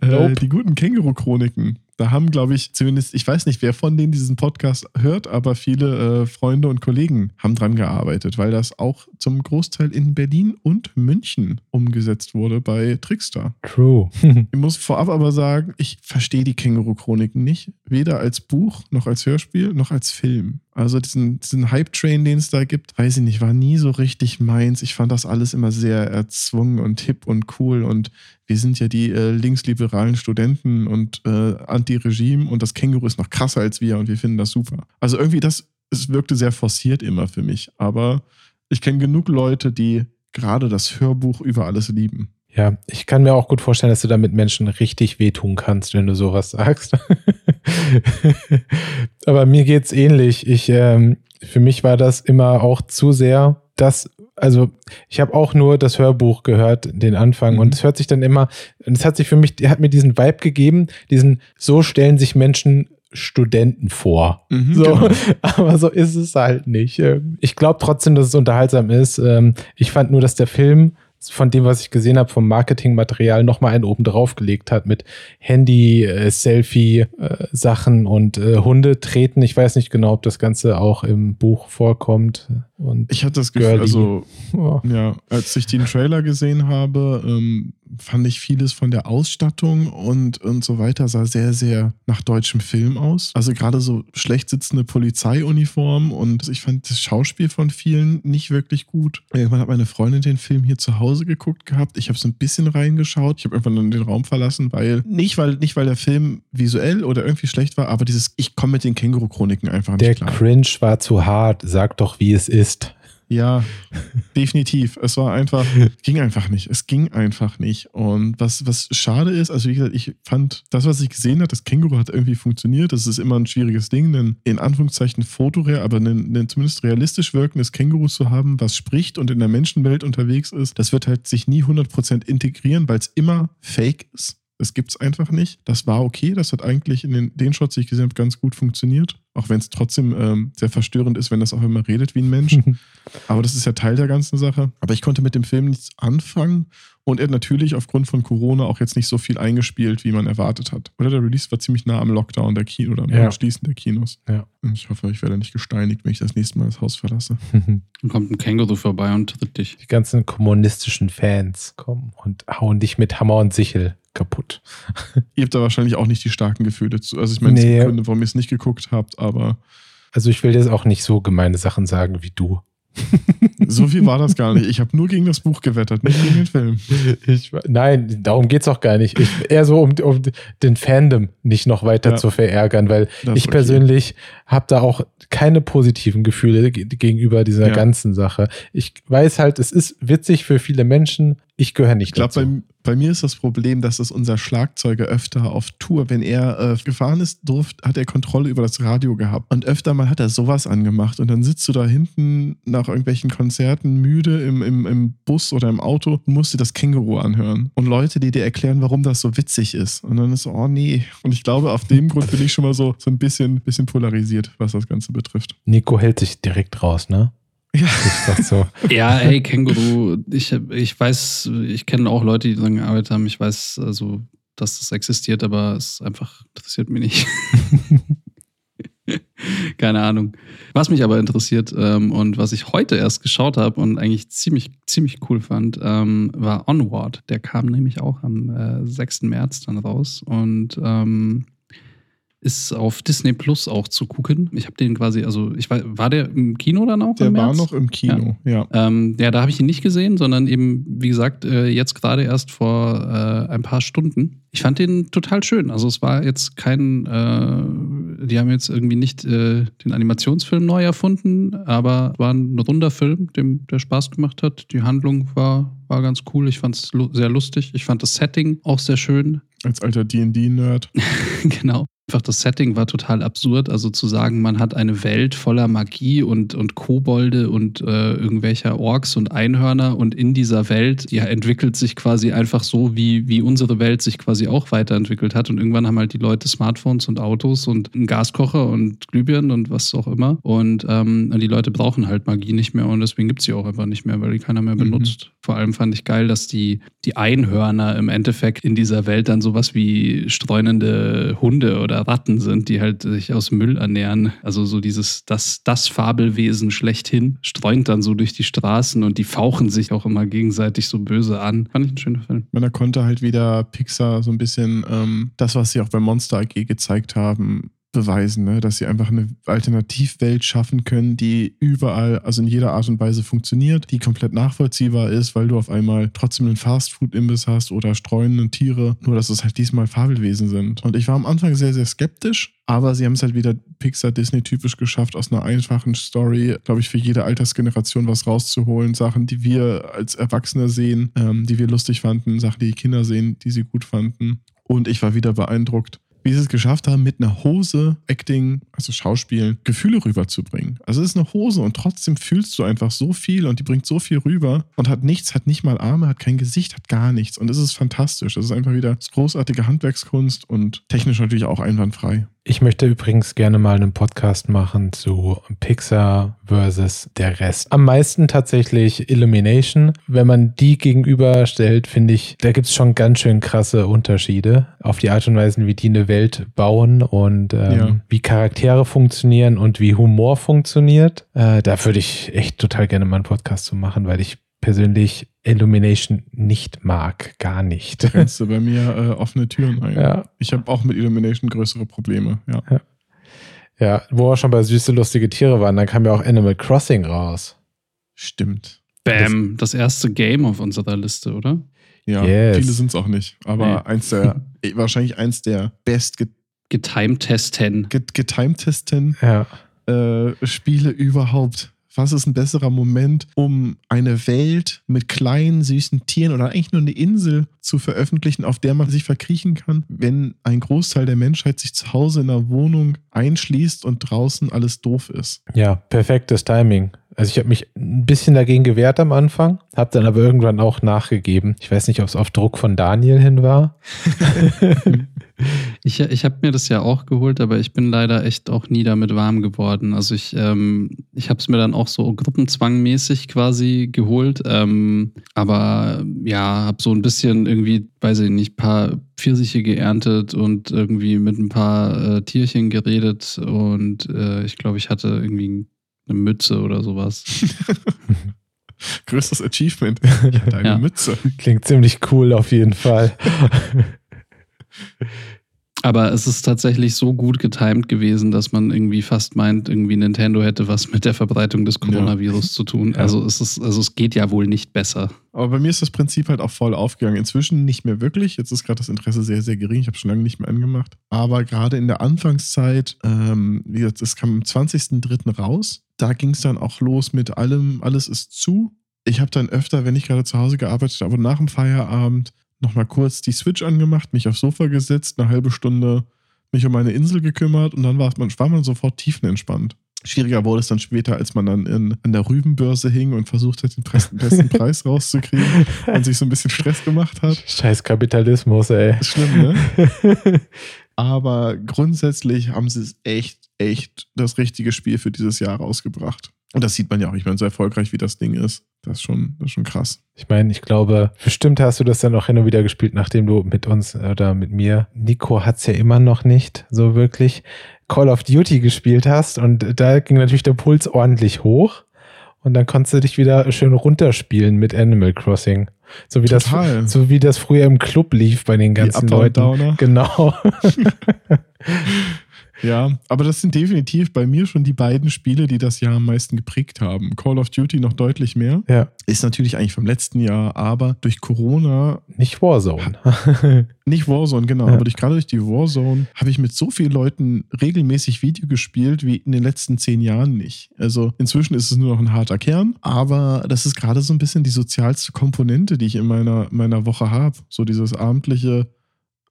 Äh, Nope. die guten Känguru-Chroniken. Da haben, glaube ich, zumindest, ich weiß nicht, wer von denen diesen Podcast hört, aber viele äh, Freunde und Kollegen haben dran gearbeitet, weil das auch zum Großteil in Berlin und München umgesetzt wurde bei Trickster. True. Ich muss vorab aber sagen, ich verstehe die Känguru-Chroniken nicht. Weder als Buch, noch als Hörspiel, noch als Film. Also diesen, diesen Hype-Train, den es da gibt, weiß ich nicht, war nie so richtig meins. Ich fand das alles immer sehr erzwungen und hip und cool. Und wir sind ja die äh, linksliberalen Studenten und äh, Anti-Regime und das Känguru ist noch krasser als wir und wir finden das super. Also irgendwie das, es wirkte sehr forciert immer für mich. Aber ich kenne genug Leute, die gerade das Hörbuch über alles lieben. Ja, ich kann mir auch gut vorstellen, dass du damit Menschen richtig wehtun kannst, wenn du sowas sagst. Aber mir geht's ähnlich. Ich, ähm, für mich war das immer auch zu sehr das, also ich habe auch nur das Hörbuch gehört, den Anfang, Mhm. und es hört sich dann immer, und es hat sich für mich, hat mir diesen Vibe gegeben, diesen, so stellen sich Menschen Studenten vor. Mhm, So, genau. aber so ist es halt nicht. Ähm, Ich glaube trotzdem, dass es unterhaltsam ist. Ähm, Ich fand nur, dass der Film von dem, was ich gesehen habe, vom Marketingmaterial nochmal einen oben drauf gelegt hat mit Handy, äh, Selfie, äh, Sachen und äh, Hunde treten. Ich weiß nicht genau, ob das Ganze auch im Buch vorkommt. Und Ich hatte das Gefühl, Girly. also oh, Ja, als ich den Trailer gesehen habe, ähm, fand ich vieles von der Ausstattung und, und so weiter sah sehr, sehr nach deutschem Film aus. Also gerade so schlecht sitzende Polizeiuniform und ich fand das Schauspiel von vielen nicht wirklich gut. Irgendwann hat meine Freundin den Film hier zu Hause geguckt gehabt. Ich habe so ein bisschen reingeschaut. Ich habe irgendwann dann den Raum verlassen, weil nicht, weil nicht weil der Film visuell oder irgendwie schlecht war, aber dieses ich komme mit den Känguru-Chroniken einfach nicht der klar. Cringe war zu hart. Sag doch, wie es ist. Ja, definitiv. Es war einfach, ging einfach nicht. Es ging einfach nicht. Und was, was schade ist, also wie gesagt, ich fand das, was ich gesehen habe, das Känguru hat irgendwie funktioniert. Das ist immer ein schwieriges Ding, denn in Anführungszeichen fotoreal, aber ein, ein zumindest realistisch wirkendes Känguru zu haben, was spricht und in der Menschenwelt unterwegs ist, das wird halt sich nie 100% integrieren, weil es immer fake ist. Das gibt es einfach nicht. Das war okay. Das hat eigentlich in den, den Shots, die ich gesehen habe, ganz gut funktioniert. Auch wenn es trotzdem ähm, sehr verstörend ist, wenn das auch immer redet wie ein Mensch. Aber das ist ja Teil der ganzen Sache. Aber ich konnte mit dem Film nichts anfangen und er hat natürlich aufgrund von Corona auch jetzt nicht so viel eingespielt, wie man erwartet hat. Oder der Release war ziemlich nah am Lockdown der Kino oder am Ja. Schließen der Kinos. Ja. Und ich hoffe, ich werde nicht gesteinigt, wenn ich das nächste Mal das Haus verlasse. Dann kommt ein Känguru vorbei und tritt dich. Die ganzen kommunistischen Fans kommen und hauen dich mit Hammer und Sichel kaputt. Ihr habt da wahrscheinlich auch nicht die starken Gefühle zu. Also ich meine, es Nee. Gründe, warum ihr es nicht geguckt habt, aber Also ich will jetzt auch nicht so gemeine Sachen sagen wie du. so viel war das gar nicht. Ich habe nur gegen das Buch gewettert, nicht gegen den Film. Ich, nein, darum geht es auch gar nicht. Ich, eher so, um, um den Fandom nicht noch weiter Ja. zu verärgern, weil ich okay. persönlich habe da auch keine positiven Gefühle ge- gegenüber dieser Ja. ganzen Sache. Ich weiß halt, es ist witzig für viele Menschen. Ich gehöre nicht Ich glaube, dazu. bei, bei mir ist das Problem, dass es unser Schlagzeuger öfter auf Tour, wenn er äh, gefahren ist, durft, hat er Kontrolle über das Radio gehabt. Und öfter mal hat er sowas angemacht. Und dann sitzt du da hinten nach irgendwelchen Konzerten müde im, im, im Bus oder im Auto und musst dir das Känguru anhören. Und Leute, die dir erklären, warum das so witzig ist. Und dann ist so, oh nee. Und ich glaube, auf dem Grund bin ich schon mal so, so ein bisschen, bisschen polarisiert, was das Ganze betrifft. Nico hält sich direkt raus, ne? Ja. So. Ja, hey, Känguru, ich, ich weiß, ich kenne auch Leute, die daran gearbeitet haben. Ich weiß also, dass das existiert, aber es einfach interessiert mich nicht. Keine Ahnung. Was mich aber interessiert ähm, und was ich heute erst geschaut habe und eigentlich ziemlich, ziemlich cool fand, ähm, war Onward. Der kam nämlich auch am äh, 6. März dann raus und ähm, ist auf Disney Plus auch zu gucken. Ich habe den quasi, also ich war, war der im Kino dann auch? Der war noch im Kino, ja. Ähm, ja, da habe ich ihn nicht gesehen, sondern eben, wie gesagt, äh, jetzt gerade erst vor äh, ein paar Stunden. Ich fand den total schön. Also es war jetzt kein, äh, die haben jetzt irgendwie nicht äh, den Animationsfilm neu erfunden, aber es war ein runder Film, dem der Spaß gemacht hat. Die Handlung war, war ganz cool. Ich fand es lu sehr lustig. Ich fand das Setting auch sehr schön. Als alter D&D-Nerd. genau. Einfach das Setting war total absurd. Also zu sagen, man hat eine Welt voller Magie und, und Kobolde und äh, irgendwelcher Orks und Einhörner und in dieser Welt, ja, entwickelt sich quasi einfach so, wie, wie unsere Welt sich quasi auch weiterentwickelt hat. Und irgendwann haben halt die Leute Smartphones und Autos und einen Gaskocher und Glühbirnen und was auch immer. Und, ähm, die Leute brauchen halt Magie nicht mehr und deswegen gibt es sie auch einfach nicht mehr, weil die keiner mehr Mhm. benutzt. Vor allem fand ich geil, dass die, die Einhörner im Endeffekt in dieser Welt dann sowas wie streunende Hunde oder Ratten sind, die halt sich aus Müll ernähren. Also so dieses, das, das Fabelwesen schlechthin streunt dann so durch die Straßen und die fauchen sich auch immer gegenseitig so böse an. Fand ich ein schöner Film. Man da konnte halt wieder Pixar so ein bisschen ähm, das, was sie auch bei Monster AG gezeigt haben, beweisen, ne? dass sie einfach eine Alternativwelt schaffen können, die überall, also in jeder Art und Weise funktioniert, die komplett nachvollziehbar ist, weil du auf einmal trotzdem einen Fastfood-Imbiss hast oder streunende Tiere, nur dass es halt diesmal Fabelwesen sind. Und ich war am Anfang sehr, sehr skeptisch, aber sie haben es halt wieder Pixar Disney typisch geschafft, aus einer einfachen Story, glaube ich, für jede Altersgeneration was rauszuholen. Sachen, die wir als Erwachsene sehen, ähm, die wir lustig fanden, Sachen, die Kinder sehen, die sie gut fanden. Und ich war wieder beeindruckt, wie sie es geschafft haben, mit einer Hose Acting, also Schauspielen, Gefühle rüberzubringen. Also es ist eine Hose und trotzdem fühlst du einfach so viel und die bringt so viel rüber und hat nichts, hat nicht mal Arme, hat kein Gesicht, hat gar nichts. Und es ist fantastisch. Es ist einfach wieder großartige Handwerkskunst und technisch natürlich auch einwandfrei. Ich möchte übrigens gerne mal einen Podcast machen zu Pixar versus der Rest. Am meisten tatsächlich Illumination. Wenn man die gegenüberstellt, finde ich, da gibt es schon ganz schön krasse Unterschiede auf die Art und Weise, wie die eine Welt bauen und ähm, Ja. wie Charaktere funktionieren und wie Humor funktioniert. Äh, da würde ich echt total gerne mal einen Podcast zu machen, weil ich persönlich Illumination nicht mag. Gar nicht. Rennst du bei mir äh, offene Türen ein. Ja. Ich habe auch mit Illumination größere Probleme. Ja. Ja, wo wir schon bei süße, lustige Tiere waren, dann kam ja auch Animal Crossing raus. Stimmt. Bam, das erste Game auf unserer Liste, oder? Ja, Yes. viele sind es auch nicht. Aber Nee. eins der, eh, wahrscheinlich eins der best get- Getimed-Testen. get- getimtesten Ja. äh, Spiele überhaupt. Was ist ein besserer Moment, um eine Welt mit kleinen, süßen Tieren oder eigentlich nur eine Insel zu veröffentlichen, auf der man sich verkriechen kann, wenn ein Großteil der Menschheit sich zu Hause in einer Wohnung einschließt und draußen alles doof ist? Ja, perfektes Timing. Also ich habe mich ein bisschen dagegen gewehrt am Anfang, habe dann aber irgendwann auch nachgegeben. Ich weiß nicht, ob es auf Druck von Daniel hin war. Ich, ich habe mir das ja auch geholt, aber ich bin leider echt auch nie damit warm geworden. Also ich, ähm, ich habe es mir dann auch so gruppenzwangmäßig quasi geholt. Ähm, aber ja, habe so ein bisschen irgendwie, weiß ich nicht, paar Pfirsiche geerntet und irgendwie mit ein paar äh, Tierchen geredet. Und äh, ich glaube, ich hatte irgendwie eine Mütze oder sowas. Größtes Achievement. Ich hatte eine Ja. Mütze. Klingt ziemlich cool auf jeden Fall. Aber es ist tatsächlich so gut getimt gewesen, dass man irgendwie fast meint, irgendwie Nintendo hätte was mit der Verbreitung des Coronavirus zu tun. Ja. Also es ist, also es geht ja wohl nicht besser. Aber bei mir ist das Prinzip halt auch voll aufgegangen. Inzwischen nicht mehr wirklich. Jetzt ist gerade das Interesse sehr, sehr gering. Ich habe schon lange nicht mehr angemacht. Aber gerade in der Anfangszeit, ähm, wie gesagt, es kam am 20.03. raus. Da ging es dann auch los mit allem, alles ist zu. Ich habe dann öfter, wenn ich gerade zu Hause gearbeitet habe, nach dem Feierabend nochmal kurz die Switch angemacht, mich aufs Sofa gesetzt, eine halbe Stunde mich um meine Insel gekümmert und dann war man, war man sofort tiefenentspannt. Schwieriger wurde es dann später, als man dann in, an der Rübenbörse hing und versucht hat, den besten, Preis rauszukriegen und sich so ein bisschen Stress gemacht hat. Scheiß Kapitalismus, ey. Ist schlimm, ne? Aber grundsätzlich haben sie es echt, echt das richtige Spiel für dieses Jahr rausgebracht. Und das sieht man ja auch. Ich meine, so erfolgreich wie das Ding ist, das ist schon, das ist schon krass. Ich meine, ich glaube, bestimmt hast du das dann auch hin und wieder gespielt, nachdem du mit uns oder mit mir, Nico hat's ja immer noch nicht so wirklich, Call of Duty gespielt hast und da ging natürlich der Puls ordentlich hoch und dann konntest du dich wieder schön runterspielen mit Animal Crossing. So wie, Total. das, so wie das früher im Club lief bei den ganzen Leuten. Genau. Ja, aber das sind definitiv bei mir schon die beiden Spiele, die das Jahr am meisten geprägt haben. Call of Duty noch deutlich mehr. ja, Ist natürlich eigentlich vom letzten Jahr, aber durch Corona nicht Warzone. Nicht Warzone, genau, Ja. aber durch, gerade durch die Warzone habe ich mit so vielen Leuten regelmäßig Video gespielt wie in den letzten zehn Jahren nicht. Also inzwischen ist es nur noch ein harter Kern, aber das ist gerade so ein bisschen die sozialste Komponente, die ich in meiner, meiner Woche habe. So dieses abendliche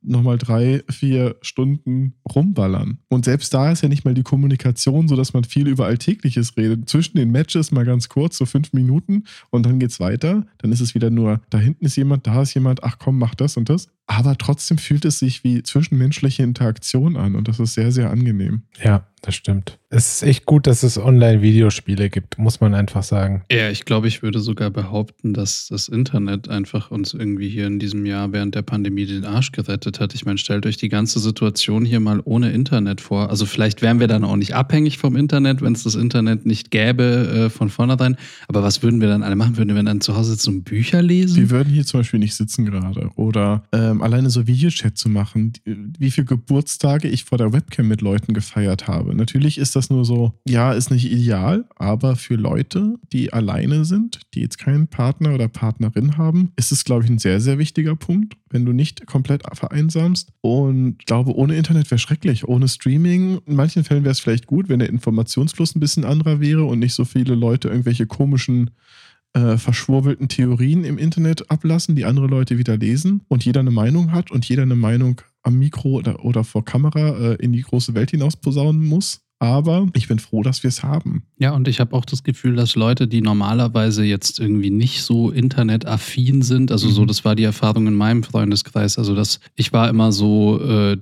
nochmal drei, vier Stunden rumballern. Und selbst da ist ja nicht mal die Kommunikation so, dass man viel über Alltägliches redet. Zwischen den Matches mal ganz kurz, so fünf Minuten und dann geht's weiter. Dann ist es wieder nur, da hinten ist jemand, da ist jemand, ach komm, mach das und das. Aber trotzdem fühlt es sich wie zwischenmenschliche Interaktion an und das ist sehr, sehr angenehm. ja, das stimmt. Es ist echt gut, dass es Online-Videospiele gibt, muss man einfach sagen. Ja, ich glaube, ich würde sogar behaupten, dass das Internet einfach uns irgendwie hier in diesem Jahr während der Pandemie den Arsch gerettet hat. Ich meine, stellt euch die ganze Situation hier mal ohne Internet vor. Also vielleicht wären wir dann auch nicht abhängig vom Internet, wenn es das Internet nicht gäbe äh, von vornherein. Aber was würden wir dann alle machen? Würden wir dann zu Hause sitzen und Bücher lesen? Wir würden hier zum Beispiel nicht sitzen gerade. Oder ähm, alleine so Videochat zu machen, wie viele Geburtstage ich vor der Webcam mit Leuten gefeiert habe. Natürlich ist das nur so, ja, ist nicht ideal, aber für Leute, die alleine sind, die jetzt keinen Partner oder Partnerin haben, ist es, glaube ich, ein sehr, sehr wichtiger Punkt, wenn du nicht komplett vereinsamst. Und ich glaube, ohne Internet wäre schrecklich. Ohne Streaming, in manchen Fällen wäre es vielleicht gut, wenn der Informationsfluss ein bisschen anderer wäre und nicht so viele Leute irgendwelche komischen äh, verschwurbelten Theorien im Internet ablassen, die andere Leute wieder lesen und jeder eine Meinung hat und jeder eine Meinung am Mikro oder, oder vor Kamera äh, in die große Welt hinaus posaunen muss. Aber ich bin froh, dass wir es haben. Ja, und ich habe auch das Gefühl, dass Leute, die normalerweise jetzt irgendwie nicht so internetaffin sind, also so, Mhm. das war die Erfahrung in meinem Freundeskreis, also dass ich war immer so äh,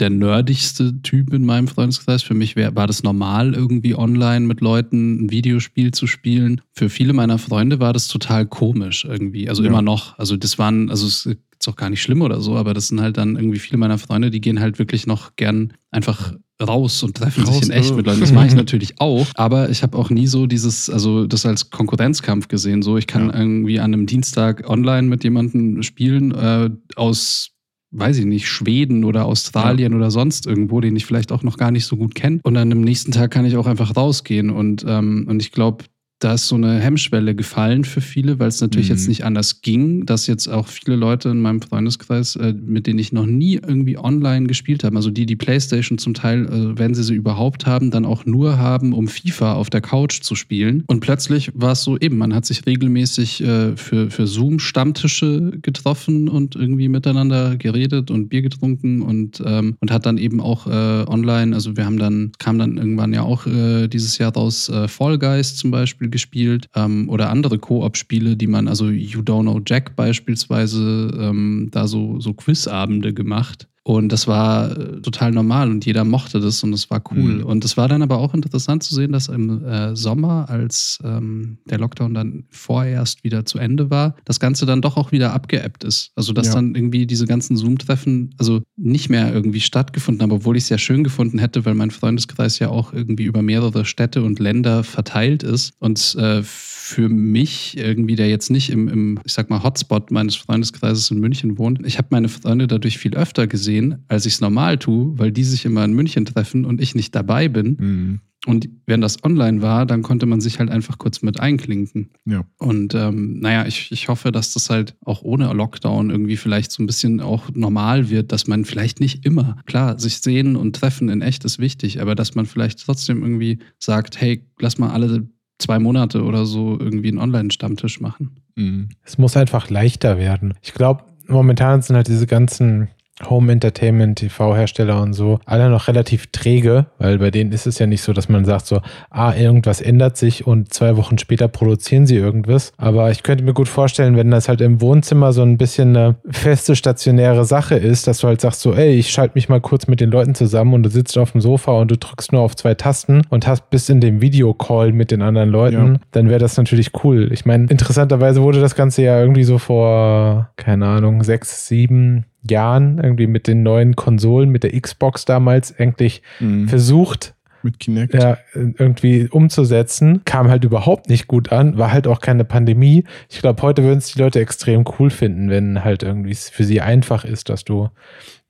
der nerdigste Typ in meinem Freundeskreis. Für mich wär, war das normal, irgendwie online mit Leuten ein Videospiel zu spielen. Für viele meiner Freunde war das total komisch irgendwie. Also ja. immer noch. Also das waren, also es ist auch gar nicht schlimm oder so, aber das sind halt dann irgendwie viele meiner Freunde, die gehen halt wirklich noch gern einfach raus und treffen raus, sich in echt oh. mit Leuten. Das mache ich natürlich auch, aber ich habe auch nie so dieses, also das als Konkurrenzkampf gesehen. So, ich kann ja. irgendwie an einem Dienstag online mit jemandem spielen äh, aus weiß ich nicht, Schweden oder Australien ja. oder sonst irgendwo, den ich vielleicht auch noch gar nicht so gut kenne. Und dann am nächsten Tag kann ich auch einfach rausgehen. Und, ähm, und ich glaube, da ist so eine Hemmschwelle gefallen für viele, weil es natürlich mhm. jetzt nicht anders ging, dass jetzt auch viele Leute in meinem Freundeskreis, äh, mit denen ich noch nie irgendwie online gespielt habe, also die die Playstation zum Teil, äh, wenn sie sie überhaupt haben, dann auch nur haben, um FIFA auf der Couch zu spielen. Und plötzlich war es so eben, man hat sich regelmäßig äh, für, für Zoom-Stammtische getroffen und irgendwie miteinander geredet und Bier getrunken und, ähm, und hat dann eben auch äh, online, also wir haben dann, kam dann irgendwann ja auch äh, dieses Jahr raus äh, Fall Guys zum Beispiel gespielt ähm, oder andere Koop-Spiele, die man, also You Don't Know Jack beispielsweise, ähm, da so, so Quizabende gemacht. Und das war äh, total normal und jeder mochte das und es war cool. Mhm. Und es war dann aber auch interessant zu sehen, dass im äh, Sommer, als ähm, der Lockdown dann vorerst wieder zu Ende war, das Ganze dann doch auch wieder abgeebbt ist. Also dass ja. dann irgendwie diese ganzen Zoom-Treffen also nicht mehr irgendwie stattgefunden haben, obwohl ich es ja schön gefunden hätte, weil mein Freundeskreis ja auch irgendwie über mehrere Städte und Länder verteilt ist. Und äh, für mich irgendwie, der jetzt nicht im, im, ich sag mal, Hotspot meines Freundeskreises in München wohnt, ich habe meine Freunde dadurch viel öfter gesehen, als ich es normal tue, weil die sich immer in München treffen und ich nicht dabei bin. Mhm. Und wenn das online war, dann konnte man sich halt einfach kurz mit einklinken. Ja. Und ähm, naja, ich, ich hoffe, dass das halt auch ohne Lockdown irgendwie vielleicht so ein bisschen auch normal wird, dass man vielleicht nicht immer, klar, sich sehen und treffen in echt ist wichtig, aber dass man vielleicht trotzdem irgendwie sagt, hey, lass mal alle zwei Monate oder so irgendwie einen Online-Stammtisch machen. Mhm. Es muss einfach leichter werden. Ich glaube, momentan sind halt diese ganzen Home Entertainment, TV-Hersteller und so, alle noch relativ träge, weil bei denen ist es ja nicht so, dass man sagt so, ah, irgendwas ändert sich und zwei Wochen später produzieren sie irgendwas. Aber ich könnte mir gut vorstellen, wenn das halt im Wohnzimmer so ein bisschen eine feste, stationäre Sache ist, dass du halt sagst so, ey, ich schalte mich mal kurz mit den Leuten zusammen und du sitzt auf dem Sofa und du drückst nur auf zwei Tasten und hast bis in dem Videocall mit den anderen Leuten, ja. dann wäre das natürlich cool. Ich meine, interessanterweise wurde das Ganze ja irgendwie so vor, keine Ahnung, sechs, sieben, Jahren irgendwie mit den neuen Konsolen, mit der Xbox damals eigentlich mhm. versucht, mit Kinect. Ja, irgendwie umzusetzen. Kam halt überhaupt nicht gut an, war halt auch keine Pandemie. Ich glaube, heute würden es die Leute extrem cool finden, wenn halt irgendwie es für sie einfach ist, dass du.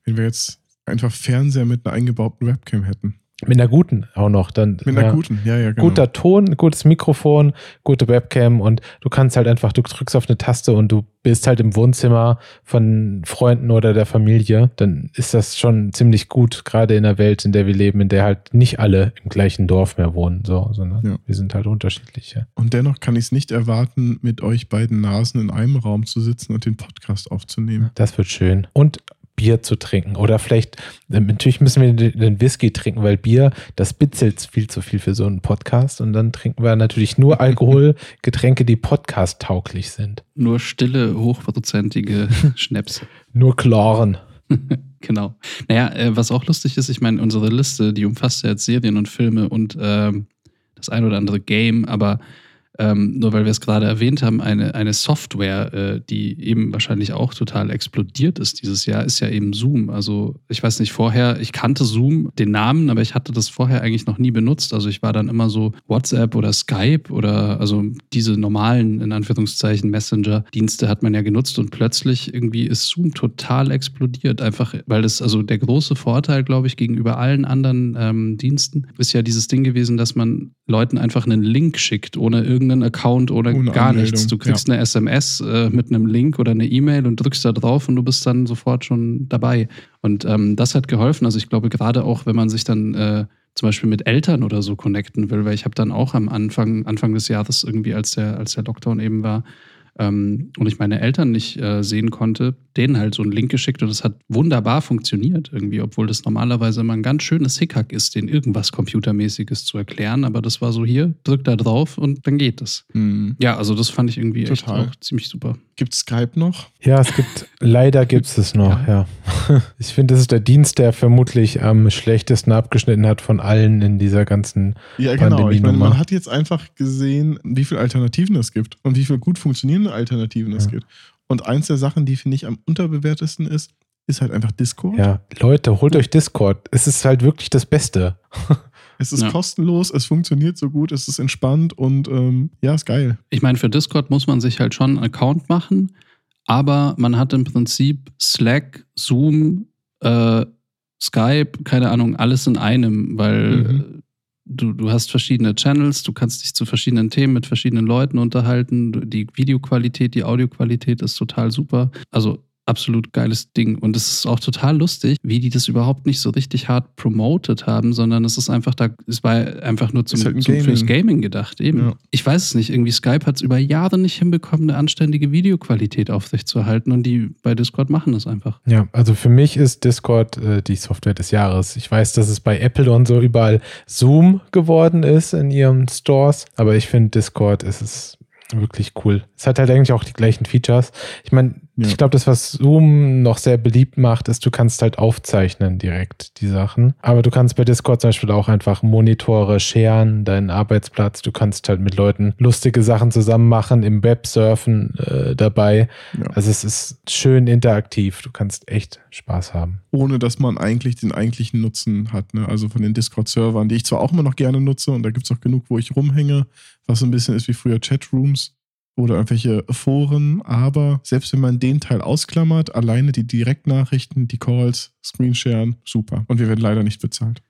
Wenn wir jetzt einfach Fernseher mit einer eingebauten Webcam hätten. Mit einer guten auch noch. Dann, Mit einer ja, guten, ja, ja, genau. Guter Ton, gutes Mikrofon, gute Webcam und du kannst halt einfach, du drückst auf eine Taste und du bist halt im Wohnzimmer von Freunden oder der Familie. Dann ist das schon ziemlich gut, gerade in der Welt, in der wir leben, in der halt nicht alle im gleichen Dorf mehr wohnen, so, sondern ja. wir sind halt unterschiedlich. Ja. Und dennoch kann ich es nicht erwarten, mit euch beiden Nasen in einem Raum zu sitzen und den Podcast aufzunehmen. Das wird schön. Und Bier zu trinken. Oder vielleicht, ähm, natürlich müssen wir den Whisky trinken, weil Bier, das bitzelt viel zu viel für so einen Podcast. Und dann trinken wir natürlich nur Alkoholgetränke, die podcast-tauglich sind. Nur stille, hochprozentige Schnäpse. nur klaren. genau. Naja, äh, was auch lustig ist, ich meine, unsere Liste, die umfasst ja jetzt Serien und Filme und äh, das ein oder andere Game, aber ähm, nur weil wir es gerade erwähnt haben, eine, eine Software, äh, die eben wahrscheinlich auch total explodiert ist dieses Jahr, ist ja eben Zoom. Also ich weiß nicht, vorher, ich kannte Zoom, den Namen, aber ich hatte das vorher eigentlich noch nie benutzt. Also ich war dann immer so WhatsApp oder Skype oder also diese normalen, in Anführungszeichen, Messenger-Dienste hat man ja genutzt und plötzlich irgendwie ist Zoom total explodiert. Einfach, weil das, also der große Vorteil, glaube ich, gegenüber allen anderen ähm, Diensten ist ja dieses Ding gewesen, dass man Leuten einfach einen Link schickt, ohne irgendeinen Account oder ohne gar Anmeldung. nichts. Du kriegst ja. eine SMS äh, mit einem Link oder eine E-Mail und drückst da drauf und du bist dann sofort schon dabei. Und ähm, das hat geholfen. Also ich glaube, gerade auch, wenn man sich dann äh, zum Beispiel mit Eltern oder so connecten will, weil ich habe dann auch am Anfang, Anfang des Jahres irgendwie, als der, als der Lockdown eben war, ähm, und ich meine Eltern nicht äh, sehen konnte, denen halt so einen Link geschickt und es hat wunderbar funktioniert irgendwie, obwohl das normalerweise immer ein ganz schönes Hickhack ist, den irgendwas Computermäßiges zu erklären. Aber das war so hier, drück da drauf und dann geht es. Hm. Ja, also das fand ich irgendwie Total. echt auch ziemlich super. Gibt Skype noch? Ja, es gibt, leider gibt es es noch, ja. Ich finde, das ist der Dienst, der vermutlich am schlechtesten abgeschnitten hat von allen in dieser ganzen Ja, genau. Ich meine, man hat jetzt einfach gesehen, wie viele Alternativen es gibt und wie viele gut funktionierende Alternativen es Ja. gibt. Und eins der Sachen, die finde ich am unterbewertesten ist, ist halt einfach Discord. Ja, Leute, holt euch Discord. Es ist halt wirklich das Beste. Es ist Ja. kostenlos, es funktioniert so gut, es ist entspannt und ähm, ja, ist geil. Ich meine, für Discord muss man sich halt schon einen Account machen, aber man hat im Prinzip Slack, Zoom, äh, Skype, keine Ahnung, alles in einem, weil Mhm. Du, du hast verschiedene Channels, du kannst dich zu verschiedenen Themen mit verschiedenen Leuten unterhalten. Die Videoqualität, die Audioqualität ist total super. Also absolut geiles Ding. Und es ist auch total lustig, wie die das überhaupt nicht so richtig hart promoted haben, sondern es ist einfach da, es war einfach nur zum, halt ein zum fürs Gaming. Gaming gedacht. Eben. Ja. Ich weiß es nicht. Irgendwie Skype hat es über Jahre nicht hinbekommen, eine anständige Videoqualität aufrechtzuerhalten und die bei Discord machen das einfach. Ja, also für mich ist Discord äh, die Software des Jahres. Ich weiß, dass es bei Apple und so überall Zoom geworden ist in ihren Stores, aber ich finde Discord ist es wirklich cool. Es hat halt eigentlich auch die gleichen Features. Ich meine, Ja. ich glaube, das, was Zoom noch sehr beliebt macht, ist, du kannst halt aufzeichnen direkt die Sachen. Aber du kannst bei Discord zum Beispiel auch einfach Monitore sharen, deinen Arbeitsplatz. Du kannst halt mit Leuten lustige Sachen zusammen machen, im Web surfen äh, dabei. Ja. Also es ist schön interaktiv. Du kannst echt Spaß haben. Ohne dass man eigentlich den eigentlichen Nutzen hat. Ne? Also von den Discord-Servern, die ich zwar auch immer noch gerne nutze und da gibt es auch genug, wo ich rumhänge, was so ein bisschen ist wie früher Chatrooms oder irgendwelche Foren, aber selbst wenn man den Teil ausklammert, alleine die Direktnachrichten, die Calls, Screensharen, super. Und wir werden leider nicht bezahlt.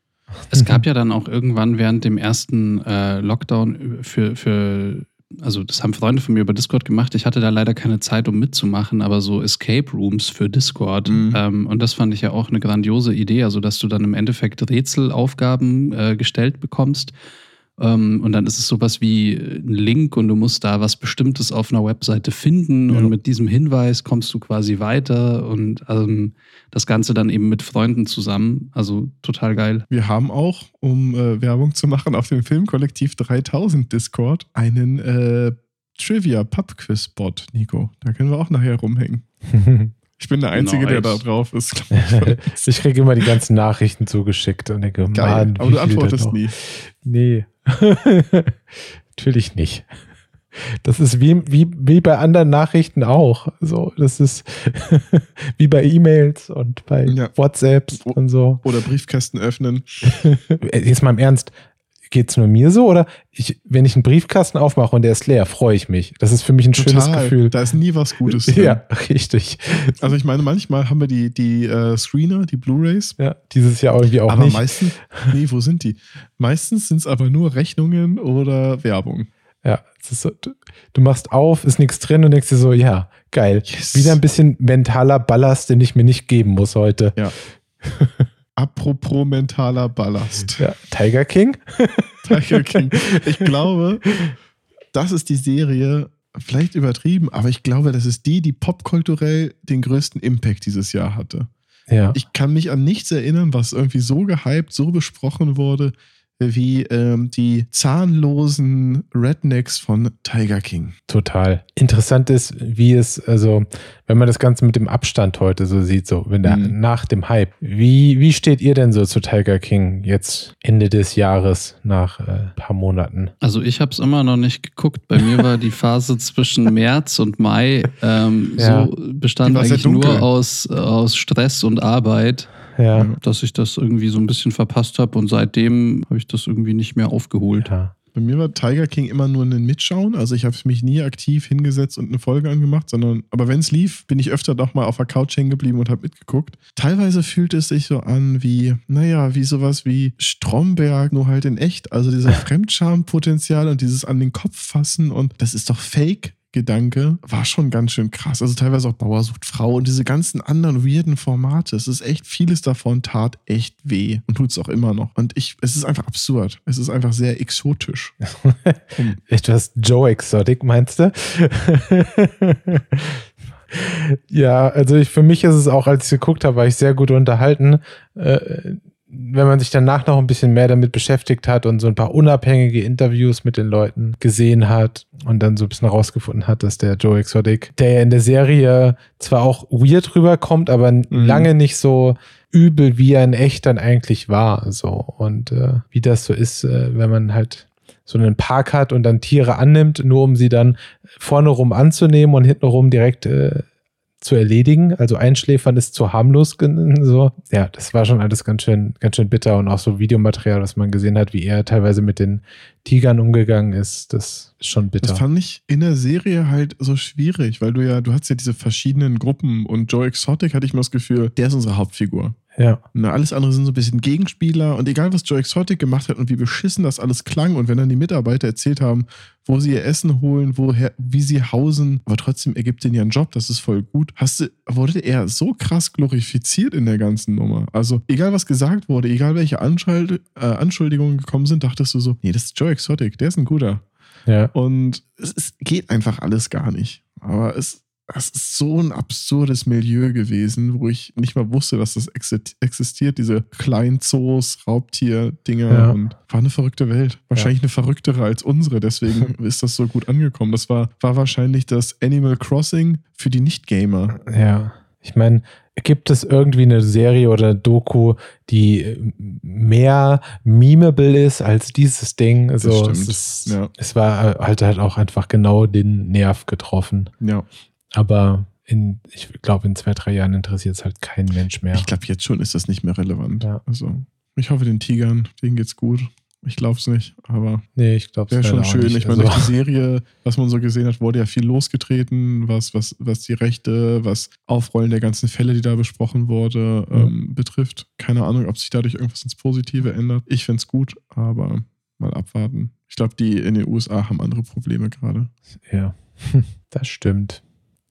Es gab ja dann auch irgendwann während dem ersten äh, Lockdown für, für, also das haben Freunde von mir über Discord gemacht. Ich hatte da leider keine Zeit, um mitzumachen, aber so Escape Rooms für Discord. Mhm. Ähm, und das fand ich ja auch eine grandiose Idee, also dass du dann im Endeffekt Rätselaufgaben äh, gestellt bekommst. Ähm, und dann ist es sowas wie ein Link und du musst da was Bestimmtes auf einer Webseite finden Ja. und mit diesem Hinweis kommst du quasi weiter und ähm, das Ganze dann eben mit Freunden zusammen. Also total geil. Wir haben auch, um äh, Werbung zu machen, auf dem Filmkollektiv 3000 Discord einen äh, Trivia-Pub-Quiz-Bot, Nico. Da können wir auch nachher rumhängen. Ich bin der Einzige, der da Nice. drauf ist. ich. ich kriege immer die ganzen Nachrichten zugeschickt und denke, Geil. Mann, Aber du antwortest nie. Nee. Natürlich nicht. Das ist wie, wie, wie bei anderen Nachrichten auch. So, das ist wie bei E-Mails und bei Ja. WhatsApps und so. Oder Briefkästen öffnen. Jetzt mal im Ernst, geht's nur mir so? Oder ich, wenn ich einen Briefkasten aufmache und der ist leer, freue ich mich. Das ist für mich ein schönes Gefühl. Da ist nie was Gutes drin. Ja, richtig. Also ich meine, manchmal haben wir die, die äh, Screener, die Blu-Rays. Ja, dieses Jahr irgendwie auch aber nicht. meistens, nee, wo sind die? Meistens sind es aber nur Rechnungen oder Werbung. Ja, es so, du, du machst auf, ist nichts drin und denkst dir so, ja, geil. Yes. Wieder ein bisschen mentaler Ballast, den ich mir nicht geben muss heute. Ja. Apropos mentaler Ballast. Ja, Tiger King? Tiger King. Ich glaube, das ist die Serie, vielleicht übertrieben, aber ich glaube, das ist die, die popkulturell den größten Impact dieses Jahr hatte. Ja. Ich kann mich an nichts erinnern, was irgendwie so gehypt, so besprochen wurde, wie ähm, die zahnlosen Rednecks von Tiger King. Total. Interessant ist, wie es, also, wenn man das Ganze mit dem Abstand heute so sieht, so, wenn der, Mhm. nach dem Hype, wie, wie steht ihr denn so zu Tiger King jetzt Ende des Jahres nach äh, ein paar Monaten? Also ich habe es immer noch nicht geguckt. Bei mir war die Phase zwischen März und Mai ähm, Ja. so bestand eigentlich nur aus, aus Stress und Arbeit, Ja. dass ich das irgendwie so ein bisschen verpasst habe und seitdem habe ich das irgendwie nicht mehr aufgeholt. ja. Bei mir war Tiger King immer nur ein Mitschauen. Also ich habe mich nie aktiv hingesetzt und eine Folge angemacht, sondern, aber wenn es lief, bin ich öfter doch mal auf der Couch hängen geblieben und habe mitgeguckt. Teilweise fühlt es sich so an wie, naja, wie sowas wie Stromberg, nur halt in echt. Also dieser Fremdschampotenzial und dieses an den Kopf fassen und das ist doch Fake. Gedanke war schon ganz schön krass. Also teilweise auch Bauer sucht Frau und diese ganzen anderen weirden Formate. Es ist echt, vieles davon tat echt weh und tut es auch immer noch. Und ich, es ist einfach absurd. Es ist einfach sehr exotisch. Etwas Joe Exotic, meinst du? Ja, also ich, für mich ist es auch, als ich geguckt habe, war ich sehr gut unterhalten. Äh, wenn man sich danach noch ein bisschen mehr damit beschäftigt hat und so ein paar unabhängige Interviews mit den Leuten gesehen hat und dann so ein bisschen herausgefunden hat, dass der Joe Exotic, der ja in der Serie zwar auch weird rüberkommt, aber mhm. lange nicht so übel, wie er in echt dann eigentlich war. So und äh, wie das so ist, äh, wenn man halt so einen Park hat und dann Tiere annimmt, nur um sie dann vorne rum anzunehmen und hinten rum direkt äh, zu erledigen. Also einschläfern ist zu harmlos. So. Ja, das war schon alles ganz schön, ganz schön bitter und auch so Videomaterial, was man gesehen hat, wie er teilweise mit den Tigern umgegangen ist. Das ist schon bitter. Das fand ich in der Serie halt so schwierig, weil du ja, du hast ja diese verschiedenen Gruppen und Joe Exotic hatte ich mir das Gefühl, der ist unsere Hauptfigur. Ja. Na, alles andere sind so ein bisschen Gegenspieler und egal, was Joe Exotic gemacht hat und wie beschissen das alles klang und wenn dann die Mitarbeiter erzählt haben, wo sie ihr Essen holen, woher, wie sie hausen, aber trotzdem ergibt den ja einen Job, das ist voll gut. Hast du, wurde er so krass glorifiziert in der ganzen Nummer? Also, egal was gesagt wurde, egal welche Anschuld, äh, Anschuldigungen gekommen sind, dachtest du so, nee, das ist Joe Exotic, der ist ein guter. Ja. Und es, es geht einfach alles gar nicht. Aber es, das ist so ein absurdes Milieu gewesen, wo ich nicht mal wusste, dass das existiert, diese kleinen Zoos, Raubtier-Dinger ja. und war eine verrückte Welt. Wahrscheinlich ja. eine verrücktere als unsere, deswegen ist das so gut angekommen. Das war, war wahrscheinlich das Animal Crossing für die Nicht-Gamer. Ja. Ich meine, gibt es irgendwie eine Serie oder eine Doku, die mehr memeable ist als dieses Ding? Also es, ist, ja. es war halt halt auch einfach genau den Nerv getroffen. Ja. Aber in, ich glaube, in zwei, drei Jahren interessiert es halt kein Mensch mehr. Ich glaube, jetzt schon ist das nicht mehr relevant. Ja. Also, ich hoffe, den Tigern, denen geht's gut. Ich glaube es nicht, aber nee, ich glaube wäre schon schön. Nicht. Ich meine, also. die Serie, was man so gesehen hat, wurde ja viel losgetreten, was, was, was die Rechte, was Aufrollen der ganzen Fälle, die da besprochen wurde, mhm. ähm, betrifft. Keine Ahnung, ob sich dadurch irgendwas ins Positive ändert. Ich fände es gut, aber mal abwarten. Ich glaube, die in den USA haben andere Probleme gerade. Ja, das stimmt.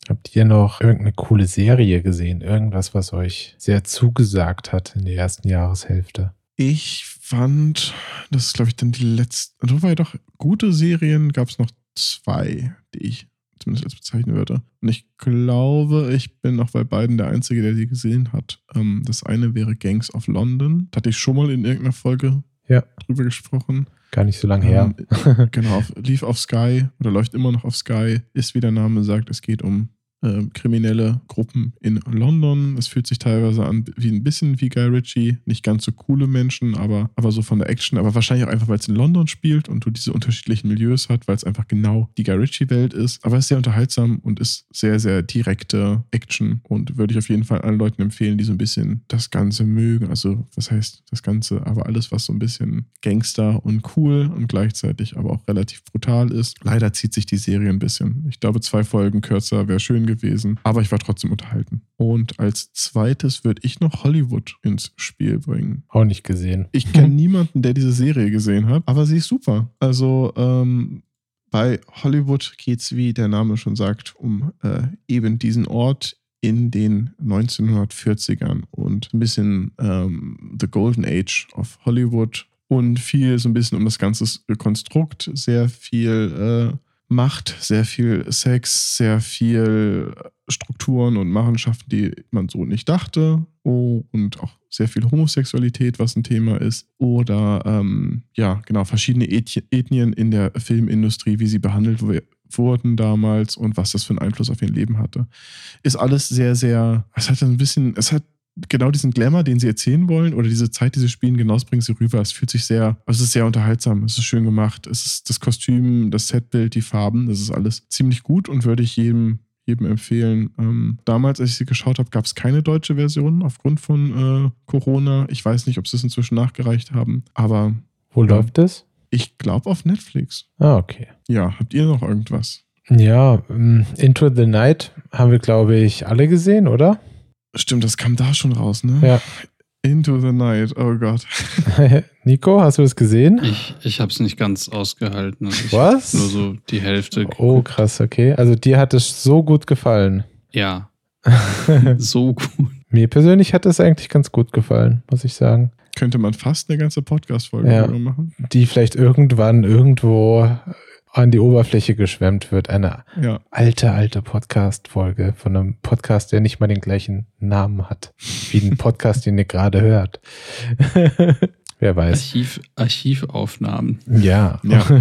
Habt ihr noch irgendeine coole Serie gesehen? Irgendwas, was euch sehr zugesagt hat in der ersten Jahreshälfte? Ich fand, das ist, glaube ich, dann die letzte. Also, war ja doch gute Serien, gab es noch zwei, die ich zumindest als bezeichnen würde. Und ich glaube, ich bin auch bei beiden der Einzige, der die gesehen hat. Ähm, das eine wäre Gangs of London. Da hatte ich schon mal in irgendeiner Folge ja. drüber gesprochen. Gar nicht so lange her. Ähm, genau, lief auf Sky oder läuft immer noch auf Sky. Ist, wie der Name sagt, es geht um äh, kriminelle Gruppen in London. Es fühlt sich teilweise an wie ein bisschen wie Guy Ritchie. Nicht ganz so coole Menschen, aber, aber so von der Action. Aber wahrscheinlich auch einfach, weil es in London spielt und du diese unterschiedlichen Milieus hat, weil es einfach genau die Guy Ritchie-Welt ist. Aber es ist sehr unterhaltsam und ist sehr, sehr direkte Action und würde ich auf jeden Fall allen Leuten empfehlen, die so ein bisschen das Ganze mögen. Also, was heißt das Ganze? Aber alles, was so ein bisschen Gangster und cool und gleichzeitig aber auch relativ brutal ist. Leider zieht sich die Serie ein bisschen. Ich glaube, zwei Folgen kürzer wäre schön gewesen, aber ich war trotzdem unterhalten. Und als zweites würde ich noch Hollywood ins Spiel bringen. Auch nicht gesehen. Ich kenne niemanden, der diese Serie gesehen hat, aber sie ist super. Also ähm, bei Hollywood geht es, wie der Name schon sagt, um äh, eben diesen Ort in den 1940ern und ein bisschen ähm, The Golden Age of Hollywood und viel so ein bisschen um das ganze Konstrukt, sehr viel äh, Macht, sehr viel Sex, sehr viel Strukturen und Machenschaften, die man so nicht dachte. Oh, und auch sehr viel Homosexualität, was ein Thema ist. Oder ähm, ja, genau, verschiedene Ethnien in der Filmindustrie, wie sie behandelt wurden damals und was das für einen Einfluss auf ihr Leben hatte. Ist alles sehr, sehr, es hat ein bisschen, es hat genau diesen Glamour, den sie erzählen wollen, oder diese Zeit, die sie spielen, genau bringen sie rüber. Es fühlt sich sehr, also es ist sehr unterhaltsam, es ist schön gemacht, es ist das Kostüm, das Setbild, die Farben, das ist alles ziemlich gut und würde ich jedem, jedem empfehlen. Ähm, damals, als ich sie geschaut habe, gab es keine deutsche Version aufgrund von äh, Corona. Ich weiß nicht, ob sie es inzwischen nachgereicht haben, aber. Wo ja, läuft es? Ich glaube auf Netflix. Ah, okay. Ja, habt ihr noch irgendwas? Ja, um, Into the Night haben wir, glaube ich, alle gesehen, oder? Stimmt, das kam da schon raus, ne? Ja. Into the Night, oh Gott. Nico, hast du das gesehen? Ich, ich habe es nicht ganz ausgehalten. Also Was? Nur so die Hälfte. Geguckt. Oh, krass, okay. Also dir hat es so gut gefallen. Ja. so gut. Mir persönlich hat es eigentlich ganz gut gefallen, muss ich sagen. Könnte man fast eine ganze Podcast-Folge ja, machen. Die vielleicht irgendwann irgendwo an die Oberfläche geschwemmt wird. Eine Ja. alte, alte Podcast-Folge von einem Podcast, der nicht mal den gleichen Namen hat, wie ein Podcast, den ihr gerade hört. Wer weiß. Archiv, Archivaufnahmen. Ja. Ja.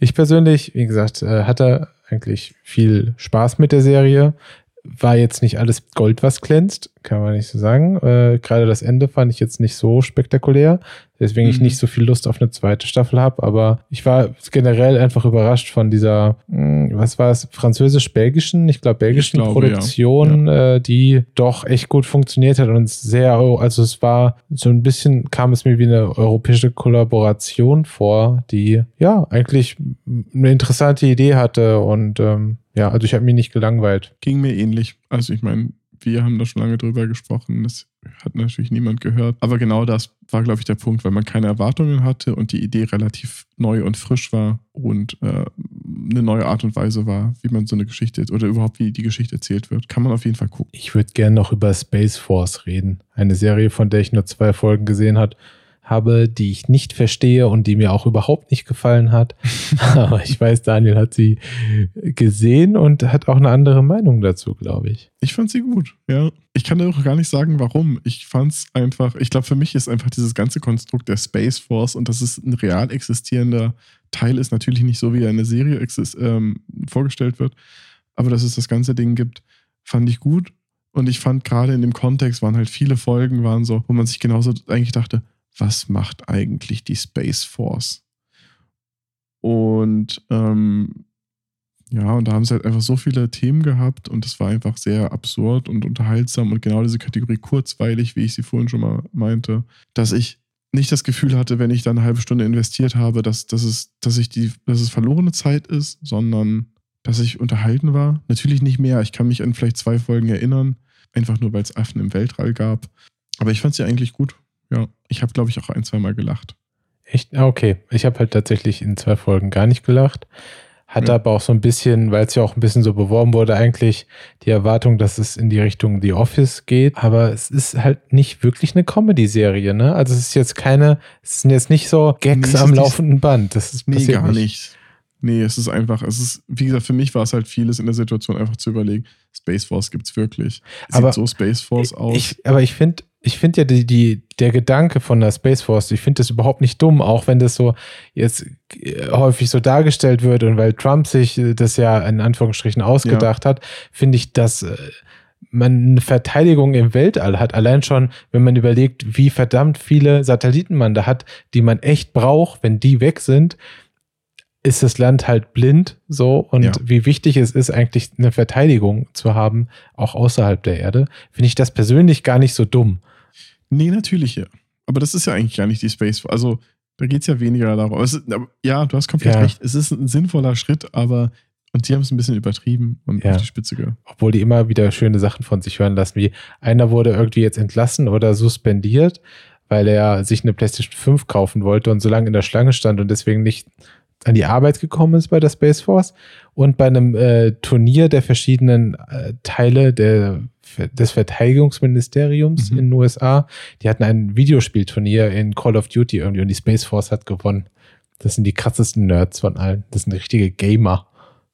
Ich persönlich, wie gesagt, äh, hatte eigentlich viel Spaß mit der Serie. War jetzt nicht alles Gold, was glänzt, kann man nicht so sagen. Äh, Gerade das Ende fand ich jetzt nicht so spektakulär, deswegen ich Mhm. nicht so viel Lust auf eine zweite Staffel habe. Aber ich war generell einfach überrascht von dieser, mh, was war es, französisch-belgischen, ich glaube belgischen Ich glaube, ja. Produktion, Äh, die doch echt gut funktioniert hat und sehr, also es war so ein bisschen, kam es mir wie eine europäische Kollaboration vor, die ja eigentlich eine interessante Idee hatte und ähm, ja, also ich habe mich nicht gelangweilt. Ging mir ähnlich. Also ich meine, wir haben da schon lange drüber gesprochen. Das hat natürlich niemand gehört. Aber genau das war, glaube ich, der Punkt, weil man keine Erwartungen hatte und die Idee relativ neu und frisch war und äh, eine neue Art und Weise war, wie man so eine Geschichte oder überhaupt wie die Geschichte erzählt wird. Kann man auf jeden Fall gucken. Ich würde gerne noch über Space Force reden. Eine Serie, von der ich nur zwei Folgen gesehen hat, habe, die ich nicht verstehe und die mir auch überhaupt nicht gefallen hat. Aber ich weiß, Daniel hat sie gesehen und hat auch eine andere Meinung dazu, glaube ich. Ich fand sie gut, ja. Ich kann dir auch gar nicht sagen, warum. Ich fand es einfach, ich glaube, für mich ist einfach dieses ganze Konstrukt der Space Force und dass es ein real existierender Teil ist, natürlich nicht so, wie er in der Serie ähm, vorgestellt wird, aber dass es das ganze Ding gibt, fand ich gut. Und ich fand gerade in dem Kontext waren halt viele Folgen, waren so, wo man sich genauso eigentlich dachte, was macht eigentlich die Space Force? Und ähm, ja, und da haben sie halt einfach so viele Themen gehabt und es war einfach sehr absurd und unterhaltsam und genau diese Kategorie kurzweilig, wie ich sie vorhin schon mal meinte, dass ich nicht das Gefühl hatte, wenn ich da eine halbe Stunde investiert habe, dass, dass, es, dass, ich die, dass es verlorene Zeit ist, sondern dass ich unterhalten war. Natürlich nicht mehr. Ich kann mich an vielleicht zwei Folgen erinnern, einfach nur weil es Affen im Weltall gab. Aber ich fand sie eigentlich gut. Ja, ich habe, glaube ich, auch ein, zweimal gelacht. Echt? Ah, Okay. Ich habe halt tatsächlich in zwei Folgen gar nicht gelacht. Hatte Ja. aber auch so ein bisschen, weil es ja auch ein bisschen so beworben wurde, eigentlich die Erwartung, dass es in die Richtung The Office geht. Aber es ist halt nicht wirklich eine Comedy-Serie, ne? Also es ist jetzt keine, es sind jetzt nicht so Gags Nee, am nicht- laufenden Band. Das ist Nee, gar nicht. Nee, es ist einfach, es ist, wie gesagt, für mich war es halt vieles in der Situation einfach zu überlegen, Space Force gibt's wirklich. Sieht Aber so Space Force aus. Ich, aber ich finde, ich finde ja die, die, der Gedanke von der Space Force, ich finde das überhaupt nicht dumm, auch wenn das so jetzt äh, häufig so dargestellt wird und weil Trump sich äh, das ja in Anführungsstrichen ausgedacht hat, finde ich, dass äh, man eine Verteidigung im Weltall hat. Allein schon, wenn man überlegt, wie verdammt viele Satelliten man da hat, die man echt braucht, wenn die weg sind, ist das Land halt blind so und Ja. wie wichtig es ist, eigentlich eine Verteidigung zu haben, auch außerhalb der Erde, finde ich das persönlich gar nicht so dumm. nee, natürlich ja. Aber das ist ja eigentlich gar nicht die Space Force. Also, da geht's ja weniger darum. Es ist, ja, du hast komplett Ja. recht. Es ist ein sinnvoller Schritt, aber und sie haben es ein bisschen übertrieben und Ja. auf die Spitze ge. Obwohl die immer wieder schöne Sachen von sich hören lassen, wie einer wurde irgendwie jetzt entlassen oder suspendiert, weil er sich eine PlayStation 5 kaufen wollte und so lange in der Schlange stand und deswegen nicht an die Arbeit gekommen ist bei der Space Force und bei einem äh, Turnier der verschiedenen äh, Teile der, des Verteidigungsministeriums Mhm. in den USA. Die hatten ein Videospielturnier in Call of Duty irgendwie und die Space Force hat gewonnen. Das sind die krassesten Nerds von allen. Das sind richtige Gamer.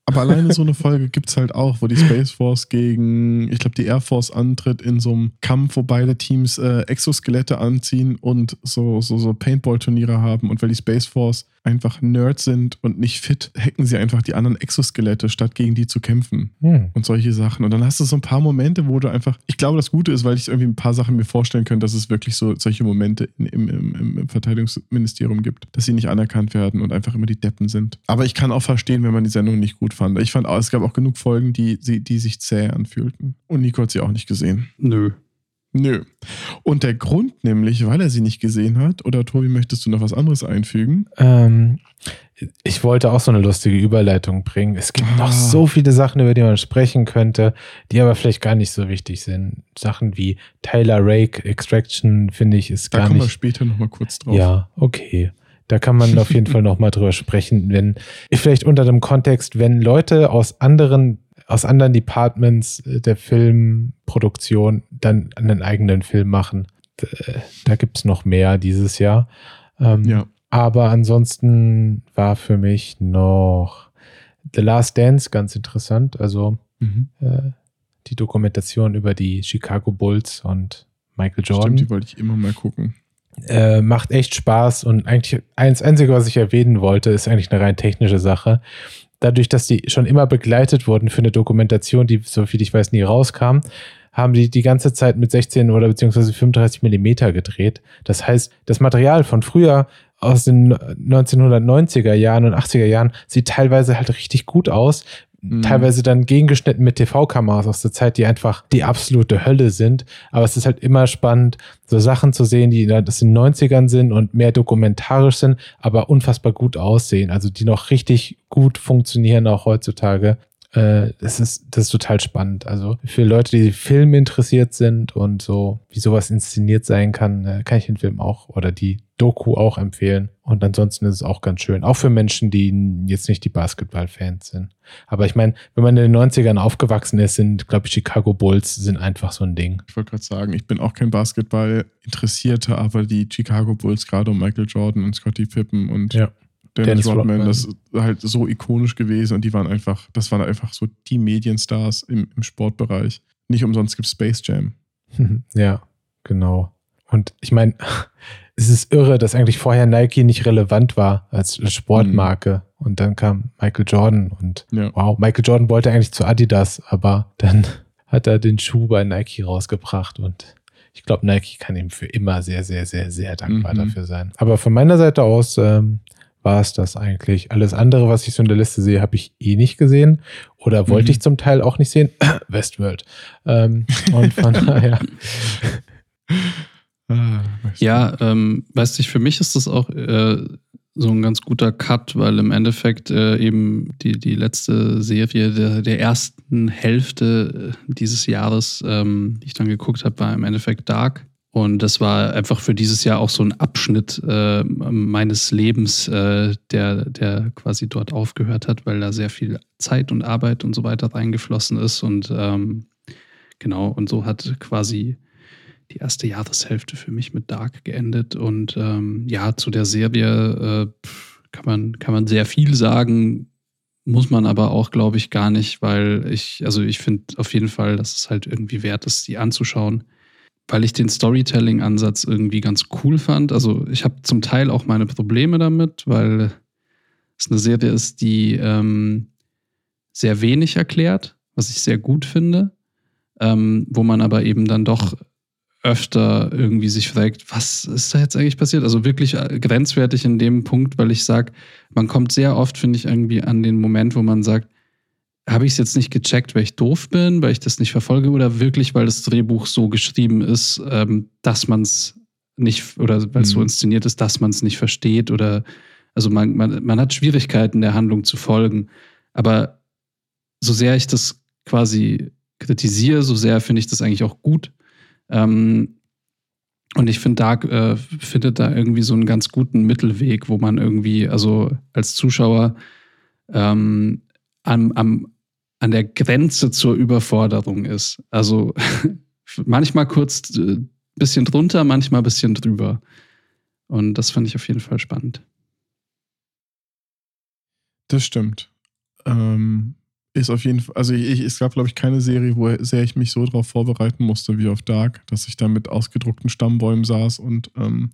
Aber alleine so eine Folge gibt's halt auch, wo die Space Force gegen, ich glaube, die Air Force antritt in so einem Kampf, wo beide Teams äh, Exoskelette anziehen und so, so, so Paintball-Turniere haben. Und weil die Space Force einfach Nerds sind und nicht fit, hacken sie einfach die anderen Exoskelette, statt gegen die zu kämpfen. Hm. und solche Sachen. Und dann hast du so ein paar Momente, wo du einfach, ich glaube, das Gute ist, weil ich irgendwie ein paar Sachen mir vorstellen könnte, dass es wirklich so solche Momente im, im, im Verteidigungsministerium gibt, dass sie nicht anerkannt werden und einfach immer die Deppen sind. Aber ich kann auch verstehen, wenn man die Sendung nicht gut fand. Ich fand auch, es gab auch genug Folgen, die, die sich zäh anfühlten. Und Nico hat sie auch nicht gesehen. Nö. Nö. Und der Grund nämlich, weil er sie nicht gesehen hat, oder Tobi, möchtest du noch was anderes einfügen? Ähm, ich wollte auch so eine lustige Überleitung bringen. Es gibt Ah. noch so viele Sachen, über die man sprechen könnte, die aber vielleicht gar nicht so wichtig sind. Sachen wie Tyler Rake, Extraction, finde ich, ist Da gar kommen wir nicht. später nochmal kurz drauf. Ja, okay. Da kann man auf jeden Fall nochmal drüber sprechen, wenn, vielleicht unter dem Kontext, wenn Leute aus anderen, aus anderen Departments äh, der Filmproduktion dann einen eigenen Film machen. Äh, Da gibt es noch mehr dieses Jahr. Ähm, Ja. Aber ansonsten war für mich noch The Last Dance ganz interessant. Also Mhm. äh, die Dokumentation über die Chicago Bulls und Michael Jordan. Stimmt, die wollte ich immer mal gucken. Äh, macht echt Spaß und eigentlich eins Einzige, was ich erwähnen wollte, ist eigentlich eine rein technische Sache. Dadurch, dass die schon immer begleitet wurden für eine Dokumentation, die, so viel ich weiß, nie rauskam, haben die die ganze Zeit mit 16 oder beziehungsweise 35 Millimeter gedreht. Das heißt, das Material von früher aus den 1990er Jahren und 80er Jahren sieht teilweise halt richtig gut aus. Mhm. Teilweise dann gegengeschnitten mit TV-Kameras aus der Zeit, die einfach die absolute Hölle sind. Aber es ist halt immer spannend, so Sachen zu sehen, die in den 90ern sind und mehr dokumentarisch sind, aber unfassbar gut aussehen. Also die noch richtig gut funktionieren auch heutzutage. Äh, Das ist, das ist total spannend. Also für Leute, die Film interessiert sind und so, wie sowas inszeniert sein kann, äh, kann ich den Film auch oder die Doku auch empfehlen. Und ansonsten ist es auch ganz schön. Auch für Menschen, die jetzt nicht die Basketball-Fans sind. Aber ich meine, wenn man in den 90ern aufgewachsen ist, sind, glaube ich, Chicago Bulls sind einfach so ein Ding. Ich wollte gerade sagen, ich bin auch kein Basketball-Interessierter, aber die Chicago Bulls, gerade um Michael Jordan und Scottie Pippen und Ja. Dennis, Dennis Rodman, Rodman. das ist halt so ikonisch gewesen und die waren einfach, das waren einfach so die Medienstars im, im Sportbereich. Nicht umsonst gibt es Space Jam. ja, genau. Und ich meine, es ist irre, dass eigentlich vorher Nike nicht relevant war als Sportmarke. Und dann kam Michael Jordan und Ja. wow, Michael Jordan wollte eigentlich zu Adidas, aber dann hat er den Schuh bei Nike rausgebracht und ich glaube, Nike kann ihm für immer sehr, sehr, sehr, sehr dankbar Mhm. dafür sein. Aber von meiner Seite aus ähm, war es das eigentlich. Alles andere, was ich so in der Liste sehe, habe ich eh nicht gesehen oder wollte Mhm. ich zum Teil auch nicht sehen. Westworld. Ähm, und von daher. Ah. Ja, ähm, weißt du, für mich ist das auch äh, so ein ganz guter Cut, weil im Endeffekt äh, eben die, die letzte Serie der, der ersten Hälfte äh, dieses Jahres, ähm, die ich dann geguckt habe, war im Endeffekt Dark. Und das war einfach für dieses Jahr auch so ein Abschnitt äh, meines Lebens, äh, der, der quasi dort aufgehört hat, weil da sehr viel Zeit und Arbeit und so weiter reingeflossen ist. Und ähm, genau, und so hat quasi die erste Jahreshälfte für mich mit Dark geendet. Und ähm, ja, zu der Serie äh, kann, man, kann man sehr viel sagen, muss man aber auch, glaube ich, gar nicht, weil ich, also ich finde auf jeden Fall, dass es halt irgendwie wert ist, die anzuschauen, weil ich den Storytelling-Ansatz irgendwie ganz cool fand. Also ich habe zum Teil auch meine Probleme damit, weil es eine Serie ist, die ähm, sehr wenig erklärt, was ich sehr gut finde, ähm, wo man aber eben dann doch öfter irgendwie sich fragt, was ist da jetzt eigentlich passiert? Also wirklich äh, grenzwertig in dem Punkt, weil ich sage, man kommt sehr oft, finde ich, irgendwie an den Moment, wo man sagt, habe ich es jetzt nicht gecheckt, weil ich doof bin, weil ich das nicht verfolge oder wirklich, weil das Drehbuch so geschrieben ist, ähm, dass man es nicht oder weil es so Mhm. inszeniert ist, dass man es nicht versteht oder also man, man, man hat Schwierigkeiten der Handlung zu folgen. Aber so sehr ich das quasi kritisiere, so sehr finde ich das eigentlich auch gut. Ähm, und ich finde, Dark äh, findet da irgendwie so einen ganz guten Mittelweg, wo man irgendwie, also als Zuschauer ähm, am, am, an der Grenze zur Überforderung ist. Also manchmal kurz äh, bisschen drunter, manchmal bisschen drüber. Und das fand ich auf jeden Fall spannend. Das stimmt. Ähm, ist auf jeden Fall, also ich, ich, es gab, glaube ich, keine Serie, wo sehr ich mich so darauf vorbereiten musste wie auf Dark, dass ich da mit ausgedruckten Stammbäumen saß und ähm,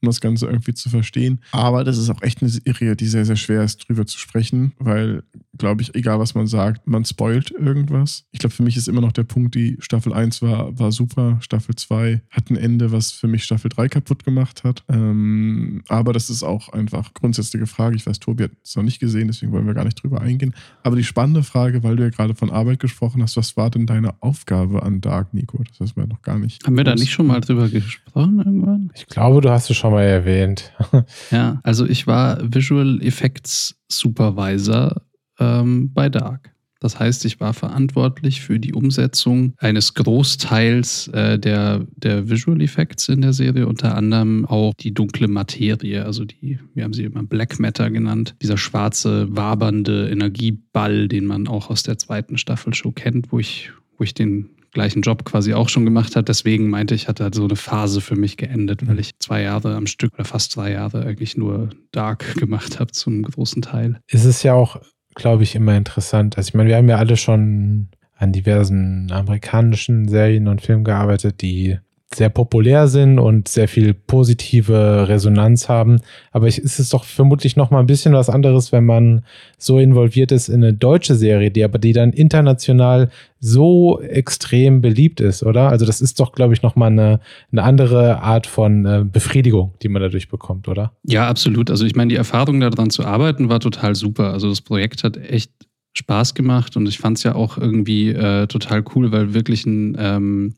um das Ganze irgendwie zu verstehen. Aber das ist auch echt eine Serie, die sehr, sehr schwer ist, drüber zu sprechen, weil, glaube ich, egal was man sagt, man spoilt irgendwas. Ich glaube, für mich ist immer noch der Punkt, die Staffel 1 war, war super, Staffel 2 hat ein Ende, was für mich Staffel 3 kaputt gemacht hat. Ähm, aber das ist auch einfach grundsätzliche Frage. Ich weiß, Tobi hat es noch nicht gesehen, deswegen wollen wir gar nicht drüber eingehen. Aber die spannende Frage, weil du ja gerade von Arbeit gesprochen hast, was war denn deine Aufgabe an Dark, Nico? Das wissen wir noch gar nicht. Haben wir da nicht schon mal drüber gesprochen irgendwann? Ich glaube, du hast es schon mal erwähnt. Ja, also ich war Visual Effects Supervisor ähm, bei Dark. Das heißt, ich war verantwortlich für die Umsetzung eines Großteils äh, der, der Visual Effects in der Serie, unter anderem auch die dunkle Materie, also die, wir haben sie immer Black Matter genannt, dieser schwarze, wabernde Energieball, den man auch aus der zweiten Staffel schon kennt, wo ich, wo ich den gleichen Job quasi auch schon gemacht hat. Deswegen meinte ich, hat halt so eine Phase für mich geendet, weil ich zwei Jahre am Stück oder fast zwei Jahre eigentlich nur Dark gemacht habe zum großen Teil. Es ist ja auch, glaube ich, immer interessant. Also ich meine, wir haben ja alle schon an diversen amerikanischen Serien und Filmen gearbeitet, die sehr populär sind und sehr viel positive Resonanz haben. Aber es ist doch vermutlich noch mal ein bisschen was anderes, wenn man so involviert ist in eine deutsche Serie, die aber die dann international so extrem beliebt ist, oder? Also das ist doch, glaube ich, noch mal eine, eine andere Art von äh, Befriedigung, die man dadurch bekommt, oder? Ja, absolut. Also ich meine, die Erfahrung daran zu arbeiten war total super. Also das Projekt hat echt Spaß gemacht und ich fand es ja auch irgendwie äh, total cool, weil wirklich ein ähm,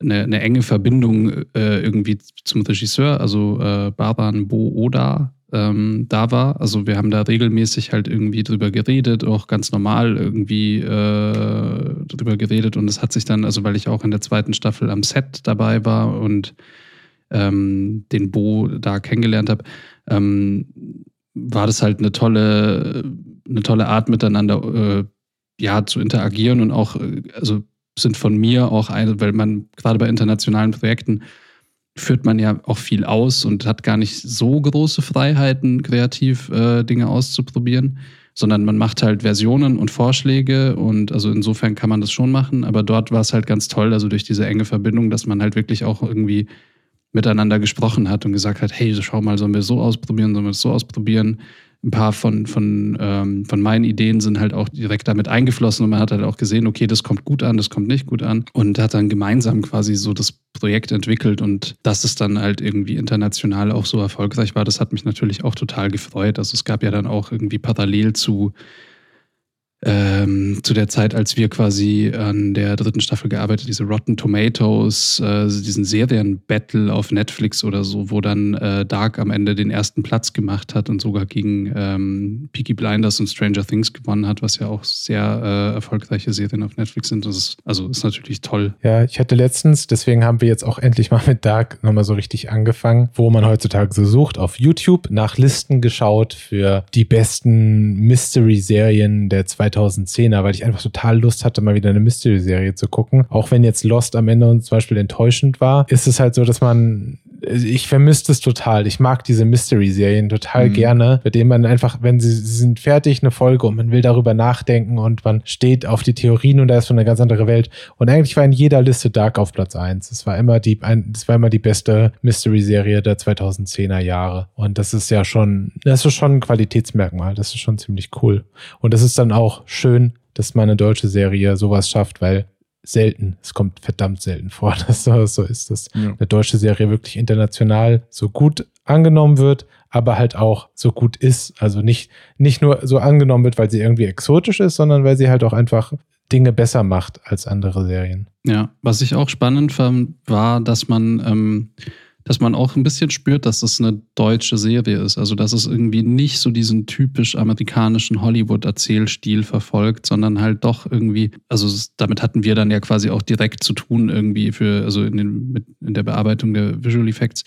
eine, eine enge Verbindung äh, irgendwie zum Regisseur, also äh, Baban Bo Oda, ähm, da war. Also wir haben da regelmäßig halt irgendwie drüber geredet, auch ganz normal irgendwie äh, drüber geredet und es hat sich dann, also weil ich auch in der zweiten Staffel am Set dabei war und ähm, den Bo da kennengelernt habe, ähm, war das halt eine tolle, eine tolle Art miteinander äh, ja zu interagieren und auch, äh, also sind von mir auch eine, weil man gerade bei internationalen Projekten führt man ja auch viel aus und hat gar nicht so große Freiheiten, kreativ äh, Dinge auszuprobieren, sondern man macht halt Versionen und Vorschläge und also insofern kann man das schon machen, aber dort war es halt ganz toll, also durch diese enge Verbindung, dass man halt wirklich auch irgendwie miteinander gesprochen hat und gesagt hat, hey, schau mal, sollen wir so ausprobieren, sollen wir das so ausprobieren? Ein paar von, von, ähm, von meinen Ideen sind halt auch direkt damit eingeflossen und man hat halt auch gesehen, okay, das kommt gut an, das kommt nicht gut an und hat dann gemeinsam quasi so das Projekt entwickelt und dass es dann halt irgendwie international auch so erfolgreich war, das hat mich natürlich auch total gefreut. Also es gab ja dann auch irgendwie parallel zu ähm, zu der Zeit, als wir quasi an der dritten Staffel gearbeitet, diese Rotten Tomatoes, äh, diesen Serienbattle auf Netflix oder so, wo dann äh, Dark am Ende den ersten Platz gemacht hat und sogar gegen ähm, Peaky Blinders und Stranger Things gewonnen hat, was ja auch sehr äh, erfolgreiche Serien auf Netflix sind. Das ist, also ist natürlich toll. Ja, ich hatte letztens, deswegen haben wir jetzt auch endlich mal mit Dark nochmal so richtig angefangen, wo man heutzutage so sucht, auf YouTube nach Listen geschaut für die besten Mystery-Serien der zwei 2010er, weil ich einfach total Lust hatte, mal wieder eine Mystery-Serie zu gucken. Auch wenn jetzt Lost am Ende zum Beispiel enttäuschend war, ist es halt so, dass man ich vermisse es total. Ich mag diese Mystery-Serien total mhm. gerne, bei denen man einfach, wenn sie, sie, sind fertig, eine Folge und man will darüber nachdenken und man steht auf die Theorien und da ist schon eine ganz andere Welt. Und eigentlich war in jeder Liste Dark auf Platz 1. Es war immer die, ein, das war immer die beste Mystery-Serie der 2010er Jahre. Und das ist ja schon, das ist schon ein Qualitätsmerkmal. Das ist schon ziemlich cool. Und das ist dann auch schön, dass meine deutsche Serie sowas schafft, weil selten, es kommt verdammt selten vor, dass so, so ist, dass ja. eine deutsche Serie wirklich international so gut angenommen wird, aber halt auch so gut ist. Also nicht, nicht nur so angenommen wird, weil sie irgendwie exotisch ist, sondern weil sie halt auch einfach Dinge besser macht als andere Serien. Ja, was ich auch spannend fand, war, dass man ähm, dass man auch ein bisschen spürt, dass das eine deutsche Serie ist. Also, dass es irgendwie nicht so diesen typisch amerikanischen Hollywood-Erzählstil verfolgt, sondern halt doch irgendwie, also damit hatten wir dann ja quasi auch direkt zu tun, irgendwie für, also in, den, mit, in der Bearbeitung der Visual Effects,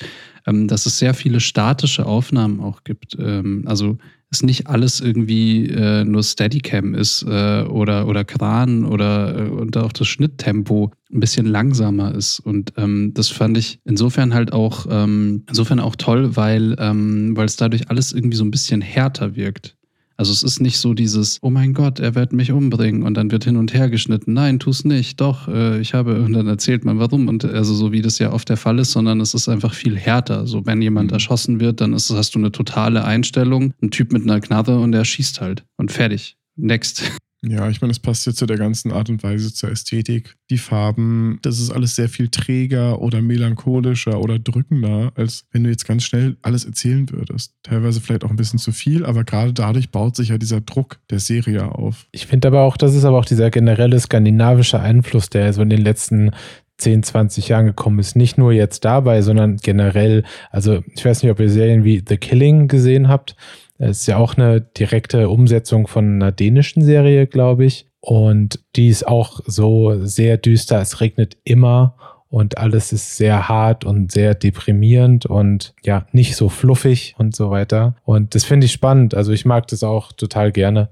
ähm, dass es sehr viele statische Aufnahmen auch gibt. Ähm, also es nicht alles irgendwie äh, nur Steadicam ist äh, oder, oder Kran oder äh, und auch das Schnitttempo ein bisschen langsamer ist. Und ähm, das fand ich insofern halt auch ähm, insofern auch toll, weil, ähm, weil es dadurch alles irgendwie so ein bisschen härter wirkt. Also es ist nicht so dieses, oh mein Gott, er wird mich umbringen und dann wird hin und her geschnitten. Nein, tu's nicht. Doch, äh, ich habe, und dann erzählt man warum. Und also so wie das ja oft der Fall ist, sondern es ist einfach viel härter. So, wenn jemand mhm. erschossen wird, dann ist, hast du eine totale Einstellung, ein Typ mit einer Knarre und der schießt halt. Und fertig. Next. Ja, ich meine, es passt jetzt zu der ganzen Art und Weise zur Ästhetik. Die Farben, das ist alles sehr viel träger oder melancholischer oder drückender, als wenn du jetzt ganz schnell alles erzählen würdest. Teilweise vielleicht auch ein bisschen zu viel, aber gerade dadurch baut sich ja dieser Druck der Serie auf. Ich finde aber auch, das ist aber auch dieser generelle skandinavische Einfluss, der so in den letzten 10, 20 Jahren gekommen ist. Nicht nur jetzt dabei, sondern generell. Also ich weiß nicht, ob ihr Serien wie The Killing gesehen habt. Es ist ja auch eine direkte Umsetzung von einer dänischen Serie, glaube ich. Und die ist auch so sehr düster. Es regnet immer und alles ist sehr hart und sehr deprimierend und ja, nicht so fluffig und so weiter. Und das finde ich spannend. Also ich mag das auch total gerne.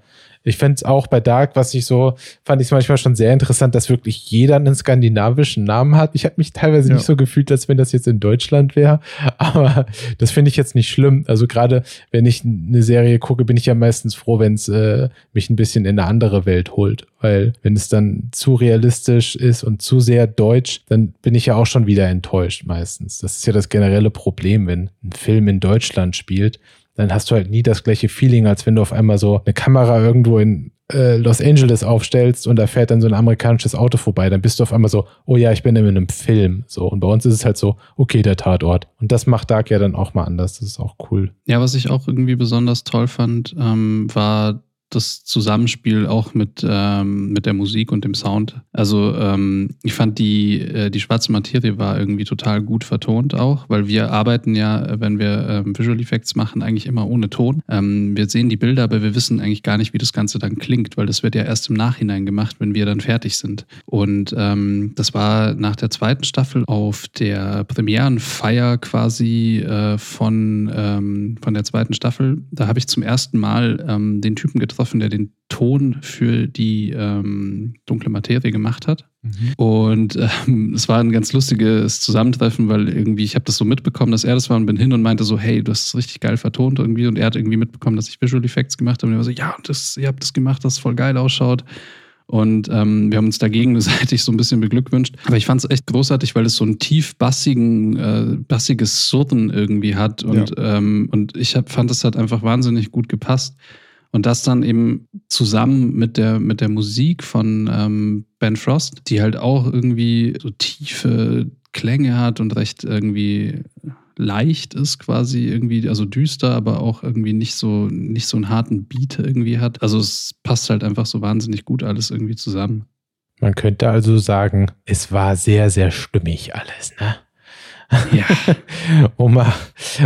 Ich fände es auch bei Dark, was ich so, fand ich es manchmal schon sehr interessant, dass wirklich jeder einen skandinavischen Namen hat. Ich habe mich teilweise Ja. nicht so gefühlt, als wenn das jetzt in Deutschland wäre. Aber das finde ich jetzt nicht schlimm. Also gerade wenn ich eine Serie gucke, bin ich ja meistens froh, wenn es äh, mich ein bisschen in eine andere Welt holt. Weil wenn es dann zu realistisch ist und zu sehr deutsch, dann bin ich ja auch schon wieder enttäuscht meistens. Das ist ja das generelle Problem, wenn ein Film in Deutschland spielt, dann hast du halt nie das gleiche Feeling, als wenn du auf einmal so eine Kamera irgendwo in äh, Los Angeles aufstellst und da fährt dann so ein amerikanisches Auto vorbei. Dann bist du auf einmal so, oh ja, ich bin in einem Film. So. Und bei uns ist es halt so, okay, der Tatort. Und das macht Dark ja dann auch mal anders. Das ist auch cool. Ja, was ich auch irgendwie besonders toll fand, ähm, war das Zusammenspiel auch mit, ähm, mit der Musik und dem Sound. Also ähm, ich fand die, äh, die schwarze Materie war irgendwie total gut vertont auch, weil wir arbeiten ja, wenn wir ähm, Visual Effects machen, eigentlich immer ohne Ton. Ähm, wir sehen die Bilder, aber wir wissen eigentlich gar nicht, wie das Ganze dann klingt, weil das wird ja erst im Nachhinein gemacht, wenn wir dann fertig sind. Und ähm, das war nach der zweiten Staffel auf der Premierenfeier quasi äh, von, ähm, von der zweiten Staffel. Da habe ich zum ersten Mal den Typen getroffen, der den Ton für die ähm, dunkle Materie gemacht hat. Und ähm, es war ein ganz lustiges Zusammentreffen, weil irgendwie ich habe das so mitbekommen, dass er das war und bin hin und meinte so, hey, du hast es richtig geil vertont irgendwie. Und er hat irgendwie mitbekommen, dass ich Visual Effects gemacht habe. Und er war so, ja, das, ihr habt das gemacht, das voll geil ausschaut. Und ähm, wir haben uns da gegenseitig so ein bisschen beglückwünscht. Aber ich fand es echt großartig, weil es so einen tief bassigen, äh, bassiges Surren irgendwie hat. Und, ähm, und ich hab, fand, es hat einfach wahnsinnig gut gepasst. Und das dann eben zusammen mit der, mit der Musik von ähm, Ben Frost, die halt auch irgendwie so tiefe Klänge hat und recht irgendwie leicht ist quasi irgendwie, also düster, aber auch irgendwie nicht so, nicht so einen harten Beat irgendwie hat. Also es passt halt einfach so wahnsinnig gut alles irgendwie zusammen. Man könnte also sagen, es war sehr, sehr stimmig alles, ne? Ja. um,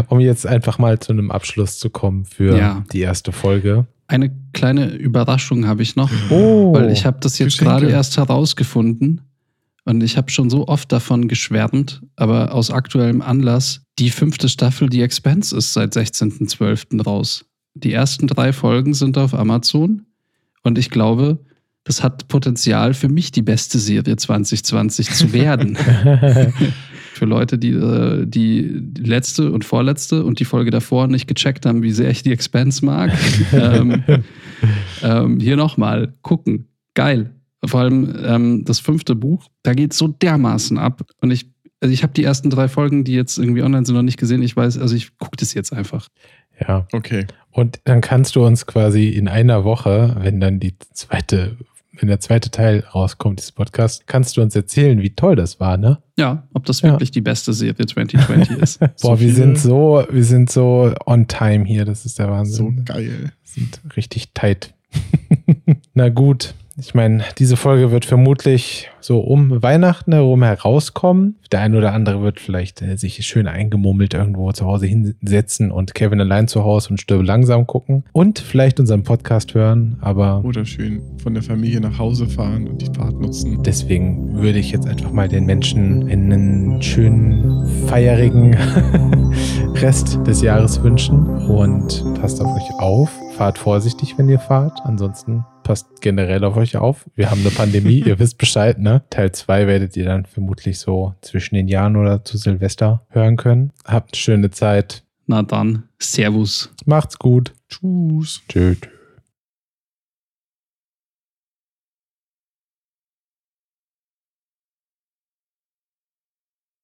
um jetzt einfach mal zu einem Abschluss zu kommen für Ja. die erste Folge. Eine kleine Überraschung habe ich noch, Oh, weil ich habe das jetzt gerade erst herausgefunden und ich habe schon so oft davon geschwärmt, aber aus aktuellem Anlass, die fünfte Staffel The Expanse ist seit 16.12. raus. Die ersten drei Folgen sind auf Amazon und ich glaube, das hat Potenzial für mich die beste Serie 2020 zu werden. für Leute, die, äh, die letzte und vorletzte und die Folge davor nicht gecheckt haben, wie sehr ich die Expanse mag. ähm, ähm, hier nochmal gucken. Geil. Vor allem ähm, das fünfte Buch, da geht so dermaßen ab. Und ich, also ich habe die ersten drei Folgen, die jetzt irgendwie online sind, noch nicht gesehen. Ich weiß, also ich gucke das jetzt einfach. ja. Okay. Und dann kannst du uns quasi in einer Woche, wenn dann die zweite, wenn der zweite Teil rauskommt, dieses Podcast, kannst du uns erzählen, wie toll das war, ne? Ja, ob das Ja. wirklich die beste Serie 2020 ist. Boah, So wir sind so, wir sind so on time hier, das ist der Wahnsinn. So geil. sind richtig tight. Na gut, ich meine, diese Folge wird vermutlich so um Weihnachten herum herauskommen. Der ein oder andere wird vielleicht äh, sich schön eingemummelt irgendwo zu Hause hinsetzen und Kevin allein zu Hause und stirbe langsam gucken und vielleicht unseren Podcast hören, aber Oder schön von der Familie nach Hause fahren und die Fahrt nutzen. deswegen würde ich jetzt einfach mal den Menschen einen schönen, feierigen Rest des Jahres wünschen und passt auf euch auf. Fahrt vorsichtig, wenn ihr fahrt. Ansonsten passt generell auf euch auf. Wir haben eine Pandemie, ihr wisst Bescheid, ne? Teil 2 werdet ihr dann vermutlich so zwischen den Jahren oder zu Silvester hören können. Habt eine schöne Zeit. Na dann, Servus. Macht's gut. Tschüss. Tschüss.